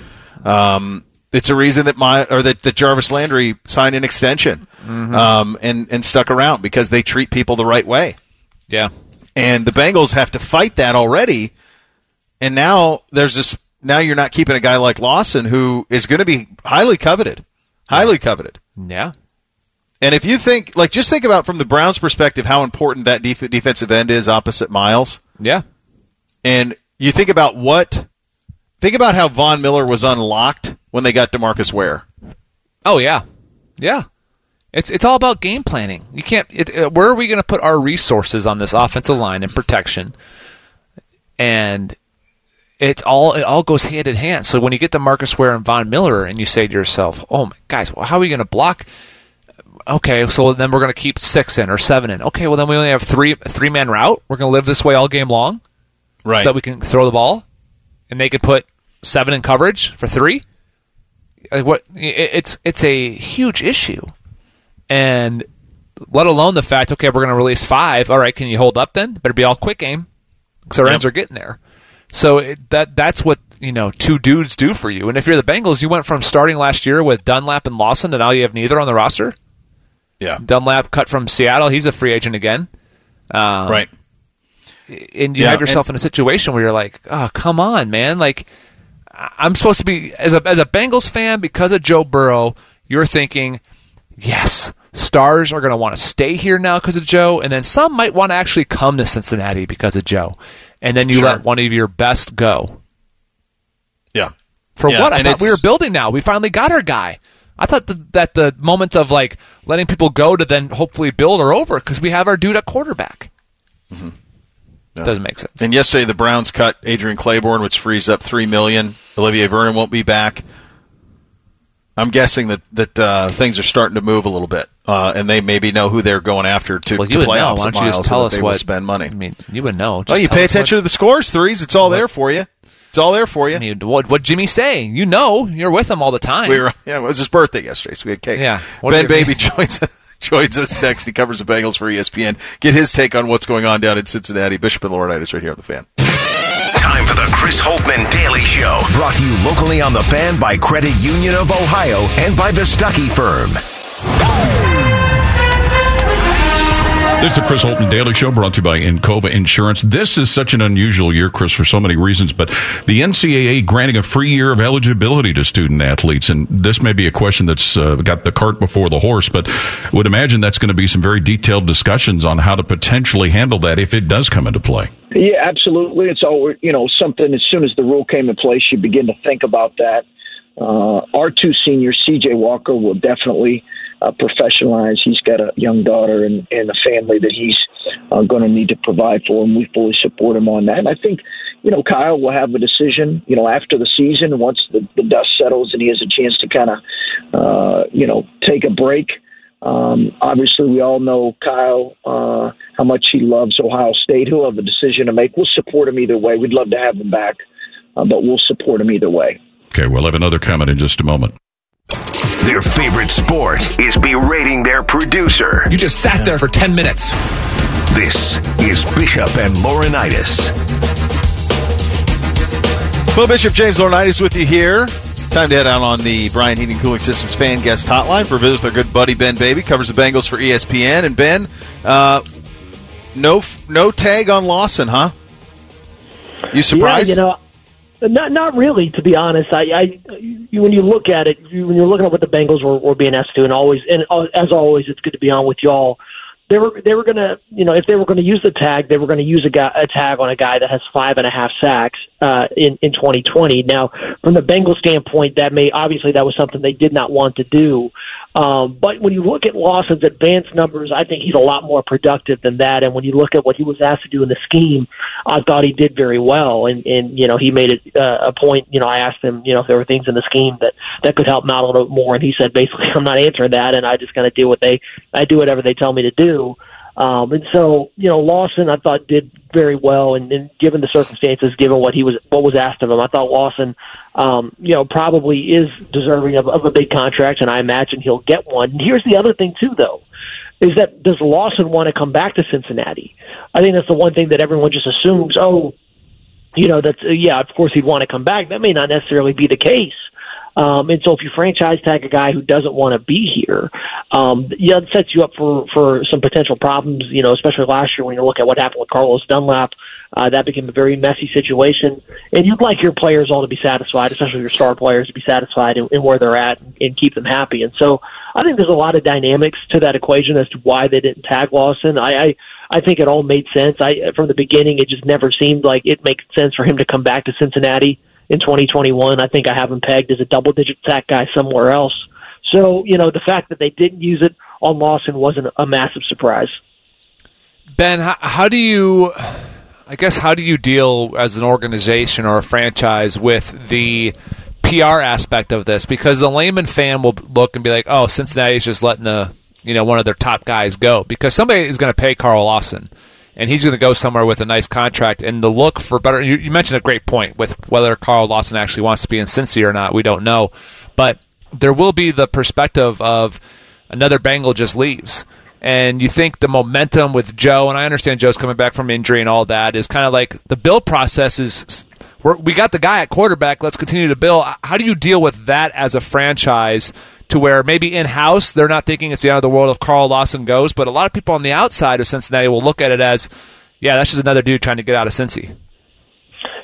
Um, it's a reason that my or that, that Jarvis Landry signed an extension um, and and stuck around because they treat people the right way. yeah. And the Bengals have to fight that already. And now there's this. Now you're not keeping a guy like Lawson, who is going to be highly coveted, highly coveted. Yeah. And if you think, like, just think about from the Browns' perspective how important that def- defensive end is opposite Myles, Yeah. and you think about what, think about how Von Miller was unlocked when they got Demarcus Ware. Oh yeah, yeah. It's it's all about game planning. You can't. It, uh, where are we going to put our resources on this offensive line and protection? And it's all it all goes hand in hand. So when you get DeMarcus Ware and Von Miller, and you say to yourself, "Oh my guys, well, how are we going to block?" Okay, so then we're going to keep six in or seven in. Okay, well then we only have three three man route. We're going to live this way all game long, Right. so that we can throw the ball, and they could put seven in coverage for three. What? It's it's a huge issue, and let alone the fact. Okay, we're going to release five. All right, can you hold up then? Better be all quick game, because our Yep. ends are getting there. So it, that that's what you know two dudes do for you. And if you're the Bengals, you went from starting last year with Dunlap and Lawson, and now you have neither on the roster. yeah. Dunlap cut from Seattle; he's a free agent again. Um, Right. and you Yeah, have yourself in a situation where you're like, oh, come on, man. Like, I'm supposed to be, as a, as a Bengals fan, because of Joe Burrow, you're thinking, yes, stars are going to want to stay here now because of Joe, and then some might want to actually come to Cincinnati because of Joe. And then you Sure. let one of your best go. Yeah. For Yeah, what? I and thought we were building now. We finally got our guy. I thought the, that the moment of like letting people go to then hopefully build are over because we have our dude at quarterback. Mm-hmm. Doesn't make sense. And yesterday, the Browns cut Adrian Claiborne, which frees up three million. Olivier Vernon won't be back. I'm guessing that that uh, things are starting to move a little bit, uh, and they maybe know who they're going after to, Well, to know. playoffs Why don't you just tell so us that they will what spend money. I mean, you would know. oh, you pay attention to the scores, threes. It's all there for you. It's all there for you. What, I mean, what what Jimmy say? You know, you're with him all the time. we were yeah, it was his birthday yesterday, so we had cake. Yeah. What Ben Baby joins joins us next. He covers the Bengals for ESPN. Get his take on what's going on down in Cincinnati. Bishop and Laurinaitis right here on the fan. Time for the Chris Holtmann Daily Show. Brought to you locally on the fan by Credit Union of Ohio and by the Stuckey Firm. This is the Chris Holtmann Daily Show brought to you by Encova Insurance. This is such an unusual year, Chris, for so many reasons, but the NCAA granting a free year of eligibility to student athletes. And this may be a question that's uh, got the cart before the horse, but I would imagine that's going to be some very detailed discussions on how to potentially handle that if it does come into play. Yeah, absolutely. It's all you know. Something as soon as the rule came in place, you begin to think about that. Uh, our two seniors, C.J. Walker, will definitely uh. He's got a young daughter and, and a family that he's uh, going to need to provide for, and we fully support him on that. And I think, you know, Kyle will have a decision, you know, after the season once the, the dust settles and he has a chance to kind of, uh, you know, take a break. Um, obviously, we all know Kyle uh, how much he loves Ohio State. He'll have a decision to make. We'll support him either way. We'd love to have him back, uh, but we'll support him either way. Okay, we'll have another comment in just a moment. Their favorite sport is berating their producer. You just sat there for 10 minutes. This is Bishop and Laurinaitis. Well, Bishop James Laurinaitis with you here. Time to head out on the Brian Heating Cooling Systems fan guest hotline for a visit with our good buddy Ben Baby covers the Bengals for ESPN. And Ben, uh, no no tag on Lawson, huh? You surprised? Yeah, you know, not not really, to be honest. I, I you, when you look at it, you, when you're looking at what the Bengals were, were being asked to, and always, and uh, as always, it's good to be on with y'all. They were they were gonna, you know, if they were going to use the tag, they were going to use a, guy, a tag on a guy that has five and a half sacks uh, in in 2020. Now, from the Bengals standpoint, that may obviously that was something they did not want to do. Um, but when you look at Lawson's advanced numbers, I think he's a lot more productive than that. And when you look at what he was asked to do in the scheme, I thought he did very well. And, and you know, he made it uh, a point. You know, I asked him, you know, if there were things in the scheme that that could help him out a little bit more, and he said basically, I'm not answering that, and I just kind of do what they, I do whatever they tell me to do. Um, and so, you know, Lawson, I thought did very well, and, and given the circumstances, given what he was, what was asked of him, I thought Lawson, um, you know, probably is deserving of, of a big contract, and I imagine he'll get one. And here's the other thing too, though, is that does Lawson want to come back to Cincinnati? I think that's the one thing that everyone just assumes. Oh, you know, that's yeah, of course he'd want to come back. That may not necessarily be the case. Um, and so if you franchise tag a guy who doesn't want to be here, um, yeah, it sets you up for, for some potential problems, you know, especially last year when you look at what happened with Carlos Dunlap. Uh, that became a very messy situation. And you'd like your players all to be satisfied, especially your star players to be satisfied in, in where they're at and, and keep them happy. And so I think there's a lot of dynamics to that equation as to why they didn't tag Lawson. I, I I think it all made sense. I from the beginning, it just never seemed like it makes sense for him to come back to Cincinnati in 2021. I think I have him pegged as a double digit sack guy somewhere else. So, you know, the fact that they didn't use it on Lawson wasn't a massive surprise. Ben, how, how do you, I guess, how do you deal as an organization or a franchise with the PR aspect of this? Because the layman fan will look and be like, oh, Cincinnati's just letting the, you know, one of their top guys go. Because somebody is going to pay Carl Lawson and he's going to go somewhere with a nice contract. And the look for better, you, you, mentioned a great point with whether Carl Lawson actually wants to be in Cincy or not. We don't know, but there will be the perspective of another Bengal just leaves. And you think the momentum with Joe, and I understand Joe's coming back from injury and all that, is kind of like the build process is we got the guy at quarterback. Let's continue to build. How do you deal with that as a franchise to where maybe in house they're not thinking it's the end of the world if Carl Lawson goes, but a lot of people on the outside of Cincinnati will look at it as, yeah, that's just another dude trying to get out of Cincy.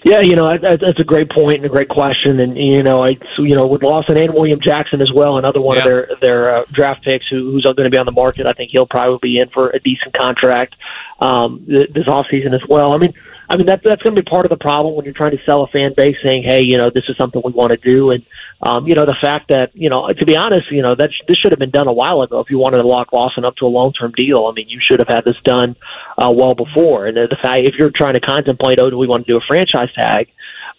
Yeah, you know that's a great point and a great question, and you know, I you know with Lawson and William Jackson as well, another one yeah. of their their uh, draft picks who, who's going to be on the market. I think he'll probably be in for a decent contract um, this off season as well. I mean, I mean, that, that's going to be part of the problem when you're trying to sell a fan base saying, hey, you know, this is something we want to do. And, um, you know, the fact that, you know, to be honest, you know, that sh- this should have been done a while ago. If you wanted to lock Lawson up to a long term deal, I mean, you should have had this done uh, well before. And the fact, if you're trying to contemplate, oh, do we want to do a franchise tag?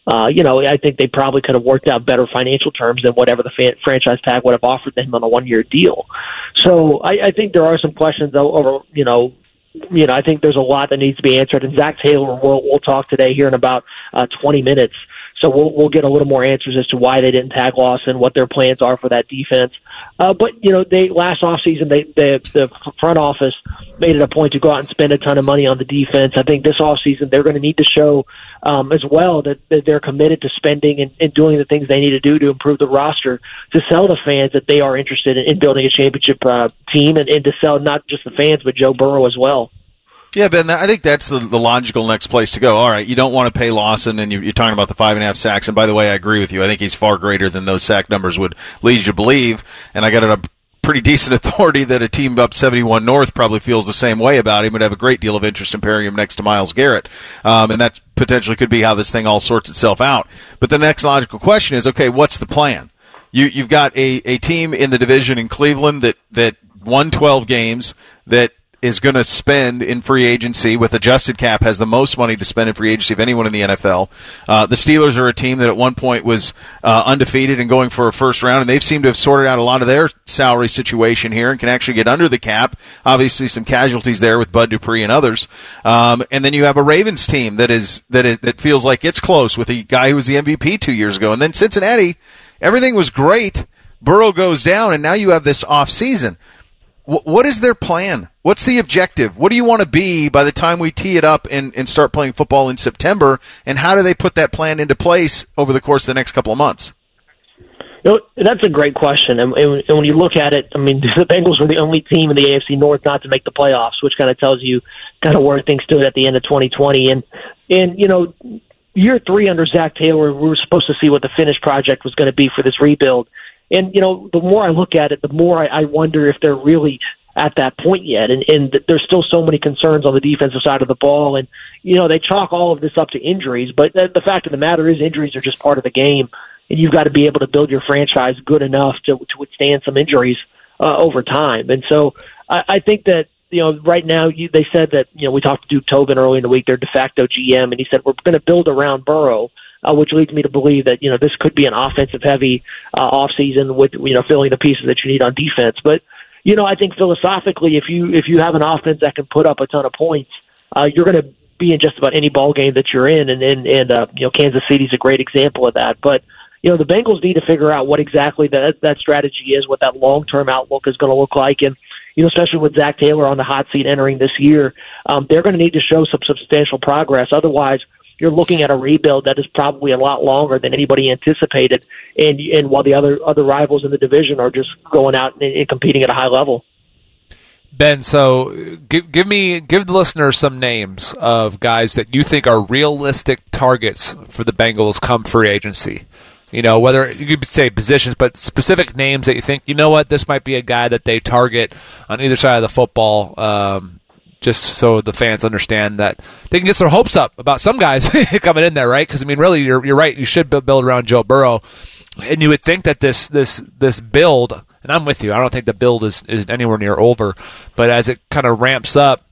Uh, you know, I think they probably could have worked out better financial terms than whatever the fan- franchise tag would have offered them on a one year deal. So I, I think there are some questions over, you know, you know, I think there's a lot that needs to be answered. And Zac Taylor will we'll talk today here in about uh, 20 minutes. So we'll we'll get a little more answers as to why they didn't tag Lawson, what their plans are for that defense. Uh, but you know, they last offseason they the the front office made it a point to go out and spend a ton of money on the defense. I think this offseason they're going to need to show um, as well that, that they're committed to spending and, and doing the things they need to do to improve the roster to sell the fans that they are interested in, in building a championship uh, team and, and to sell not just the fans but Joe Burrow as well. Yeah, Ben, I think that's the, the logical next place to go. All right, you don't want to pay Lawson, and you, are talking about the five and a half sacks. And by the way, I agree with you. I think he's far greater than those sack numbers would lead you to believe. And I got a pretty decent authority that a team up 71 North probably feels the same way about him and have a great deal of interest in pairing him next to Myles Garrett. Um, and that potentially could be how this thing all sorts itself out. But the next logical question is, okay, what's the plan? You, you've got a, a team in the division in Cleveland that, that won 12 games, that is going to spend in free agency with adjusted cap has the most money to spend in free agency of anyone in the NFL. Uh, the Steelers are a team that at one point was uh, undefeated and going for a first round, and they've seemed to have sorted out a lot of their salary situation here and can actually get under the cap. Obviously, some casualties there with Bud Dupree and others. Um, and then you have a Ravens team that is that is, that feels like it's close with a guy who was the MVP two years ago, and then Cincinnati, everything was great. Burrow goes down, and now you have this off season what is their plan? What's the objective? What do you want to be by the time we tee it up and, and start playing football in September? And how do they put that plan into place over the course of the next couple of months? You know, that's a great question. And, and when you look at it, I mean, the Bengals were the only team in the AFC North not to make the playoffs, which kind of tells you kind of where things stood at the end of 2020. And, and you know, year three under Zac Taylor, we were supposed to see what the finished project was going to be for this rebuild. And you know, the more I look at it, the more I, I wonder if they're really at that point yet. And, and there's still so many concerns on the defensive side of the ball. And, you know, they chalk all of this up to injuries, but the, the fact of the matter is injuries are just part of the game. And you've got to be able to build your franchise good enough to, to withstand some injuries uh, over time. And so I, I think that, you know, right now you, they said that, you know, we talked to Duke Tobin early in the week, their de facto GM, and he said, we're going to build around Burrow uh, which leads me to believe that you know this could be an offensive heavy uh, off season with you know filling the pieces that you need on defense. But you know, I think philosophically, if you if you have an offense that can put up a ton of points, uh, you're going to be in just about any ball game that you're in, and and, and uh, you know Kansas City's a great example of that. But you know the Bengals need to figure out what exactly that that strategy is, what that long term outlook is going to look like, and you know, especially with Zac Taylor on the hot seat entering this year, um, they're going to need to show some substantial progress. Otherwise, you're looking at a rebuild that is probably a lot longer than anybody anticipated. And and while the other other rivals in the division are just going out and, and competing at a high level. Ben, so give give me give the listeners some names of guys that you think are realistic targets for the Bengals come free agency. You know, whether you could say positions, but specific names that you think, you know what, this might be a guy that they target on either side of the football um, just so the fans understand that they can get their hopes up about some guys coming in there, right? Because I mean, really, you're you're right. You should build around Joe Burrow, and you would think that this this this build, and I'm with you. I don't think the build is is anywhere near over, but as it kind of ramps up,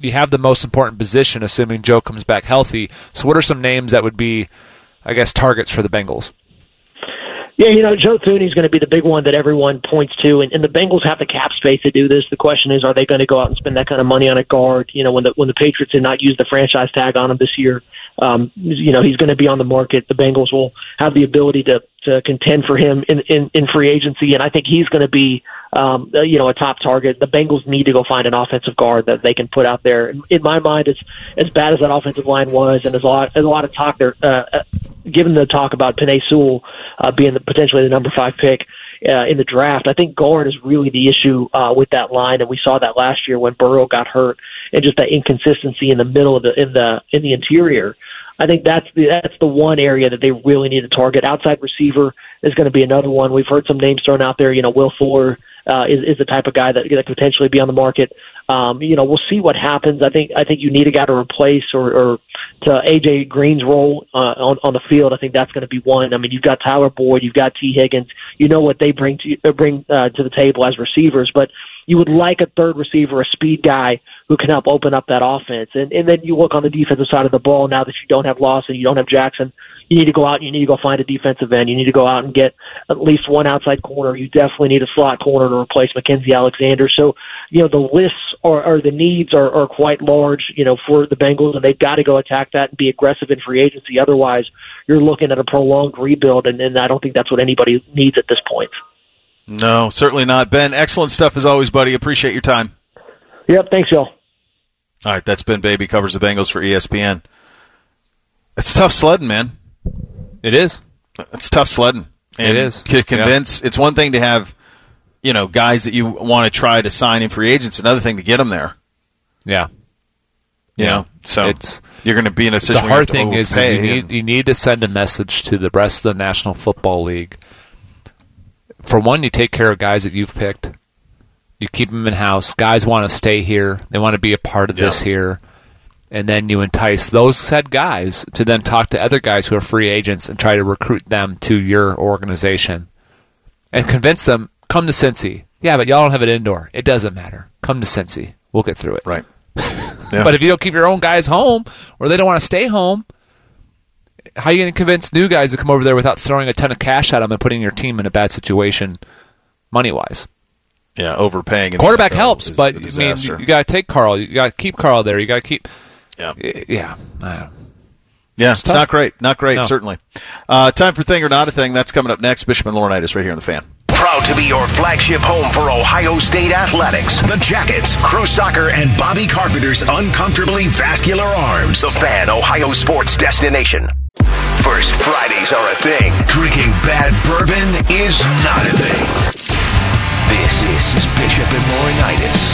you have the most important position, assuming Joe comes back healthy. So, what are some names that would be, I guess, targets for the Bengals? Yeah, you know, Joe Thuney is going to be the big one that everyone points to, and, and the Bengals have the cap space to do this. The question is, are they going to go out and spend that kind of money on a guard? You know, when the when the Patriots did not use the franchise tag on him this year, um, you know, he's going to be on the market. The Bengals will have the ability to to contend for him in in, in free agency, and I think he's going to be, um, uh, you know, a top target. The Bengals need to go find an offensive guard that they can put out there. In my mind, it's as bad as that offensive line was, and there's a lot there's a lot of talk there. Uh, uh given the talk about Penei Sewell uh, being the, potentially the number five pick uh, in the draft, I think guard is really the issue uh, with that line, and we saw that last year when Burrow got hurt, and just that inconsistency in the middle of the in the in the interior. I think that's the that's the one area that they really need to target. Outside receiver is going to be another one. We've heard some names thrown out there. You know, Will Fuller uh, is is the type of guy that that could potentially be on the market. Um, you know, we'll see what happens. I think I think you need a guy to replace or, or to AJ Green's role uh, on on the field. I think that's going to be one. I mean, you've got Tyler Boyd, you've got Tee Higgins. You know what they bring to uh, bring uh, to the table as receivers, but you would like a third receiver, a speed guy who can help open up that offense. And and then you look on the defensive side of the ball now that you don't have Lawson, you don't have Jackson. You need to go out and you need to go find a defensive end. You need to go out and get at least one outside corner. You definitely need a slot corner to replace Mackensie Alexander. So, you know, the lists or, or the needs are, are quite large, you know, for the Bengals, and they've got to go attack that and be aggressive in free agency. Otherwise, you're looking at a prolonged rebuild, and, and I don't think that's what anybody needs at this point. No, certainly not. Ben, excellent stuff as always, buddy. Appreciate your time. Yep, thanks, y'all. All right, that's Ben Baby covers the Bengals for ESPN. It's tough sledding, man. It is. It's tough sledding. And it is. To convince, yeah. it's one thing to have, you know, guys that you want to try to sign in free agents. Another thing to get them there. Yeah. You yeah. know, so it's you're going to be in a situation. The hard thing is, is you need you need to send a message to the rest of the National Football League for one, you take care of guys that you've picked. You keep them in house. Guys want to stay here. They want to be a part of this here. And then you entice those said guys to then talk to other guys who are free agents and try to recruit them to your organization and convince them, come to Cincy. Yeah, but y'all don't have it indoor. It doesn't matter. Come to Cincy. we'll get through it. Right. But if you don't keep your own guys home, or they don't want to stay home, how are you going to convince new guys to come over there without throwing a ton of cash at them and putting your team in a bad situation, money wise? Yeah, overpaying. Quarterback NFL helps, but I mean, you, you got to take Carl. You got to keep Carl there. You got to keep. Yeah. Yeah. Yeah, it's tough. not great. Not great, No. certainly. Uh, time for Thing or Not a Thing. That's coming up next. Bishop and Laurinaitis right here on the fan. Proud to be your flagship home for Ohio State athletics. The Jackets, Crew Soccer, and Bobby Carpenter's uncomfortably vascular arms. The fan, Ohio sports destination. First Fridays are a thing. Drinking bad bourbon is not a thing. This is Bishop and Laurinaitis.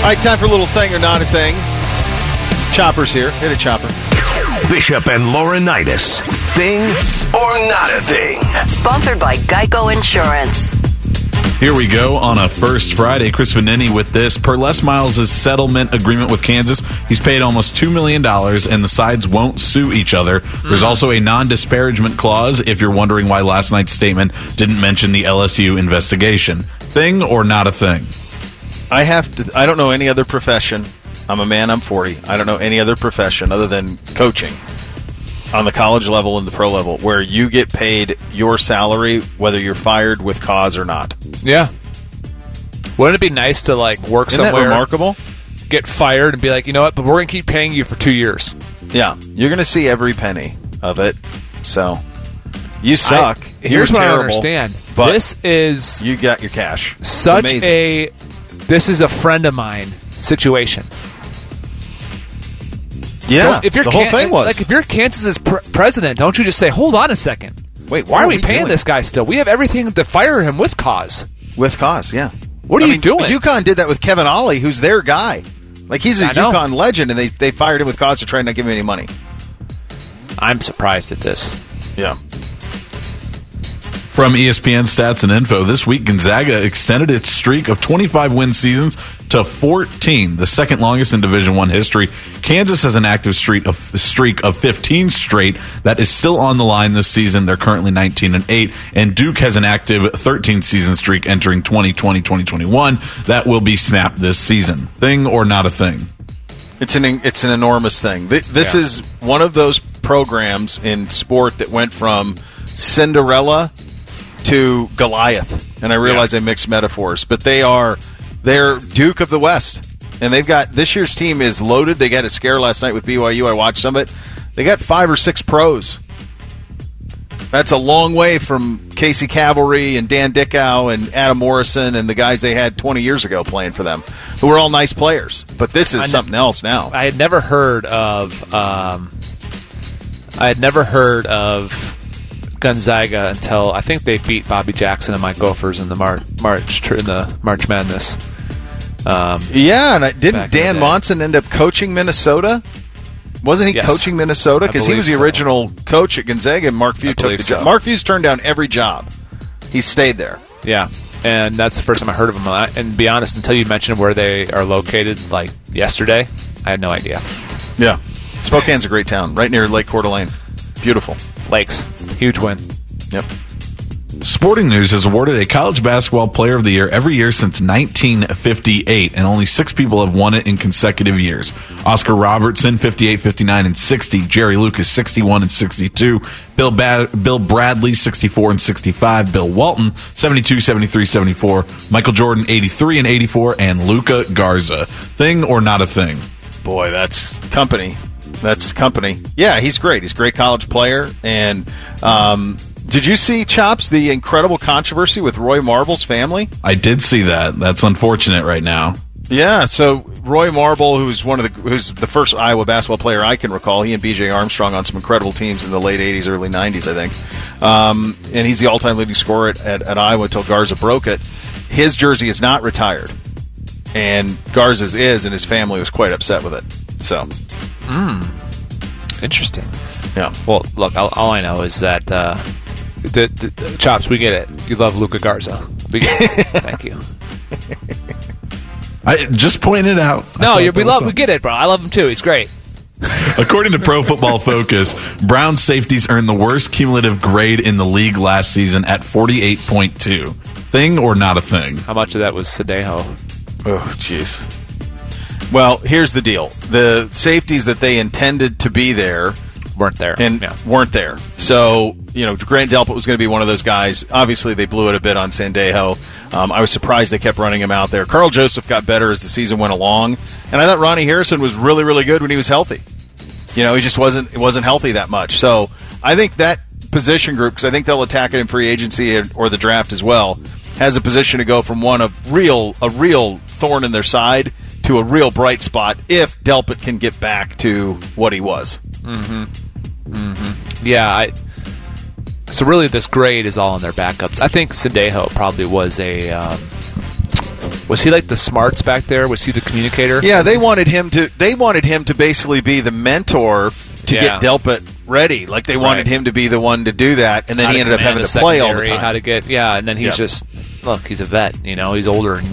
All right, time for a little Thing or Not a Thing. Chopper's here. Hit a chopper. Bishop and Laurinaitis. Thing or not a thing? Sponsored by Geico Insurance. Here we go on a first Friday. Chris Vannini with this. Per Les Miles' settlement agreement with Kansas, he's paid almost $2 million and the sides won't sue each other. There's mm-hmm. also a non disparagement clause if you're wondering why last night's statement didn't mention the LSU investigation. Thing or not a thing? I have to. I don't know any other profession. I'm a man. I'm 40. I don't know any other profession other than coaching on the college level and the pro level where you get paid your salary whether you're fired with cause or not. Yeah. Wouldn't it be nice to like work Isn't somewhere, remarkable? get fired, and be like, you know what? But we're going to keep paying you for two years. Yeah, you're going to see every penny of it. So you suck. I- here's what I understand. But this is you got your cash. Such a this is a friend of mine situation. Yeah. Don't- if you're the whole Kan- thing was like if you're Kansas's pr- president, don't you just say, "Hold on a second, wait. why are we paying doing this guy still? We have everything to fire him with cause." with cause? Yeah. What are I you mean, doing? UConn did that with Kevin Ollie, who's their guy. Like he's a I know. UConn legend, and they they fired him with cause to try and not give him any money. I'm surprised at this. Yeah. From ESPN Stats and Info, this week Gonzaga extended its streak of 25 win seasons to 14, the second longest in Division One history. Kansas has an active streak of streak of 15 straight that is still on the line this season. They're currently 19 and 8, and Duke has an active 13 season streak entering 2020-2021 that will be snapped this season. Thing or not a thing? It's an it's an enormous thing. This Yeah. is one of those programs in sport that went from Cinderella to Goliath, and I realize I mix metaphors, but they are they're Duke of the West, and they've got this year's team is loaded. They got a scare last night with BYU. I watched some of it. They got five or six pros. That's a long way from Casey Calvary and Dan Dickau and Adam Morrison and the guys they had 20 years ago playing for them, who were all nice players. But this is kn- something else now. I had never heard of. Um, I had never heard of Gonzaga until I think they beat Bobby Jackson and my Gophers in the Mar- March in the March Madness. Um, Yeah, and I, didn't Dan. Monson end up coaching Minnesota? Wasn't he Yes. coaching Minnesota? Because he was the so. original coach at Gonzaga, and Mark Few took the job. so. Mark Few's turned down every job. He stayed there. yeah, and that's the first time I heard of them. I- And be honest, until you mentioned where they are located, like yesterday, I had no idea. Yeah. Spokane's a great town, right near Lake Coeur d'Alene. Beautiful. Lakes, huge win. Yep. Sporting News has awarded a college basketball player of the year every year since 1958, and only six people have won it in consecutive years. Oscar Robertson, 58, 59, and 60. Jerry Lucas, 61 and 62. Bill, Bill Bradley, 64 and 65. Bill Walton, 72, 73, 74. Michael Jordan, 83 and 84. And Luka Garza. Thing or not a thing? Boy, that's company. That's company. Yeah, he's great. He's a great college player. And um, did you see, Chops, the incredible controversy with Roy Marble's family? I did see that. That's unfortunate right now. Yeah, so Roy Marble, who's one of the who's the first Iowa basketball player I can recall, he and B.J. Armstrong on some incredible teams in the late '80s, early '90s, I think. Um, and he's the all-time leading scorer at, at, at Iowa until Garza broke it. His jersey is not retired, and Garza's is, and his family was quite upset with it. So, Interesting. yeah, Well, look, all, all I know is that uh, the, the, the chops. We get it. You love Luka Garza. We get it. Thank you. I just pointed out. No, you, that we love. something. We get it, bro. I love him too. He's great. According to Pro Football Focus, Brown safeties earned the worst cumulative grade in the league last season at 48.2. Thing or not a thing? How much of that was Sendejo? Oh, jeez. Well, here's the deal: the safeties that they intended to be there weren't there, and Yeah. weren't there. So you know, Grant Delpit was going to be one of those guys. Obviously, they blew it a bit on Sendejo. Um, I was surprised they kept running him out there. Karl Joseph got better as the season went along, and I thought Ronnie Harrison was really, really good when he was healthy. You know, he just wasn't wasn't healthy that much. So I think that position group, because I think they'll attack it in free agency or, the draft as well, has a position to go from one of real a real thorn in their side to a real bright spot if Delpit can get back to what he was. Mm-hmm. Mm-hmm. Yeah, I. So really, this grade is all on their backups. I think Sendejo probably was a. Um, was he like the smarts back there? Was he the communicator? Yeah, they wanted him to. They wanted him to basically be the mentor to Yeah. get Delpit ready. Like they wanted Right. him to be the one to do that, and then How he ended up having to play all the time. How to get yeah, and then he's Yeah. just look, he's a vet. You know, he's older and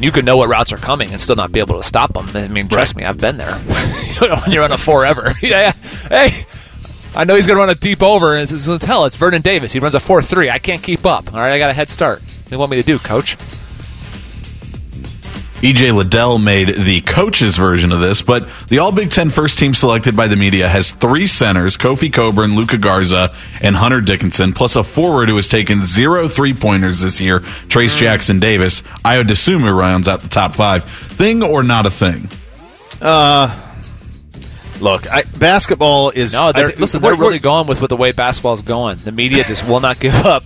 you can know what routes are coming and still not be able to stop them. I mean, trust me, I've been there. When you're on a forever, yeah. Hey, I know he's going to run a deep over, and it's, it's, hell, it's Vernon Davis. He runs a four three. I can't keep up. All right, I got a head start. What do you want me to do, Coach? EJ Liddell made the coach's version of this, but the All Big Ten first team selected by the media has three centers Kofi Cockburn, Luka Garza, and Hunter Dickinson, plus a forward who has taken zero three pointers this year, Trayce Jackson Davis. Ayo Dosunmu rounds out the top five. Thing or not a thing? Uh, look, I, basketball is. No, they're, I listen, they're really what- going with, with the way basketball's going. The media just will not give up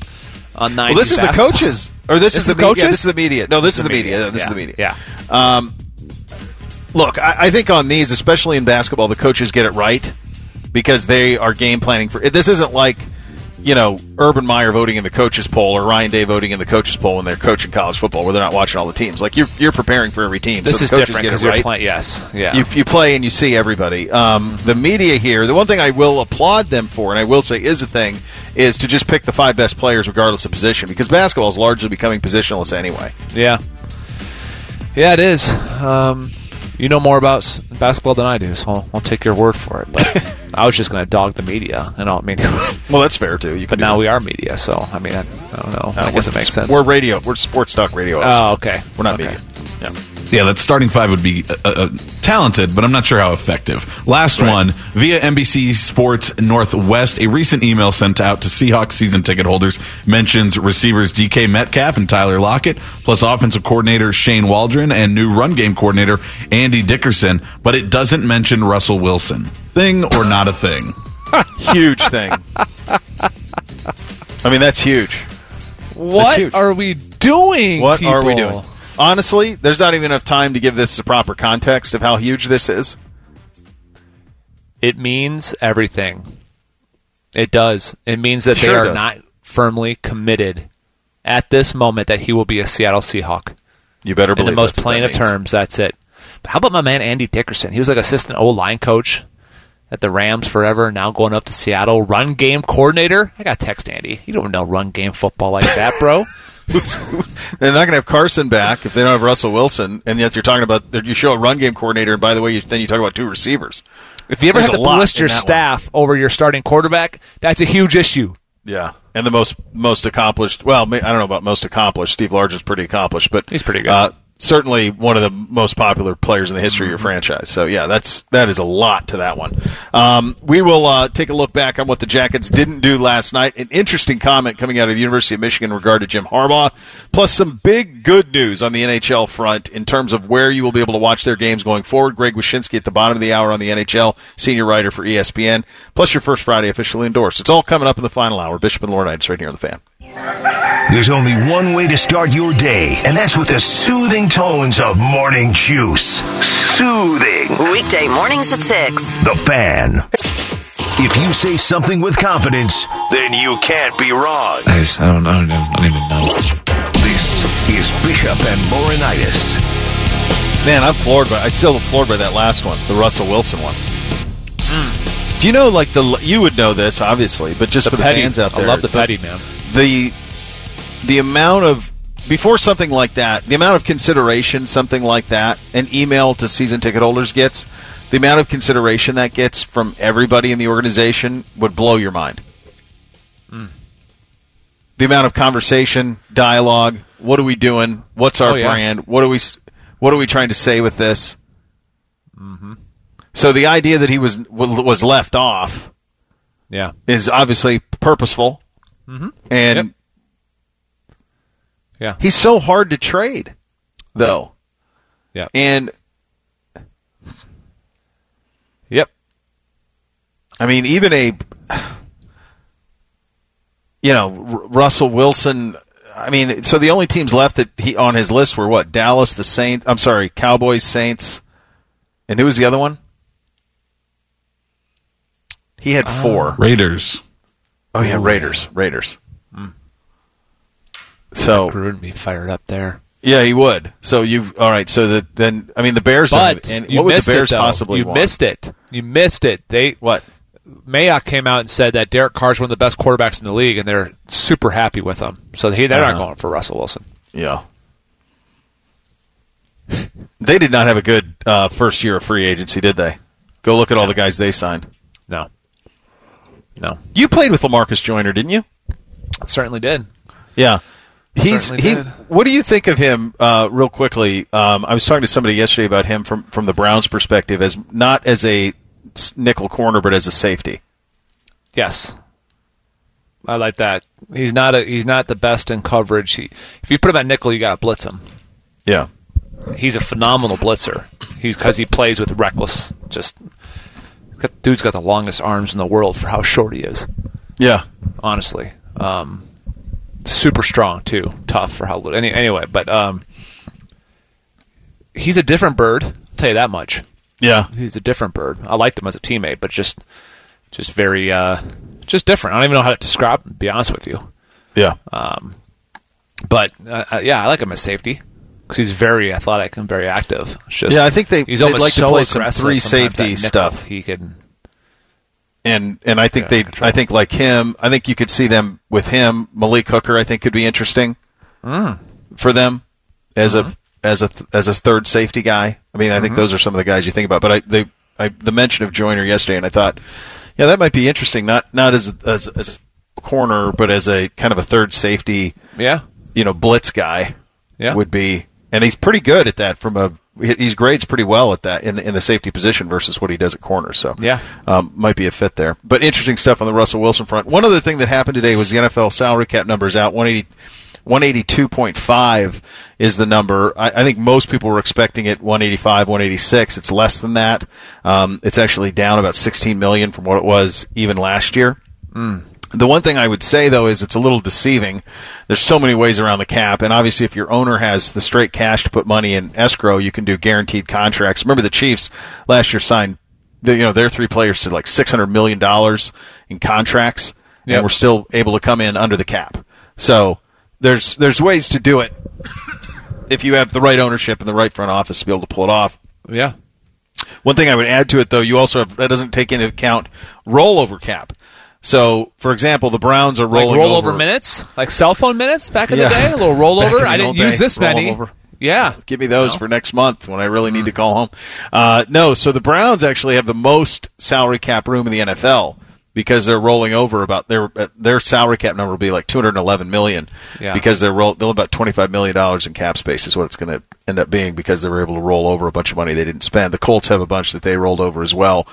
on 90s Well, this is the coaches, or this, is the, media. coaches. Yeah, this is the media. No, this, is the media. This Yeah. is the media. Yeah. Um, look, I, I think on these, especially in basketball, the coaches get it right because they are game planning for. This isn't like you know Urban Meyer voting in the coaches poll or Ryan Day voting in the coaches poll when they're coaching college football, where they're not watching all the teams. Like you're you're preparing for every team. This so is different because you're right. playing. Yes, yeah. You, you play and you see everybody. Um, the media here, the one thing I will applaud them for, and I will say is a thing, is to just pick the five best players regardless of position because basketball is largely becoming positionless anyway. Yeah. Yeah, it is. Um, you know more about basketball than I do, so I'll, I'll take your word for it. But I was just going to dog the media, and I mean, Well, that's fair too. You but now do we are media, so I mean, I, I don't know. that. I guess Uh, it makes sense. We're radio. We're sports talk radio. hosts. Oh, okay. We're not Okay. media. Yeah. Yeah, that starting five would be uh, uh, talented, but I'm not sure how effective. Last Right. one via NBC Sports Northwest. A recent email sent out to Seahawks season ticket holders mentions receivers DK Metcalf and Tyler Lockett, plus offensive coordinator Shane Waldron and new run game coordinator Andy Dickerson, but it doesn't mention Russell Wilson. Thing or not a thing? huge thing. I mean, that's huge. what huge. are we doing? What are we doing? Honestly, there's not even enough time to give this a proper context of how huge this is. It means everything. It does. It means that they Sure are does. not firmly committed at this moment that he will be a Seattle Seahawk. You better believe in the most plain of terms. That's it. But how about my man Andy Dickerson? He was like assistant O line coach at the Rams forever. Now going up to Seattle, run game coordinator. I got to text Andy. You don't know run game football like that, bro. They're not going to have Carson back if they don't have Russell Wilson, and yet you're talking about you show a run game coordinator, and by the way, you, then you talk about two receivers. if you ever There's have to lot list your that one. staff over your starting quarterback, that's a huge issue. Yeah, and the most most accomplished. Well, I don't know about most accomplished. Steve Largent is pretty accomplished, but He's pretty good. Uh, certainly one of the most popular players in the history of your franchise. So yeah, that's that is a lot to that one. Um, we will uh, take a look back on what the Jackets didn't do last night. An interesting comment coming out of the University of Michigan in regard to Jim Harbaugh, plus some big good news on the NHL front in terms of where you will be able to watch their games going forward. Greg Wyshynski at the bottom of the hour on the NHL, senior writer for ESPN, plus your first Friday officially endorsed. It's all coming up in the final hour. Bishop and Laurinaitis right here on the fan. There's only one way to start your day, and that's with the soothing tones of Morning Juice. Soothing. Weekday mornings at 6. The fan. If you say something with confidence, then you can't be wrong. I, just, I don't know. I don't, I don't even know. This is Bishop and Laurinaitis. Man, I'm floored by. I still am floored by that last one, the Russell Wilson one. Do you know, like the you would know this obviously, but just The for the fans out there, I love the petty, man. The the amount of before something like that, the amount of consideration something like that, an email to season ticket holders gets, the amount of consideration that gets from everybody in the organization would blow your mind. Hmm. The amount of conversation, dialogue, what are we doing? What's our Oh, yeah. brand? What are we? What are we trying to say with this? Mm-hmm. So the idea that he was was left off Yeah. is obviously purposeful, Mm-hmm. and Yep. Yeah. he's so hard to trade, though. Yeah. And Yep. I mean, even a you know R- Russell Wilson. I mean, so the only teams left that he on his list were what? Dallas, the Saints. I'm sorry, Cowboys, Saints, and who was the other one? He had four. Raiders. Oh yeah, Raiders. Raiders. So Gruden be fired up there. yeah, he would. So you all right? So that then I mean the Bears. But and you what would the Bears it, possibly You want? missed it. You missed it. They what? Mayock came out and said that Derek Carr is one of the best quarterbacks in the league, and they're super happy with him. So he, they're not Uh-huh. going for Russell Wilson. Yeah. They did not have a good uh, first year of free agency, did they? Go look at all the guys they signed. No. No. You played with Lamarcus Joyner, didn't you? Certainly did. Yeah. He's Certainly he. did. What do you think of him? Uh, real quickly, um, I was talking to somebody yesterday about him from from the Browns' perspective, as not as a nickel corner, but as a safety. Yes. I like that. He's not a he's not the best in coverage. He, if you put him at nickel, you got to blitz him. Yeah. He's a phenomenal blitzer. He's because he plays with reckless. Just got- dude's got the longest arms in the world for how short he is. Yeah. honestly. Um, super strong too, tough for how little. Any, anyway, but um, he's a different bird. I'll tell you that much. Yeah. He's a different bird. I liked him as a teammate, but just, just very, uh, just different. I don't even know how to describe. him, To be honest with you, Yeah. um, but uh, uh, yeah, I like him as safety because he's very athletic and very active. It's just, Yeah, I think they- he's they'd almost like to play some three safety stuff. He could. and and I think Yeah, they I think like him I think you could see them with him Malik Hooker I think could be interesting Mm. for them as Mm-hmm. a as a as a third safety guy I mean I think those are some of the guys you think about but I they I the mention of Joyner yesterday and I thought yeah that might be interesting not not as as as a corner but as a kind of a third safety Yeah. you know blitz guy Yeah. would be and he's pretty good at that from a he's grades pretty well at that in the, in the safety position versus what he does at corner. So Yeah. um, might be a fit there. But interesting stuff on the Russell Wilson front. One other thing that happened today was the NFL salary cap numbers out 180. 182.5 is the number. I, I think most people were expecting it 185, 186. It's less than that. Um, it's actually down about 16 million from what it was even last year. The one thing I would say though is it's a little deceiving. There's so many ways around the cap, and obviously if your owner has the straight cash to put money in escrow, you can do guaranteed contracts. Remember the Chiefs last year signed, the, you know, their three players to like 600 million dollars in contracts, Yep. and we're still able to come in under the cap. So there's there's ways to do it if you have the right ownership and the right front office to be able to pull it off. Yeah. One thing I would add to it, though, you also have that doesn't take into account rollover cap. So, for example, the Browns are Like rolling rollover over. minutes, like cell phone minutes back in Yeah. the day. A little rollover. I didn't use this many. Yeah, Give me those No. for next month when I really need to call home. Uh, no, so the Browns actually have the most salary cap room in the NFL because they're rolling over about their their salary cap number will be like 211 million Yeah. because they're roll they'll have about 25 million dollars in cap space is what it's going to end up being because they were able to roll over a bunch of money they didn't spend. The Colts have a bunch that they rolled over as well.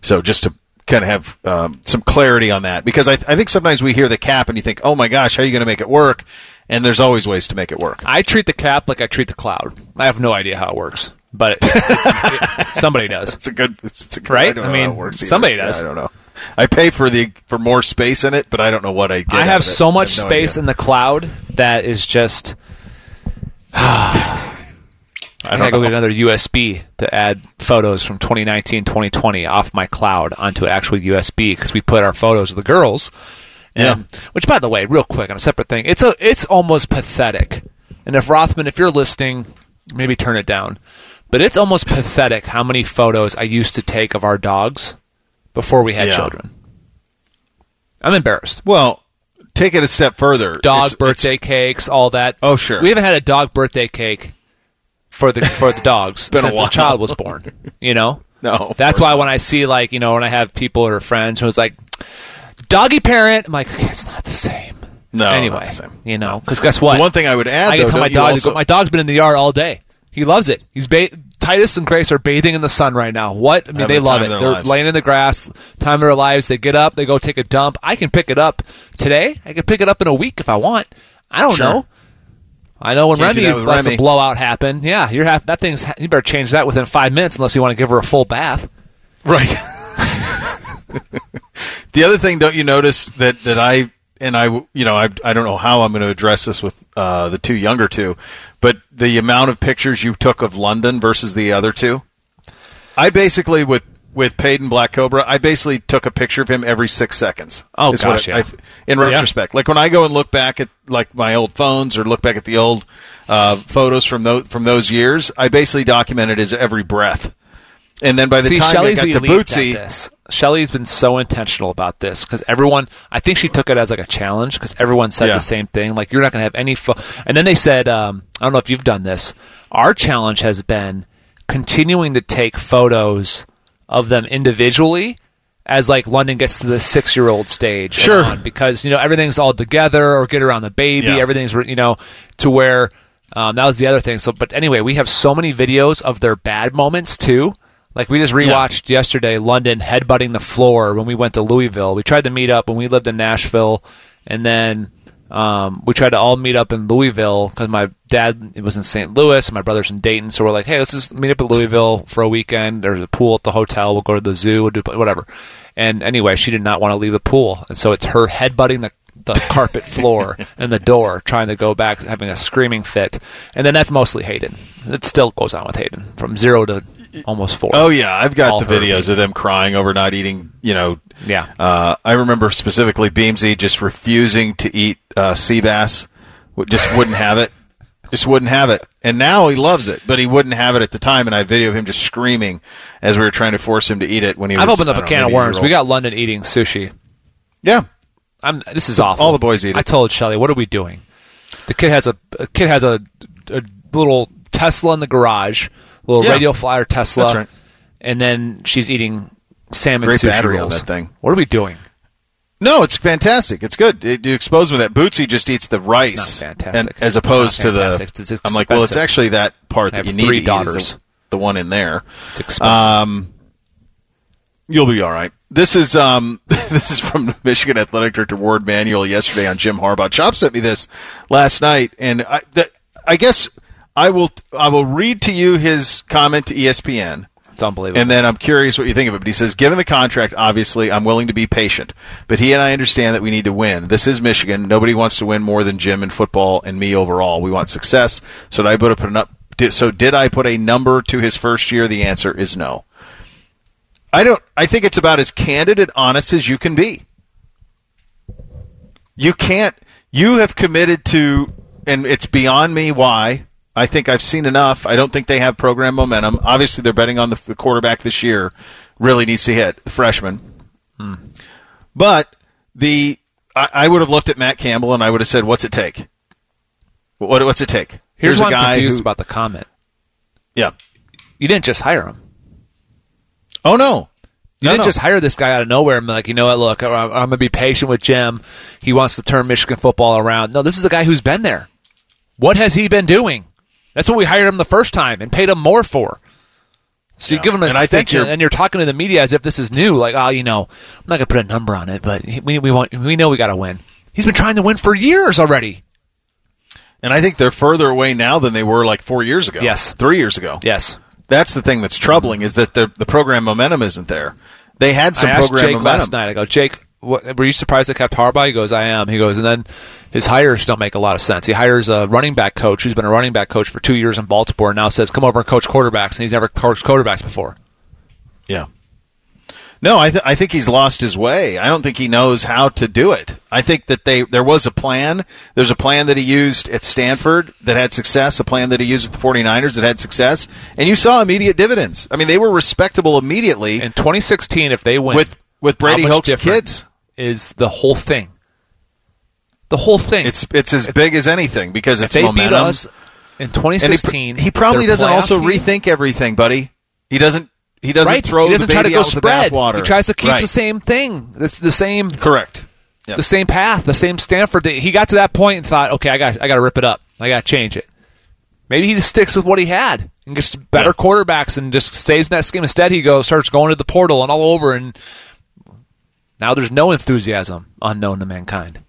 So just to kind of have um, some clarity on that because I, I think sometimes we hear the cap and you think, oh my gosh, how are you going to make it work? And there's always ways to make it work. I treat the cap like I treat the cloud. I have no idea how it works, but it, it- somebody does. It's a good. It's, it's a good, Right? I, I mean, how it works either. somebody Yeah, does. I don't know. I pay for the for more space in it, but I don't know what I get. I have it. so much no space idea. in the cloud that is just. I don't gotta go get another USB to add photos from 2019, 2020 off my cloud onto actual USB because we put our photos of the girls. And, Which, by the way, real quick on a separate thing, it's a it's almost pathetic. And if Rothman, if you're listening, maybe turn it down. But it's almost pathetic how many photos I used to take of our dogs before we had Yeah. children. I'm embarrassed Well, take it a step further. dog It's- birthday cakes, all that. Oh, sure. We haven't had a dog birthday cake for the for the dogs since a, child was born. You know, No, That's why when I see like you know when I have people or friends who's like doggy parent, I'm like okay, it's not the same. No, not anyway, the same. you know, because guess what? The one thing I would add, I though, tell my dog. also- my dog's been in the yard all day. He loves it. He's ba- Titus and Grace are bathing in the sun right now. What? I mean, they love it. They're lives. laying in the grass, time of their lives. They get up, they go take a dump. I can pick it up today. I can pick it up in a week if I want. I don't Sure. know. I know when Can't Remy lets Remy. a blowout happen. Yeah, you're ha- that thing's. You better change that within five minutes unless you want to give her a full bath. Right. the other thing, don't you notice that that I and I, you know, I I don't know how I'm going to address this with uh, the two younger two, but the amount of pictures you took of London versus the other two, I basically with with Peyton Black Cobra, I basically took a picture of him every six seconds. Oh, gosh, I- yeah. I- in Yeah. retrospect, like when I go and look back at like my old phones or look back at the old uh, photos from those from those years, I basically documented his every breath. And then by the See, time Shelly's I got to Bootsy. Shelly's been so intentional about this because everyone, I think she took it as like a challenge because everyone said Yeah. the same thing. Like, you're not going to have any. Fo-. And then they said, um, I don't know if you've done this. Our challenge has been continuing to take photos of them individually as like London gets to the six year old stage. Sure. on, because, you know, everything's all together or get around the baby. Yeah. Everything's, you know, to where. Um, that was the other thing. So, but anyway, we have so many videos of their bad moments too. Like we just rewatched yesterday London headbutting the floor when we went to Louisville. We tried to meet up when we lived in Nashville, and then um, we tried to all meet up in Louisville because my dad was in St. Louis and my brother's in Dayton. So we're like, hey, let's just meet up in Louisville for a weekend. There's a pool at the hotel. We'll go to the zoo. We'll do whatever. And anyway, she did not want to leave the pool, and so it's her headbutting the the carpet floor and the door, trying to go back, having a screaming fit. And then that's mostly Hayden. It still goes on with Hayden from zero to almost four. Oh yeah, I've got All the videos of them crying over not eating. You know, Yeah. Uh, I remember specifically Beamsy just refusing to eat uh, sea bass. Just wouldn't have it. Just wouldn't have it. And now he loves it, but he wouldn't have it at the time. And I video of him just screaming as we were trying to force him to eat it when he was. I've opened up a don't can know, of worms. We got London eating sushi. Yeah. I'm. This is awful. All the boys eat it. I told Shelly, "What are we doing?" The kid has a, a kid has a, a little Tesla in the garage, little Yeah. radio flyer Tesla, That's right. and then she's eating salmon Great sushi battery on that thing. What are we doing? No, it's fantastic. It's good. It, you expose me that. Bootsy just eats the rice, and- as opposed to the. I'm like, well, it's actually that part that you need three to eat is daughters. the, the one in there. It's expensive. Um, you'll be all right. This is um, this is from the Michigan Athletic Director Warde Manuel yesterday on Jim Harbaugh. Chop sent me this last night, and I, that, I guess I will I will read to you his comment to ESPN. It's unbelievable. And then I'm curious what you think of it. But he says, given the contract, obviously, I'm willing to be patient. But he and I understand that we need to win. This is Michigan. Nobody wants to win more than Jim in football and me overall. We want success. So did I put a, put an up? Did, so did I put a number to his first year? The answer is no. I don't. I think it's about as candid and honest as you can be. You can't. You have committed to, and it's beyond me why. I think I've seen enough. I don't think they have program momentum. Obviously, they're betting on the quarterback this year. Really needs to hit the freshman. Hmm. But the I, I would have looked at Matt Campbell and I would have said, "What's it take? What, what's it take?" Here's, a why I'm guy confused who- about the comment. Yeah. You didn't just hire him. Oh no. You No, didn't no. just hire this guy out of nowhere and be like, you know what, look, I'm, I'm going to be patient with Jim. He wants to turn Michigan football around. No, this is a guy who's been there. What has he been doing? That's what we hired him the first time and paid him more for. So you give him an And I think extension, you're- and you're talking to the media as if this is new. Like, oh, you know, I'm not going to put a number on it, but we we want we know we got to win. He's been trying to win for years already. And I think they're further away now than they were like four years ago. Yes. Three years ago. Yes. That's the thing that's troubling is that the the program momentum isn't there. They had some I asked program Jake momentum. last night. I go, Jake, what, were you surprised they kept Harbaugh? He goes, I am. He goes, and then his hires don't make a lot of sense. He hires a running back coach who's been a running back coach for two years in Baltimore and now says, come over and coach quarterbacks, and he's never coached quarterbacks before. Yeah. No, I, th- I think he's lost his way. I don't think he knows how to do it. I think that they there was a plan. There's a plan that he used at Stanford that had success, a plan that he used at the 49ers that had success, and you saw immediate dividends. I mean, they were respectable immediately. In 2016, if they win with with Brady Hoke's kids, is the whole thing. The whole thing. it's it's as big as anything because it's they momentum. beat us in 2016, he, he probably doesn't also team- rethink everything, buddy. He doesn't. He doesn't right. throw he doesn't the try to baby go out with spread. the bathwater. He tries to keep Right. the same thing. It's the same Correct. Yep. the same path, the same Stanford. He got to that point and thought, okay, I got, I got to rip it up. I got to change it. Maybe he just sticks with what he had and gets better quarterbacks and just stays in that scheme. Instead, he goes starts going to the portal and all over, and now there's no enthusiasm unknown to mankind.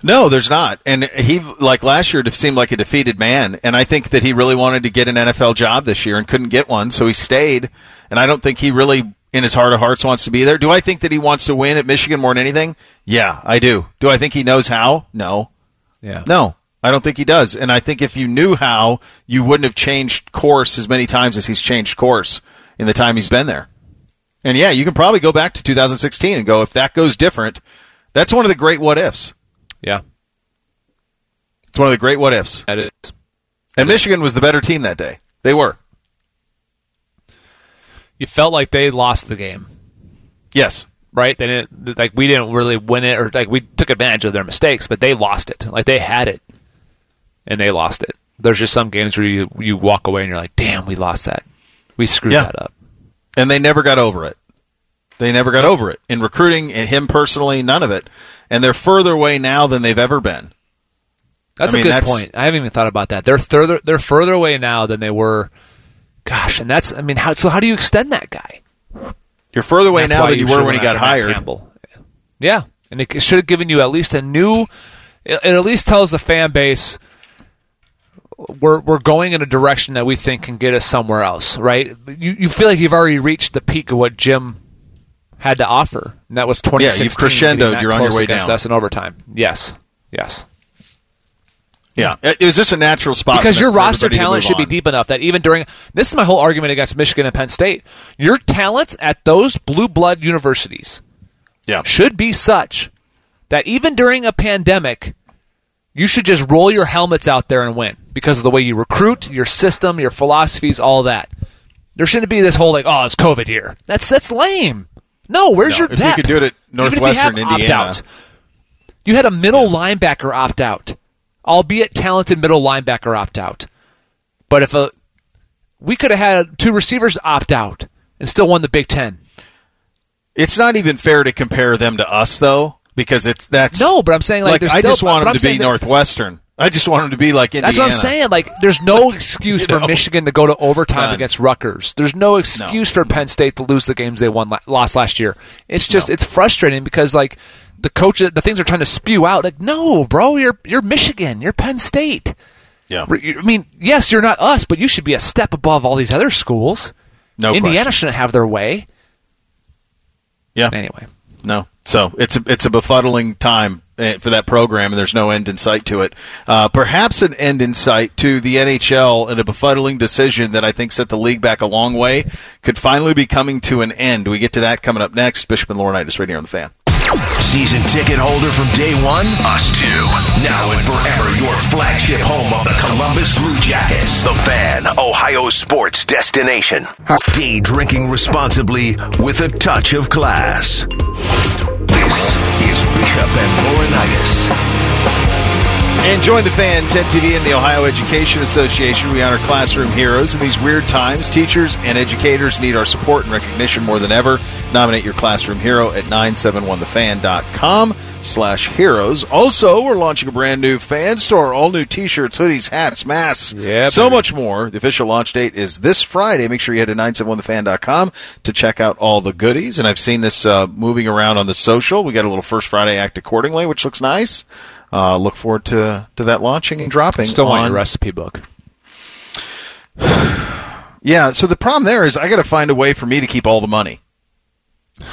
No, there's not. And he, like last year, seemed like a defeated man. And I think that he really wanted to get an NFL job this year and couldn't get one, so he stayed. And I don't think he really, in his heart of hearts, wants to be there. Do I think that he wants to win at Michigan more than anything? Yeah, I do. Do I think he knows how? No. Yeah. No, I don't think he does. And I think if you knew how, you wouldn't have changed course as many times as he's changed course in the time he's been there. And yeah, you can probably go back to 2016 and go, if that goes different, that's one of the great what ifs. Yeah. It's one of the great what ifs. That is. And Michigan was the better team that day. They were. You felt like they lost the game. Yes. Right? They didn't like we didn't really win it or like we took advantage of their mistakes, but they lost it. Like they had it and they lost it. There's just some games where you you walk away and you're like, "Damn, we lost that. We screwed Yeah. that up." And they never got over it. They never got over it. In recruiting, and him personally, none of it. And they're further away now than they've ever been. That's I mean, a good that's- point. I haven't even thought about that. They're further they're further away now than they were. Gosh, and that's I mean, how so? How do you extend that guy? You're further away now than you, were when he got hired. Campbell. Yeah, and it should have given you at least a new. It at least tells the fan base we're we're going in a direction that we think can get us somewhere else, right? You you feel like you've already reached the peak of what Jim had to offer, and that was Yeah, 2016. you've crescendoed. You're on your way against down. us in overtime. Yes, yes. Yeah, it was a natural spot because your roster talent should be deep enough that even during this is my whole argument against Michigan and Penn State. Your talent at those blue blood universities Yeah. should be such that even during a pandemic, you should just roll your helmets out there and win because of the way you recruit, your system, your philosophies, all that. There shouldn't be this whole like, oh, it's COVID here. That's that's lame. No, where's No, your if you could do it at you Northwestern, Indiana. You had a middle linebacker opt out, albeit talented middle linebacker opt out. But if a we could have had two receivers opt out and still won the Big Ten. It's not even fair to compare them to us, though, because it's that's No, but I'm saying like, there's I still, just want them to be that- Northwestern. I just want them to be like Indiana. That's what I'm saying. Like, there's no excuse You for know? Michigan to go to overtime None. against Rutgers. There's no excuse for Penn State to lose the games they won lost last year. It's just it's frustrating because like the coaches, the things are trying to spew out. Like, no, bro, you're you're Michigan, you're Penn State. Yeah. I mean, yes, you're not us, but you should be a step above all these other schools. No Indiana question. shouldn't have their way. Yeah. Anyway, No. So it's a it's a befuddling time eh, for that program, and there's no end in sight to it. Uh, perhaps an end in sight to the NHL and a befuddling decision that I think set the league back a long way could finally be coming to an end. We get to that coming up next. Bishop and Laurinaitis right here on the fan. Season ticket holder from day one? Us too. Now and forever, your flagship home of the Columbus Blue Jackets. The Fan, Ohio sports destination. Day drinking responsibly with a touch of class. Is Bishop and Laurinaitis. And join the fan, 10 TV, and the Ohio Education Association. We honor classroom heroes. In these weird times, teachers and educators need our support and recognition more than ever. Nominate your classroom hero at 971thefan.com slash heroes. Also, we're launching a brand new fan store. All new t-shirts, hoodies, hats, masks, Yeah, so baby. much more. The official launch date is this Friday. Make sure you head to 971thefan.com to check out all the goodies. And I've seen this uh, moving around on the social. We got a little First Friday Act accordingly, which looks nice. Uh, look forward to, to that launching and dropping. still want on- your recipe book. Yeah, so the problem there is I got to find a way for me to keep all the money.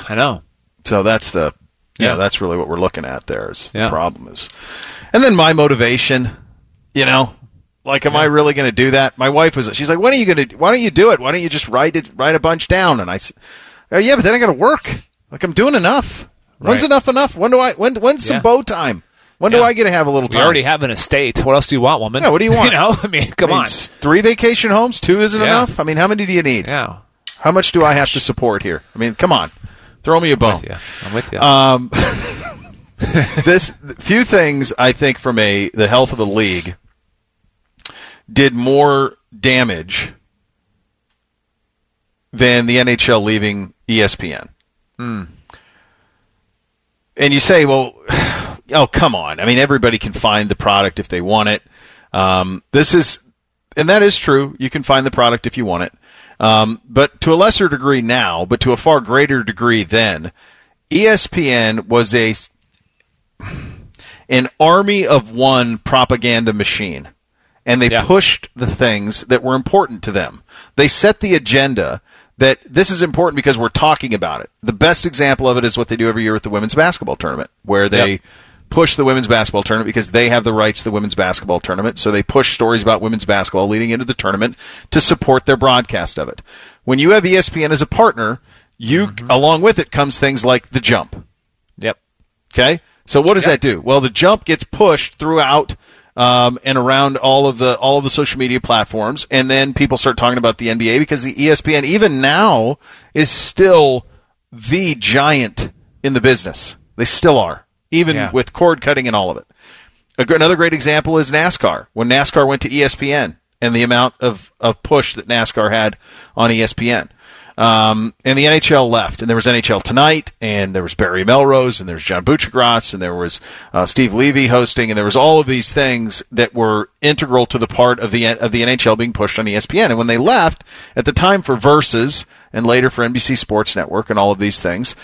I know. So that's the yeah, Yeah. that's really what we're looking at there is Yeah. the problem is. And then my motivation, you know, like am I really going to do that? My wife was she's like, "When are you going to why don't you do it? Why don't you just write it write a bunch down?" And I said, oh, "Yeah, but then I got to work. Like I'm doing enough. When's enough enough? When do I when when's some bow time? When do I get to have a little We time? already have an estate. What else do you want, woman? Yeah, what do you want? you know, I mean, come I mean, on. Three vacation homes, two isn't Yeah. enough? I mean, how many do you need? Yeah, How much do I have to support here? I mean, come on. Throw me a bone. with you. I'm with you. Um, this few things I think from a the health of the league did more damage than the NHL leaving ESPN. Hmm. And you say, well, oh come on! I mean, everybody can find the product if they want it. Um, this is and that is true. You can find the product if you want it. Um, but to a lesser degree now, but to a far greater degree then, ESPN was a an army of one propaganda machine, and they Yeah. pushed the things that were important to them. They set the agenda that this is important because we're talking about it. The best example of it is what they do every year with the women's basketball tournament, where they Yep. Push the women's basketball tournament because they have the rights to the women's basketball tournament. So they push stories about women's basketball leading into the tournament to support their broadcast of it. When you have ESPN as a partner, you along with it comes things like the jump. Yep. Okay, so what does that do? Well, the jump gets pushed throughout um, and around all of the all of the social media platforms, and then people start talking about the NBA because the ESPN even now is still the giant in the business. They still are, even Yeah. with cord cutting and all of it. Another great example is NASCAR. When NASCAR went to ESPN and the amount of, of push that NASCAR had on ESPN. Um, and the NHL left, and there was NHL Tonight, and there was Barry Melrose, and there was John Buccigross, and there was uh, Steve Levy hosting, and there was all of these things that were integral to the part of the of the NHL being pushed on ESPN. And when they left, at the time for Versus, and later for NBC Sports Network, and all of these things,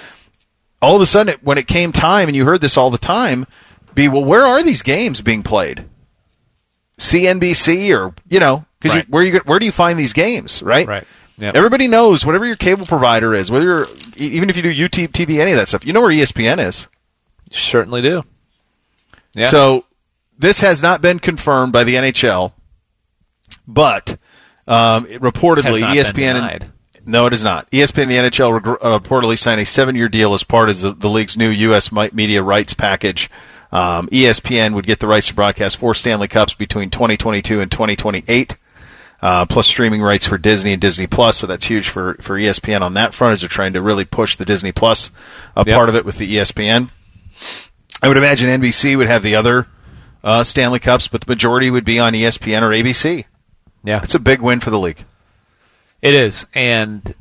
all of a sudden, it, when it came time, and you heard this all the time, be well, where are these games being played? CNBC or you know, because Right. where you where do you find these games? Right. Right. Yep. Everybody knows whatever your cable provider is, whether you're even if you do YouTube TV, any of that stuff, you know where ESPN is. Certainly do. Yeah. So this has not been confirmed by the NHL, but um, reportedly Has not ESPN. denied. No, it is not. ESPN and the NHL reg- uh, reportedly signed a seven-year deal as part of the, the league's new U.S. media rights package. Um, ESPN would get the rights to broadcast four Stanley Cups between 2022 and 2028. Uh, plus streaming rights for Disney and Disney Plus, so that's huge for, for ESPN on that front as they're trying to really push the Disney Plus uh, Yep. part of it with the ESPN. I would imagine NBC would have the other uh, Stanley Cups, but the majority would be on ESPN or ABC. yeah. It's a big win for the league. It is, and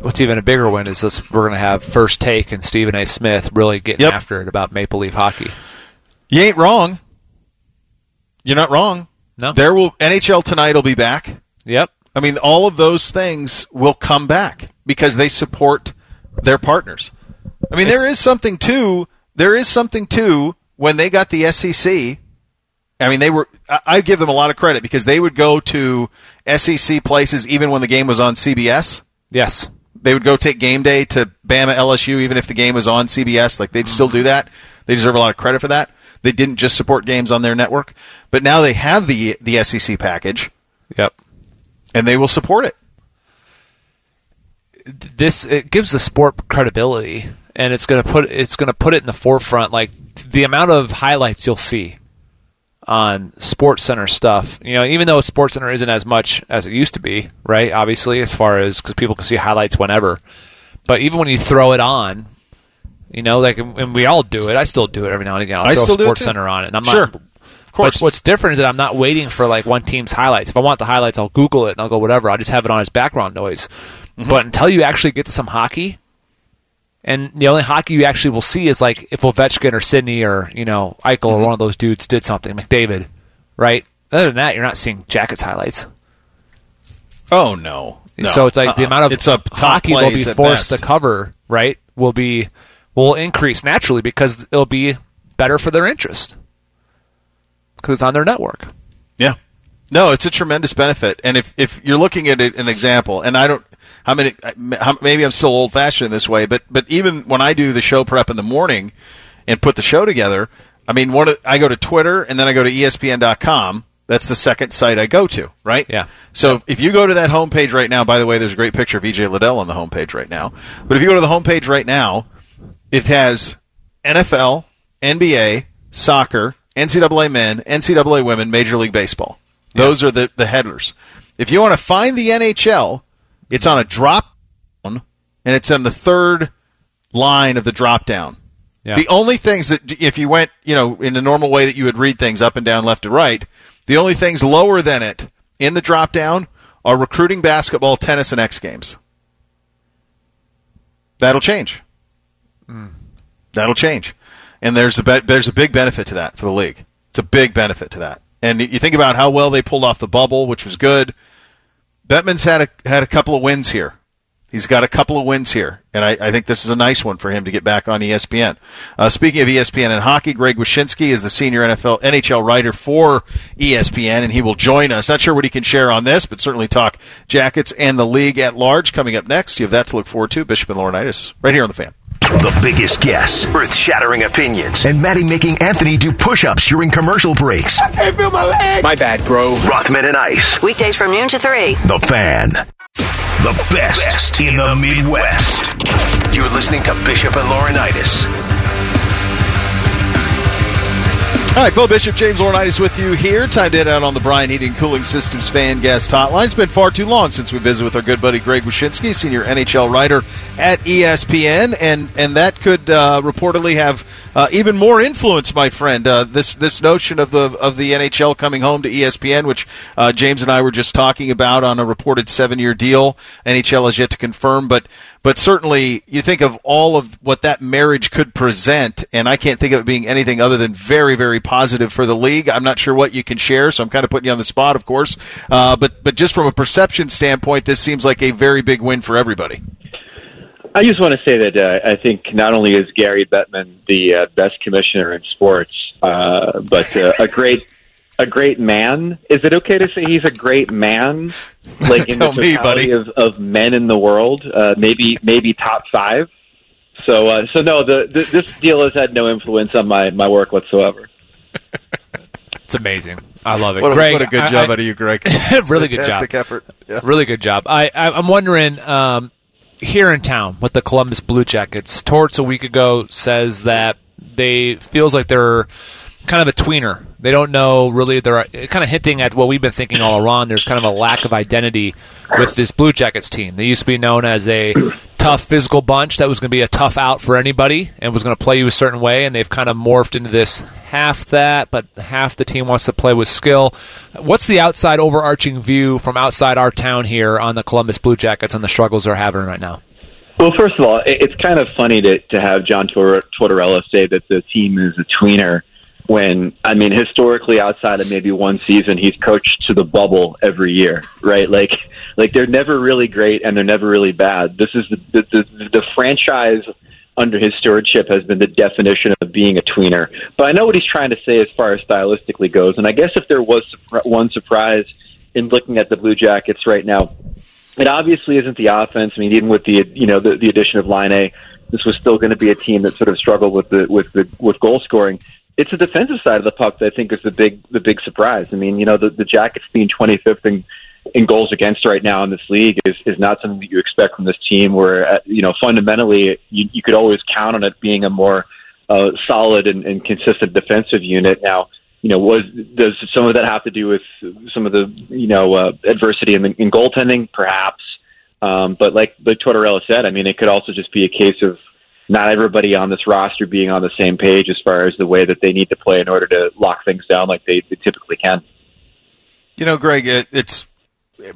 what's even a bigger one is this: we're going to have first take and Stephen A. Smith really getting Yep. after it about Maple Leaf hockey. You ain't wrong. You're not wrong. No. There will NHL tonight will be back. Yep. I mean, all of those things will come back because they support their partners. I mean, there is something to there is something to when they got the SEC. I mean, they were. I give them a lot of credit because they would go to SEC places even when the game was on CBS. Yes. They would go take game day to Bama LSU even if the game was on CBS. Like they'd still do that. They deserve a lot of credit for that. They didn't just support games on their network, but now they have the the SEC package Yep. and they will support it. This it gives the sport credibility, and it's to put it's going to put it in the forefront. Like the amount of highlights you'll see on Sports Center stuff. You know, even though Sports Center isn't as much as it used to be, right? Obviously, as far as because people can see highlights whenever. But even when you throw it on, you know, like and we all do it. I still do it every now and again. I'll I throw still do it Sports. Center on it, and I'm Sure. not. Of course. But what's different is that I'm not waiting for like one team's highlights. If I want the highlights, I'll Google it and I'll go whatever. I'll just have it on as background noise. Mm-hmm. But until you actually get to some hockey, and the only hockey you actually will see is like if Ovechkin or Sidney or you know Eichel Mm-hmm. or one of those dudes did something, McDavid, right? Other than that, you're not seeing Jackets highlights. Oh no. No. So it's like the Uh-uh. amount of it's a top hockey they'll be forced to cover, right? Will be will increase naturally because it'll be better for their interest because it's on their network. Yeah. No, it's a tremendous benefit. And if, if you're looking at it, an example, and I don't, how many, how, maybe I'm still old fashioned in this way, but, but even when I do the show prep in the morning and put the show together, I mean, one of, I go to Twitter and then I go to ESPN.com. That's the second site I go to, right? Yeah. So if you go to that homepage right now, by the way, there's a great picture of EJ Liddell on the homepage right now. But if you go to the homepage right now, it has NFL, NBA, soccer, NCAA men, NCAA women, Major League Baseball. Those are the, the headers. If you want to find the NHL, it's on a drop down, and it's on the third line of the drop down. Yeah. The only things that, if you went, you know, in the normal way that you would read things up and down, left to right, the only things lower than it in the drop down are recruiting basketball, tennis, and X Games. That'll change. Hmm. That'll change, and there's a be- there's a big benefit to that for the league. It's a big benefit to that, And you think about how well they pulled off the bubble, which was good. Bettman's had a had a couple of wins here. He's got a couple of wins here, and I, I think this is a nice one for him to get back on ESPN. Uh, speaking of ESPN and hockey, Greg Wyshynski is the senior NFL NHL writer for ESPN, and he will join us. Not sure what he can share on this, but certainly talk Jackets and the league at large coming up next. You have that to look forward to. Bishop and Laurinaitis, right here on the fan. The biggest guess, earth shattering opinions, and Maddie making Anthony do push ups during commercial breaks. I can't feel my legs. My bad, bro. Rockman and Ice. Weekdays from noon to 3. The fan. The best, in the Midwest. You're listening to Bishop and Laurinaitis. All right, Bo Bishop, James Laurinaitis with you here. Time to head out on the Brian Heating Cooling Systems fan guest hotline. It's been far too long since we visited with our good buddy Greg Wyshynski, senior NHL writer at ESPN, and and that could uh, reportedly have uh, even more influence, my friend. Uh, this this notion of the of the NHL coming home to ESPN, which uh, James and I were just talking about on a reported seven year deal. NHL has yet to confirm, but but certainly you think of all of what that marriage could present, and I can't think of it being anything other than very very positive for the league. I'm not sure what you can share, so I'm kind of putting you on the spot, of course. Uh, but but just from a perception standpoint, this seems like a very big win for everybody. I just want to say that uh, I think not only is Gary Bettman the uh, best commissioner in sports, uh, but uh, a great a great man. Is it okay to say he's a great man? Like in the Tell me, totality buddy. of, of men in the world, uh, maybe maybe top five. So uh, so no, the, the this deal has had no influence on my my work whatsoever. It's amazing. I love it. What a, Greg, what a good job I- out of you, Greg. really good job. Effort. Yeah. Really good job. I, I I'm wondering um, here in town with the Columbus Blue Jackets. Torts a week ago says that they feels like they're kind of a tweener. They don't know really. They're uh, kind of hinting at what we've been thinking all along. There's kind of a lack of identity with this Blue Jackets team. They used to be known as a tough physical bunch that was going to be a tough out for anybody and was going to play you a certain way. And they've kind of morphed into this half that, but half the team wants to play with skill. What's the outside overarching view from outside our town here on the Columbus Blue Jackets and the struggles they're having right now? Well, first of all, it's kind of funny to to have John Tor- Tortorella say that the team is a tweener when I mean historically outside of maybe one season he's coached to the bubble every year, right? Like like they're never really great and they're never really bad. This is the the, the, the franchise under his stewardship has been the definition of being a tweener. But I know what he's trying to say as far as stylistically goes, and I guess if there was one surprise in looking at the Blue Jackets right now, it obviously isn't the offense. I mean, even with the you know the, the addition of Laine, this was still going to be a team that sort of struggled with the with the with goal scoring. It's the defensive side of the puck that I think is the big the big surprise. I mean, you know, the, the Jackets being 25th in in goals against right now in this league is is not something that you expect from this team. Where uh, you know fundamentally you, you could always count on it being a more uh, solid and, and consistent defensive unit. Now, you know, was does some of that have to do with some of the you know uh, adversity in, in goaltending, perhaps? Um, but like like Tortorella said, I mean, it could also just be a case of not everybody on this roster being on the same page as far as the way that they need to play in order to lock things down like they, they typically can. You know, Greg, it, it's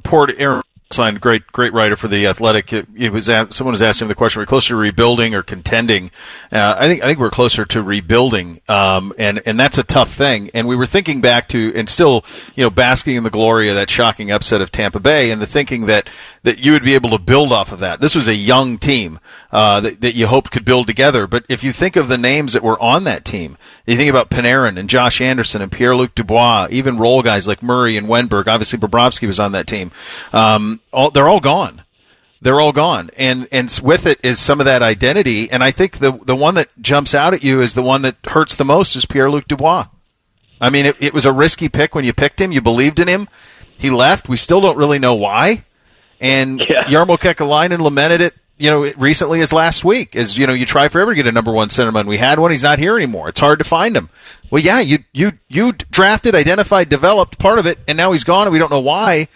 poor Aaron Signed, great, great writer for the Athletic. It, it was asked, someone was asking him the question: We're closer to rebuilding or contending? Uh, I think I think we're closer to rebuilding, um, and and that's a tough thing. And we were thinking back to and still, you know, basking in the glory of that shocking upset of Tampa Bay, and the thinking that that you would be able to build off of that. This was a young team uh, that, that you hoped could build together. But if you think of the names that were on that team, you think about Panarin and Josh Anderson and Pierre Luc Dubois, even role guys like Murray and Wennberg. Obviously, Bobrovsky was on that team. Um, all, they're all gone. They're all gone, and and with it is some of that identity. And I think the the one that jumps out at you is the one that hurts the most is Pierre Luc Dubois. I mean, it, it was a risky pick when you picked him. You believed in him. He left. We still don't really know why. And Jarmo Kekalainen lamented it, you know, recently as last week. As you know, you try forever to get a number one centerman. We had one. He's not here anymore. It's hard to find him. Well, yeah, you you you drafted, identified, developed part of it, and now he's gone, and we don't know why.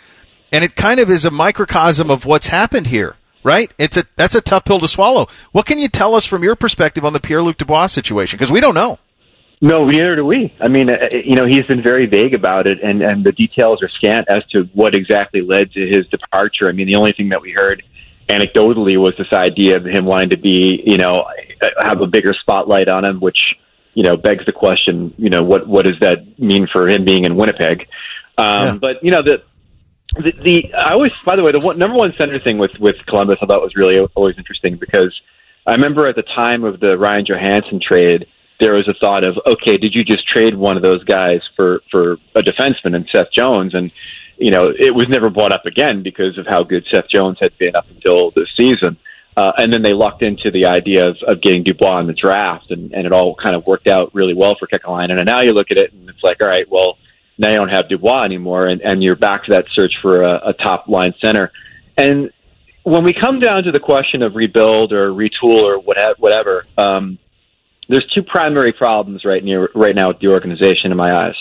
And it kind of is a microcosm of what's happened here, right? It's a that's a tough pill to swallow. What can you tell us from your perspective on the Pierre Luc Dubois situation? Because we don't know. No, neither do we. I mean, uh, you know, he's been very vague about it, and and the details are scant as to what exactly led to his departure. I mean, the only thing that we heard anecdotally was this idea of him wanting to be, you know, have a bigger spotlight on him, which you know, begs the question, you know, what what does that mean for him being in Winnipeg? Um, Yeah. But you know, the, the the I always, by the way, the one, number one center thing with with Columbus, I thought was really always interesting because I remember at the time of the Ryan Johansen trade, there was a thought of, okay, did you just trade one of those guys for for a defenseman and Seth Jones? And you know, it was never brought up again because of how good Seth Jones had been up until this season. Uh, and then they lucked into the idea of, of getting Dubois in the draft, and, and it all kind of worked out really well for Kekalainen. And now you look at it, and it's like, all right, well, now you don't have Dubois anymore, and, and you're back to that search for a, a top line center. And when we come down to the question of rebuild or retool or whatever, whatever um, there's two primary problems right near right now with the organization in my eyes.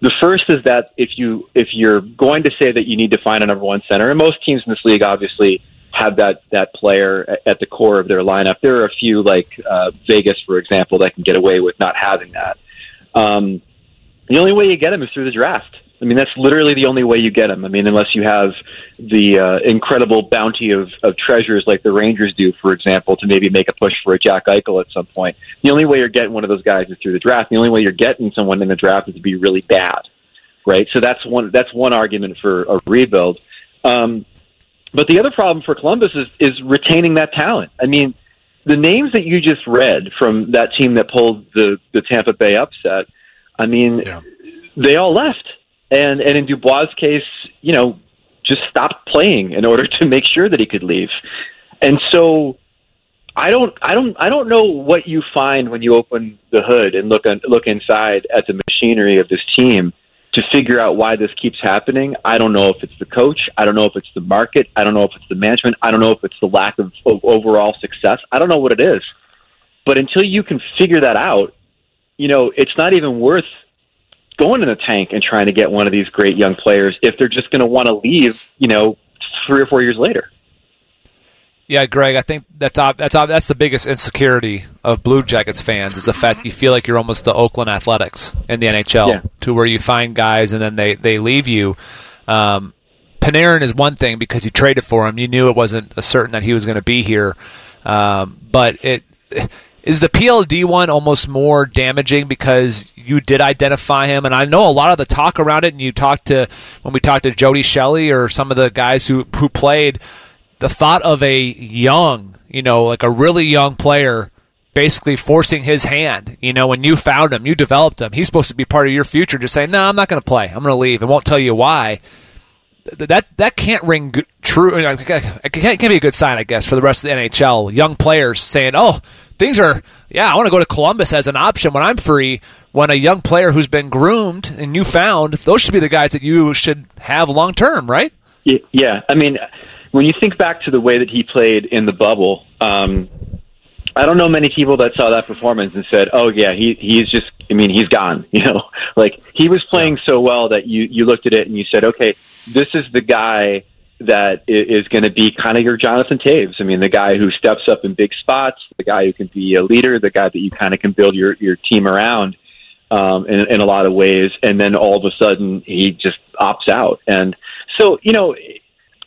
The first is that if you if you're going to say that you need to find a number one center, and most teams in this league obviously have that that player at the core of their lineup. There are a few like uh, Vegas, for example, that can get away with not having that. Um, the only way you get them is through the draft. I mean, that's literally the only way you get them. I mean, unless you have the uh, incredible bounty of, of treasures like the Rangers do, for example, to maybe make a push for a Jack Eichel at some point. The only way you're getting one of those guys is through the draft. The only way you're getting someone in the draft is to be really bad, right? So that's one that's one argument for a rebuild. Um, but the other problem for Columbus is is retaining that talent. I mean, the names that you just read from that team that pulled the the Tampa Bay upset. I mean, they all left, and and in Dubois' case, you know, just stopped playing in order to make sure that he could leave. And so, I don't, I don't, I don't know what you find when you open the hood and look on, look inside at the machinery of this team to figure out why this keeps happening. I don't know if it's the coach. I don't know if it's the market. I don't know if it's the management. I don't know if it's the lack of, of overall success. I don't know what it is. But until you can figure that out, you know, it's not even worth going in the tank and trying to get one of these great young players if they're just going to want to leave, you know, three or four years later. Yeah, Greg, I think that's that's that's the biggest insecurity of Blue Jackets fans is the fact that you feel like you're almost the Oakland Athletics in the NHL, Yeah. to where you find guys and then they they leave you. Um, Panarin is one thing because you traded for him, you knew it wasn't a certain that he was going to be here, um, but it is the PLD one almost more damaging because you did identify him, and I know a lot of the talk around it. And you talked to when we talked to Jody Shelley or some of the guys who who played the thought of a young, you know, like a really young player basically forcing his hand, you know, when you found him, you developed him, he's supposed to be part of your future, just saying, no, I'm not going to play. I'm going to leave and won't tell you why. That that can't ring true. It it can't be a good sign, I guess, for the rest of the NHL. Young players saying, "Oh, things are yeah, I want to go to Columbus as an option when I'm free." When a young player who's been groomed and you found, those should be the guys that you should have long term, right? Yeah, I mean, when you think back to the way that he played in the bubble, um, I don't know many people that saw that performance and said, "Oh yeah, he he's just I mean, he's gone." You know, like he was playing so well that you you looked at it and you said, "Okay, this is the guy that is going to be kind of your Jonathan Toews. I mean, the guy who steps up in big spots, the guy who can be a leader, the guy that you kind of can build your your team around." um, in, in a lot of ways, and then all of a sudden he just opts out. And so, you know,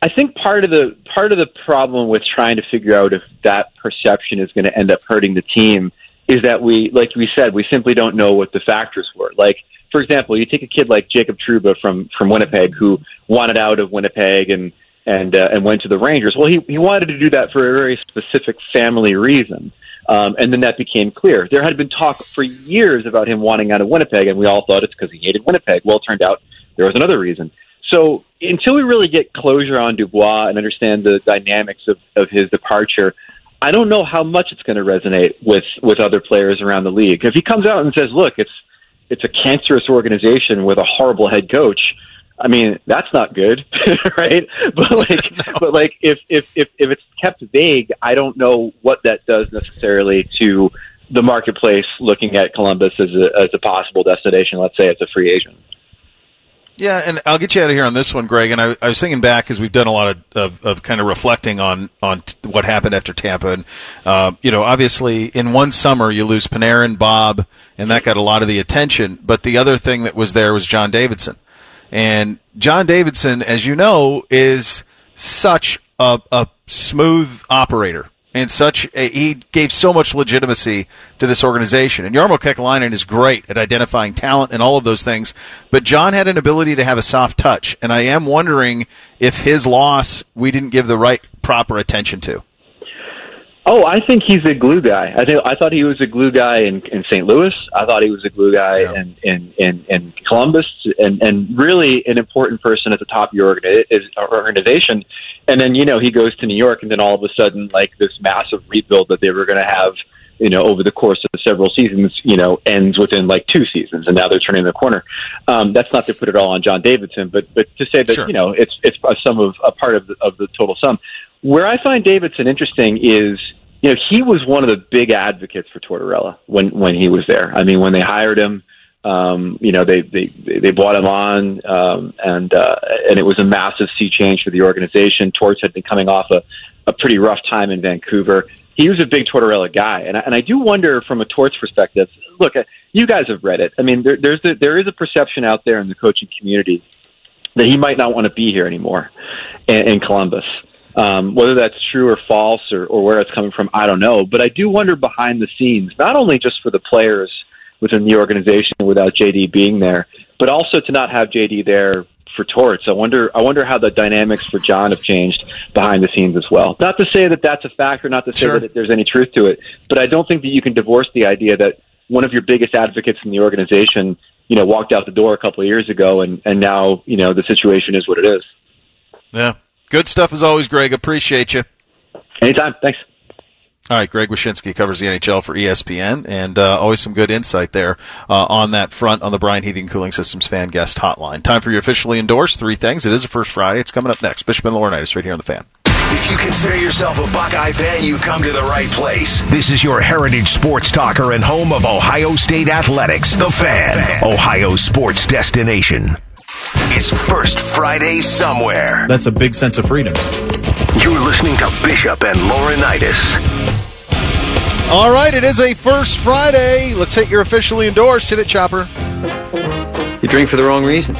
I think part of the part of the problem with trying to figure out if that perception is going to end up hurting the team is that we, like we said, we simply don't know what the factors were. Like, for example, you take a kid like Jacob Trouba from from Winnipeg who wanted out of Winnipeg and and uh, and went to the Rangers. Well, he he wanted to do that for a very specific family reason. Um, and then that became clear. There had been talk for years about him wanting out of Winnipeg, and we all thought it's because he hated Winnipeg. Well, it turned out there was another reason. So until we really get closure on Dubois and understand the dynamics of, of his departure, I don't know how much it's going to resonate with, with other players around the league. If he comes out and says, look, it's, it's a cancerous organization with a horrible head coach, I mean, that's not good, right? But like, but like, if, if if if it's kept vague, I don't know what that does necessarily to the marketplace looking at Columbus as a as a possible destination. Let's say it's a free agent. Yeah, and I'll get you out of here on this one, Greg. And I, I was thinking back because we've done a lot of, of, of kind of reflecting on on t- what happened after Tampa, and uh, you know, obviously in one summer you lose Panarin, Bob, and that got a lot of the attention. But the other thing that was there was John Davidson, and John Davidson, as you know, is such a, a smooth operator. And such a, he gave so much legitimacy to this organization. And Jarmo Kekalainen is great at identifying talent and all of those things. But John had an ability to have a soft touch, and I am wondering if his loss we didn't give the right proper attention to. Oh, I think he's a glue guy. I think I thought he was a glue guy in, in St. Louis. I thought he was a glue guy yeah. in, in, in, in Columbus, and and really an important person at the top of your organization. And then you know he goes to New York, and then all of a sudden, like this massive rebuild that they were going to have, you know, over the course of several seasons, you know, ends within like two seasons, and now they're turning the corner. Um, that's not to put it all on John Davidson, but but to say that sure. you know it's it's a sum of a part of the, of the total sum. Where I find Davidson interesting is you know, he was one of the big advocates for Tortorella when when he was there. I mean, when they hired him, um, you know, they they they brought him on, um, and uh, and it was a massive sea change for the organization. Torts had been coming off a a pretty rough time in Vancouver. He was a big Tortorella guy, and I, and I do wonder from a Torts perspective. Look, uh, you guys have read it. I mean, there, there's a, there is a perception out there in the coaching community that he might not want to be here anymore in, in Columbus. Um, whether that's true or false or, or where it's coming from, I don't know. But I do wonder behind the scenes, not only just for the players within the organization without JD being there, but also to not have JD there for Torts. I wonder, I wonder how the dynamics for John have changed behind the scenes as well. Not to say that that's a factor, not to say sure. that there's any truth to it, but I don't think that you can divorce the idea that one of your biggest advocates in the organization, you know, walked out the door a couple of years ago, and and now you know the situation is what it is. Yeah, Good stuff as always, Greg. Appreciate you. Anytime. Thanks. All right, Greg Wyshynski covers the NHL for ESPN, and uh, always some good insight there uh, on that front on the Brian Heating and Cooling Systems fan guest hotline. Time for your officially endorsed three things. It is a first Friday. It's coming up next. Bishop and Laurinaitis right here on the fan. If you consider yourself a Buckeye fan, you've come to the right place. This is your heritage sports talker and home of Ohio State Athletics, the fan, Ohio sports destination. It's First Friday somewhere. That's a big sense of freedom. You're listening to Bishop and Laurinaitis. All right, it is a First Friday. Let's hit your officially endorsed. Hit it, Chopper. You drink for the wrong reasons.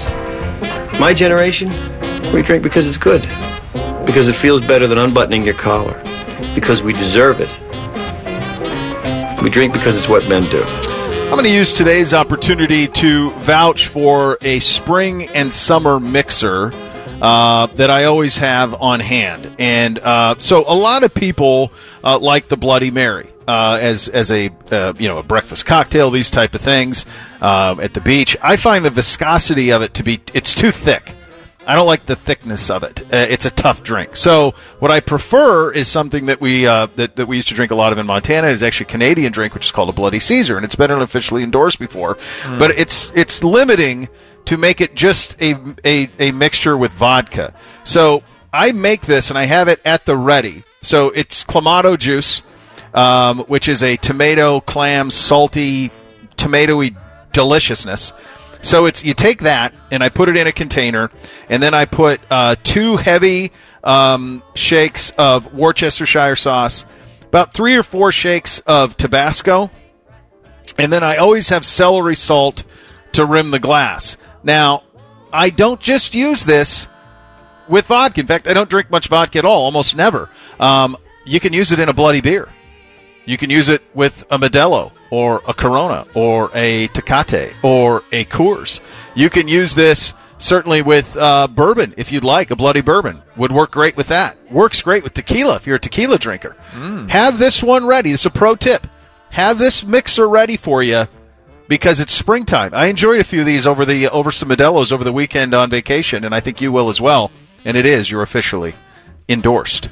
My generation, we drink because it's good. Because it feels better than unbuttoning your collar. Because we deserve it. We drink because it's what men do. I'm going to use today's opportunity to vouch for a spring and summer mixer uh, that I always have on hand. And uh, so a lot of people uh, like the Bloody Mary. Uh, as as a uh, you know a breakfast cocktail, these type of things uh, at the beach. I find the viscosity of it to be it's too thick. I don't like the thickness of it. Uh, it's a tough drink. So what I prefer is something that we uh, that, that we used to drink a lot of in Montana. It's actually a Canadian drink, which is called a Bloody Caesar, and it's been unofficially endorsed before. Mm. But it's it's limiting to make it just a, a a mixture with vodka. So I make this and I have it at the ready. So it's clamato juice, um, which is a tomato, clam, salty, tomatoey deliciousness. So it's you take that and I put it in a container, and then I put uh, two heavy um, shakes of Worcestershire sauce, about three or four shakes of Tabasco, and then I always have celery salt to rim the glass. Now, I don't just use this with vodka. In fact, I don't drink much vodka at all, almost never. Um, you can use it in a bloody beer. You can use it with a Modelo or a Corona or a Tecate or a Coors. You can use this certainly with uh, bourbon if you'd like. A bloody bourbon would work great with that. Works great with tequila if you're a tequila drinker. Mm. Have this one ready. It's a pro tip. Have this mixer ready for you because it's springtime. I enjoyed a few of these over the over some Modelo's over the weekend on vacation, and I think you will as well. And it is you're officially endorsed.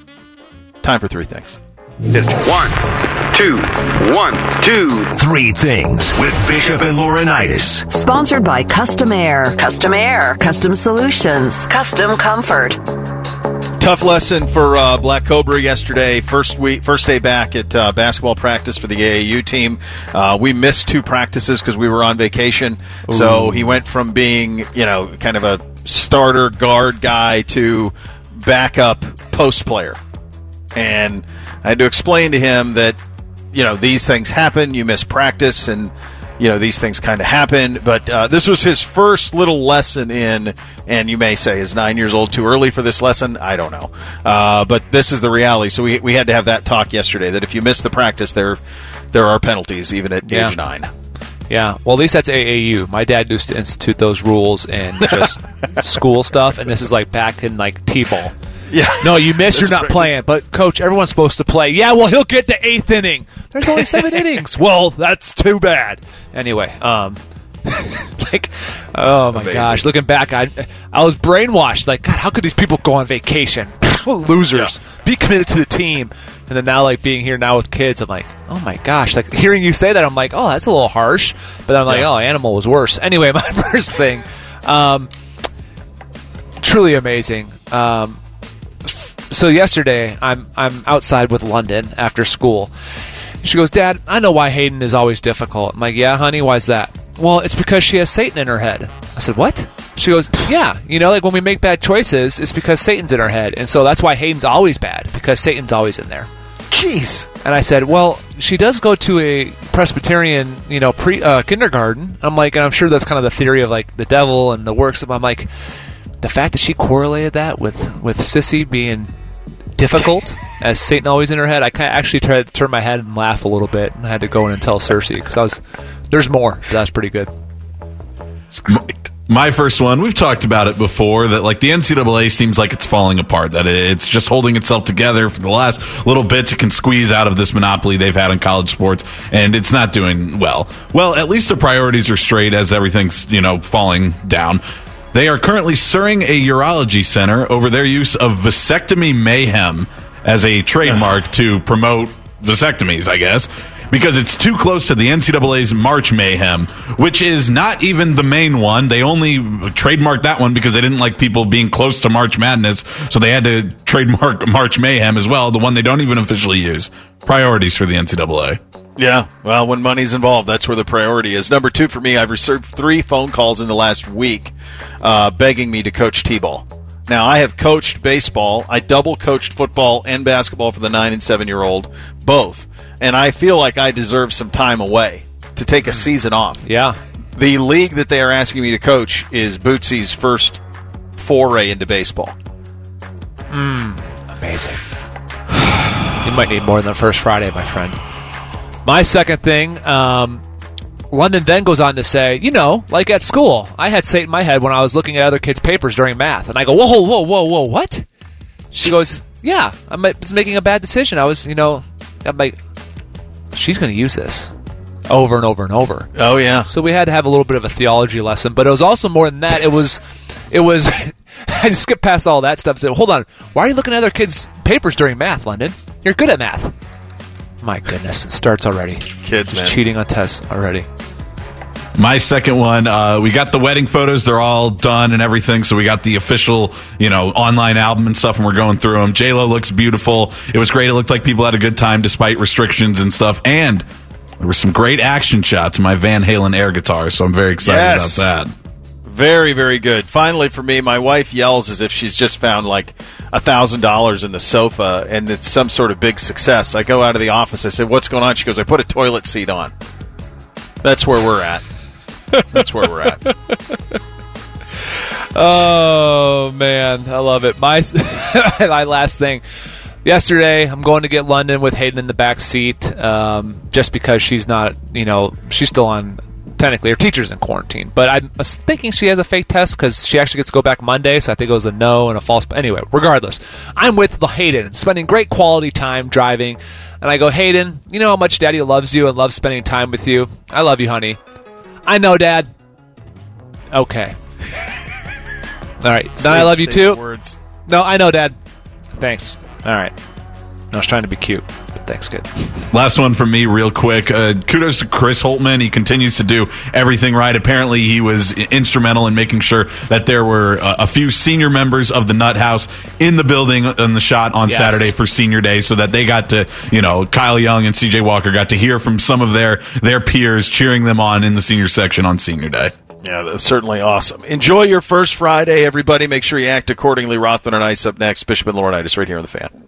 Time for three things. One, two, one, two, three things with Bishop and Laurinaitis. Sponsored by Custom Air. Custom Air. Custom Solutions. Custom Comfort. Tough lesson for uh, Black Cobra yesterday. First week, first day back at uh, basketball practice for the AAU team. Uh, we missed two practices because we were on vacation. Ooh. So he went from being, you know, kind of a starter guard guy to backup post player, and I had to explain to him that, you know, these things happen. You miss practice, and you know these things kind of happen. But uh, this was his first little lesson in, and you may say, is nine years old too early for this lesson? I don't know, uh, but this is the reality. So we we had to have that talk yesterday. That if you miss the practice, there there are penalties even at Yeah. age nine. Yeah, well, at least that's AAU. My dad used to institute those rules and just school stuff, and this is like back in like t-ball. Yeah. No, you. This You're not practice- playing. But coach, everyone's supposed to play. Yeah, well, he'll get the eighth inning. There's only seven innings. Well, that's too bad. Anyway, um, like, oh my Amazing. gosh, looking back, I I was brainwashed. Like, God, how could these people go on vacation? Losers. Be committed to the team. And then now, like being here now with kids, I'm like, oh my gosh. Like hearing you say that, I'm like, oh, that's a little harsh. But I'm like, Yeah. oh, animal was worse. Anyway, my first thing, um, truly amazing. Um, so yesterday I'm I'm outside with London after school. She goes, Dad, I know why Hayden is always difficult. I'm like, Yeah, honey, why's that? Well, it's because she has Satan in her head. I said, What? She goes, Yeah, you know, like when we make bad choices, it's because Satan's in our head, and so that's why Hayden's always bad because Satan's always in there. Jeez. And I said, "Well, she does go to a Presbyterian, you know, pre uh, kindergarten." I'm like, and I'm sure that's kind of the theory of like the devil and the works. Of, I'm like, the fact that she correlated that with with Sissy being difficult as Satan always in her head. I kind of actually tried to turn my head and laugh a little bit, and I had to go in and tell Cersei because I was there's more. That's pretty good. My first one, we've talked about it before that like the NCAA seems like it's falling apart, that it's just holding itself together for the last little bits it can squeeze out of this monopoly they've had in college sports, and it's not doing well. Well, at least the priorities are straight as everything's, you know, falling down. They are currently suing a urology center over their use of vasectomy mayhem as a trademark to promote vasectomies, I guess, because it's too close to the NCAA's March Mayhem, which is not even the main one. They only trademarked that one because they didn't like people being close to March Madness, so they had to trademark March Mayhem as well, the one they don't even officially use. Priorities for the NCAA. Yeah, well, when money's involved, that's where the priority is. Number two for me, I've received three phone calls in the last week uh, begging me to coach t-ball. Now, I have coached baseball. I double coached football and basketball for the nine and seven year old, both. And I feel like I deserve some time away to take a season off. Yeah. The league that they are asking me to coach is Bootsy's first foray into baseball. Amazing. you might need more than the first Friday, my friend. My second thing, um, London then goes on to say, you know, like at school, I had Satan in my head when I was looking at other kids' papers during math, and I go, whoa, whoa, whoa, whoa, what? She goes, yeah, I was making a bad decision. I was, you know, I'm like, she's going to use this over and over and over. Oh, yeah. So we had to have a little bit of a theology lesson, but it was also more than that. It was, it was. I just skipped past all that stuff. and Said, hold on, why are you looking at other kids' papers during math, London? You're good at math. My goodness, it starts already. Kids, Just man. cheating on tests already. My second one, uh, we got the wedding photos. They're all done and everything. So we got the official, you know, online album and stuff, and we're going through them. J Lo looks beautiful. It was great. It looked like people had a good time despite restrictions and stuff. And there were some great action shots of my Van Halen air guitar. So I'm very excited Yes. about that. Very, very good. Finally, for me, my wife yells as if she's just found like a thousand dollars in the sofa, and it's some sort of big success. I go out of the office. I said, "What's going on?" She goes, "I put a toilet seat on." That's where we're at. That's where we're at. Oh man, I love it. My my last thing. Yesterday, I'm going to get London with Hayden in the back seat, um, just because she's not, you know, she's still on. Technically, her teacher's in quarantine, but I'm thinking she has a fake test because she actually gets to go back Monday. So I think it was a no and a false. But Anyway, regardless, I'm with the Hayden, spending great quality time driving, and I go, Hayden, you know how much Daddy loves you and loves spending time with you. I love you, honey. I know, Dad. Okay. All right. Then I love you too. Words. No, I know, Dad. Thanks. All right. I was trying to be cute, but thanks, good. Last one from me, real quick. Uh, kudos to Chris Holtmann. He continues to do everything right. Apparently, he was instrumental in making sure that there were uh, a few senior members of the Nut House in the building in the shot on Yes. Saturday for Senior Day, so that they got to, you know, Kyle Young and C.J. Walker got to hear from some of their their peers cheering them on in the senior section on Senior Day. Yeah, that's certainly awesome. Enjoy your first Friday, everybody. Make sure you act accordingly. Rothman and Ice up next. Bishop and Laurinaitis right here on the fan.